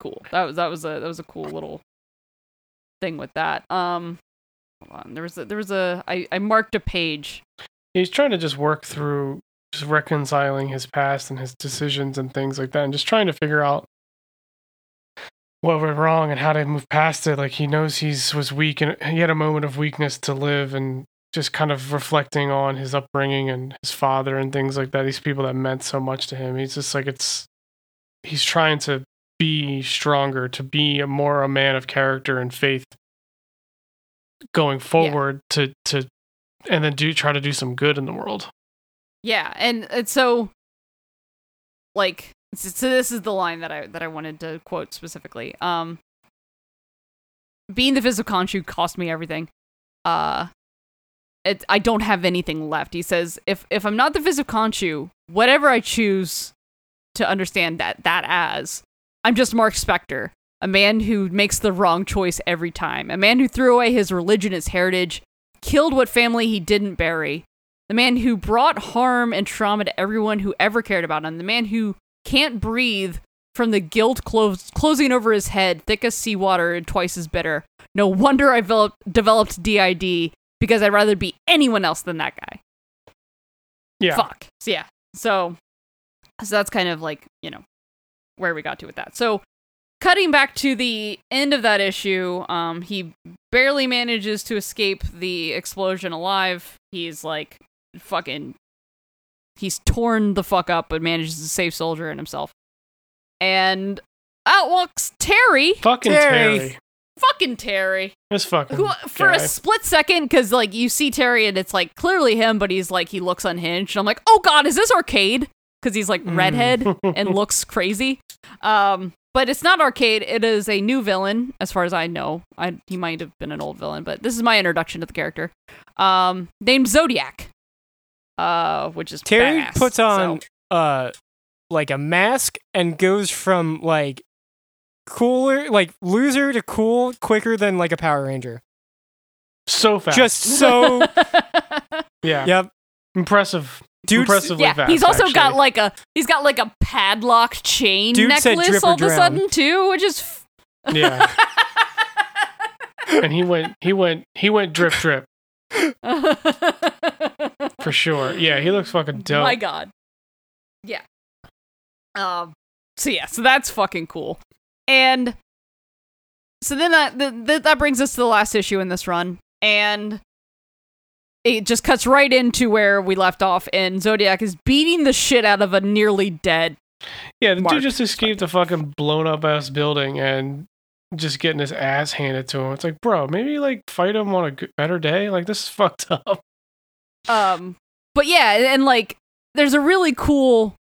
B: cool. That was that was a that was a cool little thing with that. Um. Hold on. There was a, there was a I I marked a page.
C: He's trying to just work through just reconciling his past and his decisions and things like that, and just trying to figure out what went wrong and how to move past it. Like he knows he's was weak and he had a moment of weakness to live, and just kind of reflecting on his upbringing and his father and things like that. These people that meant so much to him. He's just like it's. He's trying to be stronger, to be a more a man of character and faith going forward to to and then do try to do some good in the world.
B: Yeah, and it's so like so this is the line that I that I wanted to quote specifically. Um being the physical Khonshu cost me everything. Uh it, I don't have anything left. He says, if if I'm not the physical Khonshu, whatever I choose to understand that that as, I'm just Mark Spector, a man who makes the wrong choice every time, a man who threw away his religion, his heritage, killed what family he didn't bury, the man who brought harm and trauma to everyone who ever cared about him, the man who can't breathe from the guilt clo- closing over his head, thick as seawater and twice as bitter. No wonder I developed DID because I'd rather be anyone else than that guy.
C: Yeah.
B: Fuck. So, yeah. So, so that's kind of like, you know, where we got to with that. So, cutting back to the end of that issue, um, he barely manages to escape the explosion alive. He's like fucking he's torn the fuck up but manages to save soldier and himself. And out walks Terry.
C: Fucking
D: Terry.
C: Terry.
B: Fucking Terry.
C: This fucking
B: Who for a split second, because like you see Terry and it's like clearly him, but he's like he looks unhinged. And I'm like, oh god, is this arcade? Because he's like redhead and looks crazy. Um, but it's not arcade. It is a new villain, as far as I know. I he might have been an old villain, but this is my introduction to the character. Um, named Zodiac. Uh, which is
D: Terry
B: badass.
D: puts on
B: So-
D: uh like a mask and goes from like cooler like loser to cool quicker than like a Power Ranger.
C: so fast.
D: Just so
C: yeah.
D: yep.
C: Impressive.
D: Dude's-
C: Impressively
B: yeah,
C: fast.
B: he's also got like a he's got like a padlock chain
D: Dude said
B: necklace
D: drip or
B: all of a sudden too, which is f-
C: Yeah. and he went he went he went drip drip for sure. Yeah, he looks fucking dope.
B: My God. Yeah. Um. So yeah. So that's fucking cool. And so then that th- th- that brings us to the last issue in this run, and it just cuts right into where we left off, and Zodiac is beating the shit out of a nearly dead.
C: yeah, the
B: Mark.
C: dude just escaped a fucking blown up ass building and just getting his ass handed to him. It's like, bro, maybe like fight him on a better day. Like this is fucked up.
B: Um. But yeah, and, and like, there's a really cool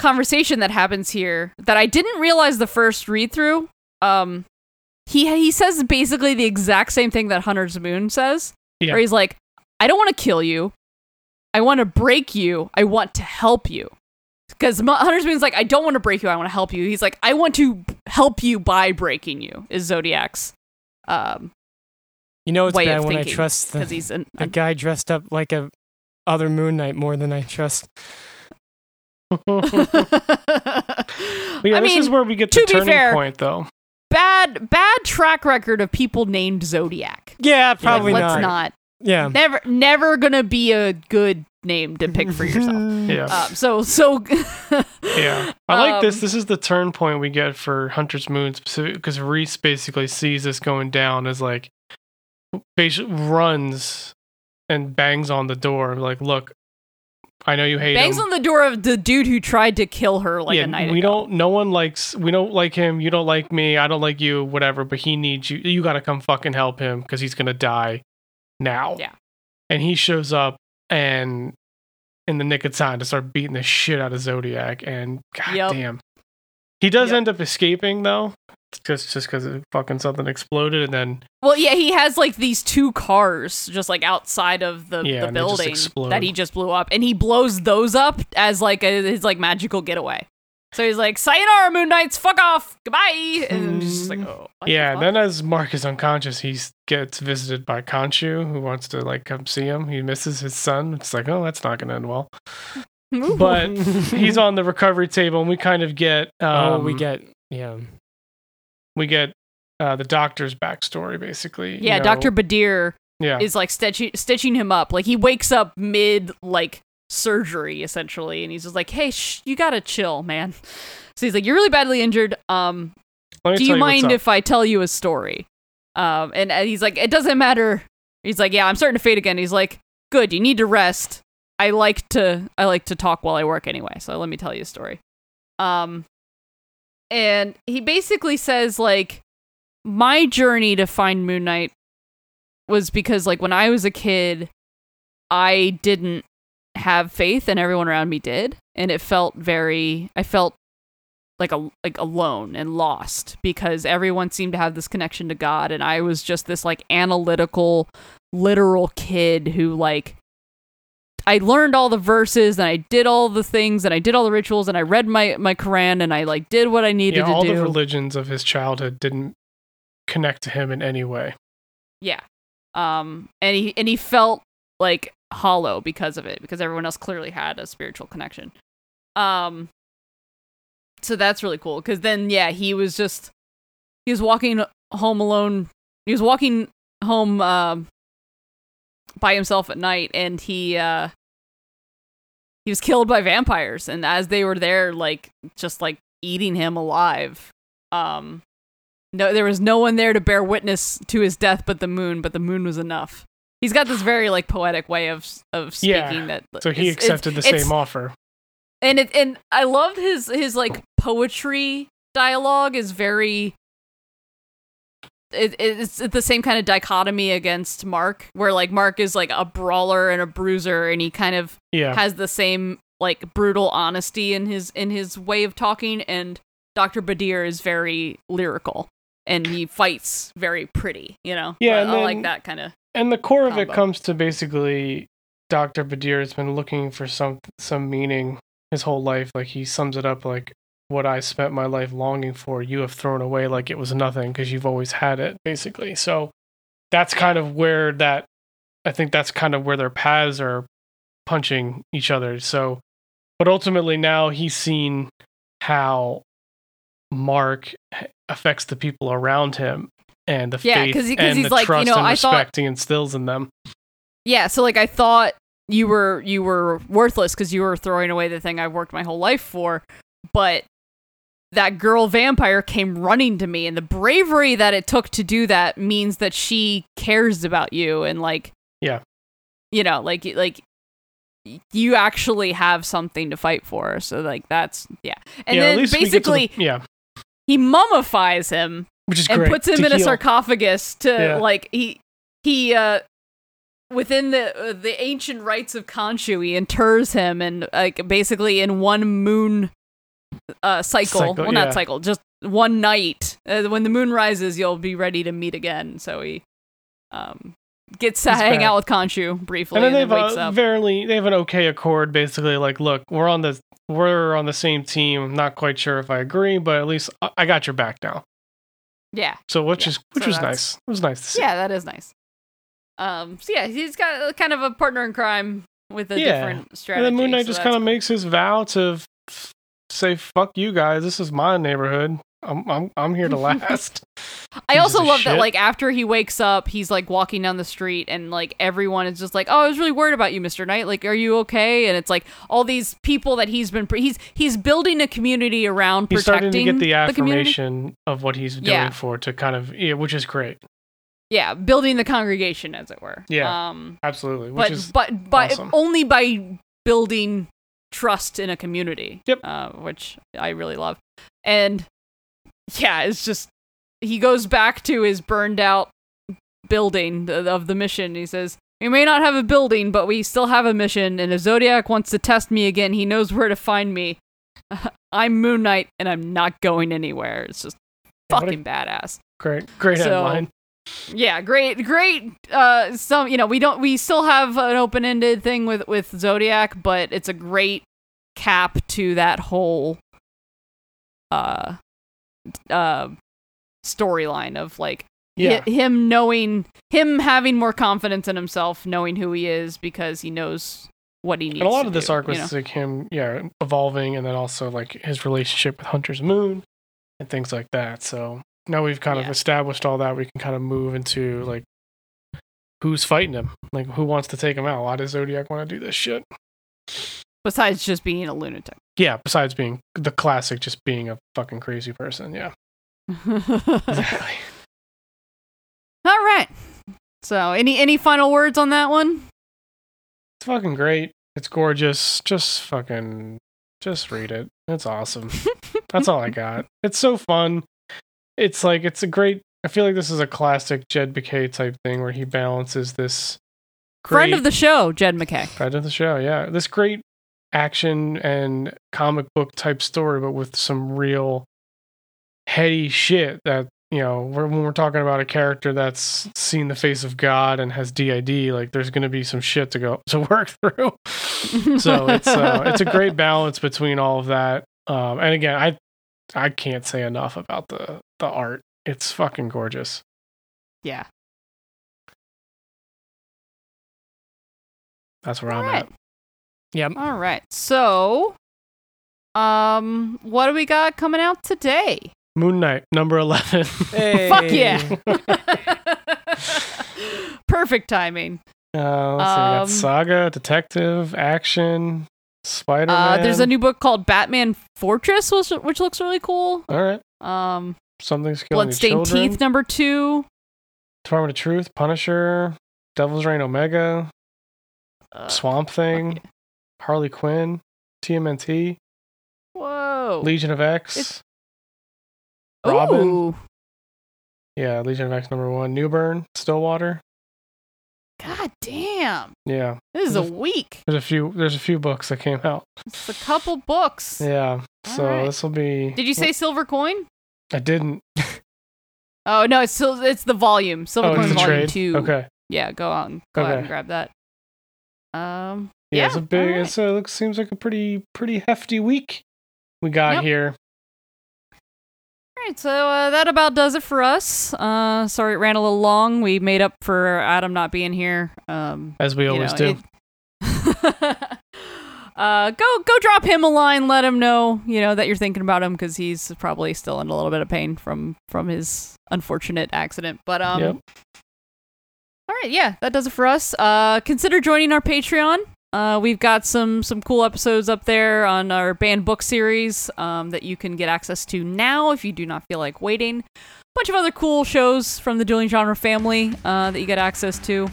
B: conversation that happens here that I didn't realize the first read through. Um, he he says basically the exact same thing that Hunter's Moon says.
C: Yeah.
B: Where he's like, I don't want to kill you. I want to break you. I want to help you. because Hunter's Moon's like, I don't want to break you. I want to help you. He's like, I want to help you by breaking you. Is Zodiac's um
D: You know it's
B: way
D: bad when I trust the,
B: an,
D: the guy dressed up like a other Moon Knight more than I trust.
C: Yeah,
B: I
C: this
B: mean,
C: is where we get
B: to
C: the turning
B: fair-
C: point, though.
B: bad bad track record of people named Zodiac.
D: Yeah, probably
B: Like, let's
D: not.
B: not.
D: Yeah.
B: Never never gonna be a good name to pick for yourself.
C: Yeah,
B: Um, so so
C: yeah. I like this.
B: um,
C: This is the turn point we get for Hunter's Moon, specific because Reese basically sees this going down as like, basically runs and bangs on the door, like, look, I know you hate
B: bangs
C: him.
B: on the door of the dude who tried to kill her like
C: yeah,
B: a night
C: we
B: ago.
C: don't. No one likes. We don't like him. You don't like me. I don't like you. Whatever. But he needs you. You got to come fucking help him because he's gonna die now.
B: Yeah.
C: And he shows up and in the nick of time to start beating the shit out of Zodiac. And god
B: Yep.
C: damn, he does
B: Yep.
C: end up escaping though, just just because fucking something exploded and then
B: Well, yeah, he has like these two cars just like outside of the,
C: Yeah,
B: the
C: and they just
B: building that he just blew up, and he blows those up as like a, his like magical getaway. So he's like, "Sayonara, Moon Knights, fuck off, goodbye," and I'm just like, "Oh, what the
C: yeah. Then as Mark is unconscious, he gets visited by Khonshu who wants to like come see him. He misses his son. It's like oh that's not gonna end well. but he's on the recovery table, and we kind of get um,
D: oh, we get yeah.
C: We get uh, the doctor's backstory, basically. you
B: yeah,
C: know.
B: Doctor Badr
C: Yeah,
B: is like stitching stitching him up. Like he wakes up mid like surgery essentially, and he's just like, "Hey, shh, you gotta chill, man." So he's like, "You're really badly injured. Um, do
C: tell
B: you mind if I tell you a story?" Um, and, and he's like, "It doesn't matter." He's like, "Yeah, I'm starting to fade again." He's like, "Good, you need to rest. I like to I like to talk while I work anyway. So let me tell you a story." Um, and he basically says like, "My journey to find Moon Knight was because like when I was a kid, I didn't have faith and everyone around me did, and it felt very I felt like a like alone and lost because everyone seemed to have this connection to God and I was just this like analytical literal kid who like I learned all the verses and I did all the things and I did all the rituals and I read my my Quran and I like did what I needed
C: yeah,
B: to
C: all the religions of his childhood didn't connect to him in any way.
B: Yeah. Um and he and he felt like hollow because of it because everyone else clearly had a spiritual connection. Um so that's really cool cuz then yeah, he was just he was walking home alone. He was walking home um by himself at night and he uh he was killed by vampires and as they were there like just like eating him alive. Um no, there was no one there to bear witness to his death but the moon, but the moon was enough. He's got this very like poetic way of of speaking
C: Yeah,
B: that
C: So he accepted the same offer.
B: and it and I loved his his like poetry dialogue is very it, it's the same kind of dichotomy against Mark where like Mark is like a brawler and a bruiser and he kind of
C: Yeah,
B: has the same like brutal honesty in his in his way of talking and Dr. Badr is very lyrical and he fights very pretty, you know.
C: Yeah,
B: I,
C: and
B: I like that kind of
C: and the core of it comes to basically Dr. Badr has been looking for some some meaning his whole life. Like he sums it up like what I spent my life longing for, you have thrown away like it was nothing because you've always had it, basically. So that's kind of where that I think that's kind of where their paths are punching each other. So but ultimately now he's seen how Mark affects the people around him and the
B: Yeah,
C: faith
B: 'cause he- 'cause
C: and
B: he's
C: the
B: like, you
C: trust
B: know,
C: and
B: I thought-
C: he instills in them.
B: Yeah, so like I thought you were you were worthless because you were throwing away the thing I've worked my whole life for, but that girl vampire came running to me, and the bravery that it took to do that means that she cares about you and like
C: Yeah.
B: you know like like you actually have something to fight for. So like that's yeah, and
C: yeah,
B: then
C: least we get to the-
B: basically
C: yeah,
B: he mummifies him
C: which is
B: and puts him in a sarcophagus to
C: Yeah.
B: like he he uh within the uh, the ancient rites of Khonshu he inters him and like basically in one moon uh cycle,
C: Cycle,
B: well
C: yeah.
B: not cycle just one night uh, when the moon rises you'll be ready to meet again so he um gets to
C: He's
B: hang
C: back.
B: out with Khonshu briefly
C: And
B: and
C: then
B: then,
C: they've
B: wakes
C: uh,
B: up
C: they have an okay accord. Basically, like, look, we're on the we're on the same team. I'm not quite sure if I agree, but at least I, I got your back now.
B: Yeah.
C: So which
B: Yeah,
C: is which
B: so
C: was nice. It was nice to see.
B: Yeah, that is nice. Um, so yeah, he's got kind of a partner in crime with a
C: Yeah.
B: different
C: And
B: strategy.
C: then Moon Knight
B: so
C: just kind of makes his vow to f- say, "Fuck you guys. This is my neighborhood. I'm I'm I'm here to last."
B: I also love that like after he wakes up, he's like walking down the street and like everyone is just like, "Oh, I was really worried about you, Mr. Knight. Like, are you okay?" And it's like all these people that he's been he's he's building a community around
C: he's starting to get the affirmation of what he's doing
B: Yeah.
C: for to kind of yeah, which is great.
B: Yeah, building the congregation as it were.
C: Yeah.
B: Um
C: Absolutely, which
B: but
C: is
B: but but
C: awesome.
B: only by building trust in a community.
C: Yep.
B: Uh, which I really love. And yeah, it's just he goes back to his burned out building of the mission. He says, "We may not have a building, but we still have a mission. And if Zodiac wants to test me again, he knows where to find me. I'm Moon Knight, and I'm not going anywhere." It's just
C: Yeah, what a-
B: fucking badass
C: great. Great
B: So-
C: headline.
B: Yeah great great uh some you know we don't we still have an open-ended thing with with zodiac but it's a great cap to that whole uh uh storyline of like
C: Yeah.
B: hi- him knowing him having more confidence in himself knowing who he is because he knows what he needs
C: And a lot of this
B: do,
C: arc was
B: you know?
C: like him, yeah, evolving, and then also like his relationship with Hunter's Moon and things like that. So now we've kind of established all that. We can kind of move into like who's fighting him, like who wants to take him out. Why does Zodiac want to do this shit?
B: besides just being a lunatic
C: Yeah, besides being the classic, just being a fucking crazy person. Yeah, exactly.
B: all right so any any final words on that one
C: It's fucking great. It's gorgeous. Just fucking, just read it. It's awesome. That's all I got. It's so fun. It's like it's a great. I feel like this is a classic Jed MacKay type thing where he balances this
B: friend of the show jed mackay
C: friend of the show. Yeah, this great action and comic book type story, but with some real heady shit that you know we're, when we're talking about a character that's seen the face of God and has DID, like there's going to be some shit to go to work through. so it's uh, it's a great balance between all of that. Um, and again, I I can't say enough about the the art. It's fucking gorgeous.
B: yeah
C: That's where
B: All
C: I'm
B: right.
C: at.
D: Yep.
B: All right. So, um, what do we got coming out today?
C: Moon Knight number eleven.
B: Fuck yeah. Perfect timing.
C: Uh, let's see, we got
B: Um,
C: Saga, Detective, Action, Spider
B: Uh, there's a new book called Batman Fortress, which, which looks really cool.
C: All right.
B: Um,
C: Something's killing your
B: Bloodstained. Teeth number two.
C: Department of Truth, Punisher, Devil's Reign Omega,
B: Uh,
C: Swamp Thing,
B: yeah.
C: Harley Quinn, TMNT,
B: Whoa.
C: Legion of X.
B: It's-
C: Robin.
B: Ooh.
C: yeah, Legion of X number one. Newburn, Stillwater.
B: God damn.
C: Yeah.
B: This is a
C: There's
B: week.
C: There's a few there's a few books that came out.
B: It's a couple books.
C: Yeah.
B: All
C: So
B: right.
C: this will be
B: Did you say Silver Coin?
C: I didn't.
B: Oh no, it's still it's the volume. Silver
C: oh,
B: Coin
C: it's
B: Volume
C: trade.
B: Two.
C: Okay.
B: Yeah, go out and go out
C: Okay.
B: and grab that. Um.
C: Yeah, it's
B: Yeah,
C: a big.
B: alright.
C: It's a looks seems like a pretty pretty hefty week we got
B: Yep.
C: here.
B: All right, so uh, that about does it for us. Uh, sorry it ran a little long. We made up for Adam not being here. Um,
C: As we always
B: know,
C: do.
B: it- uh, go go drop him a line. Let him know you know that you're thinking about him because he's probably still in a little bit of pain from from his unfortunate accident. But um,
C: Yep.
B: all right, yeah, that does it for us. Uh, consider joining our Patreon. Uh, we've got some some cool episodes up there on our banned book series um, that you can get access to now if you do not feel like waiting. A bunch of other cool shows from the dueling genre family uh, that you get access to.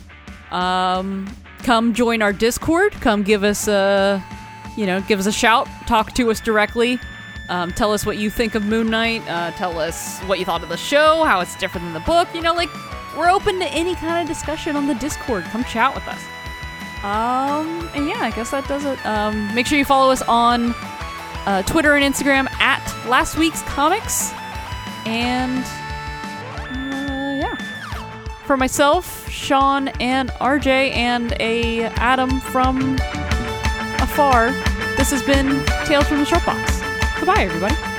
B: Um, come join our Discord. Come give us a you know give us a shout. Talk to us directly. Um, tell us what you think of Moon Knight. Uh, tell us what you thought of the show, how it's different than the book. You know, like we're open to any kind of discussion on the Discord. Come chat with us. Um, and yeah, I guess that does it. Um, make sure you follow us on uh, Twitter and Instagram at Last Week's Comics. And uh, yeah, for myself, Sean, and RJ, and a Adam from afar. This has been Tales from the Short Box. Goodbye, everybody.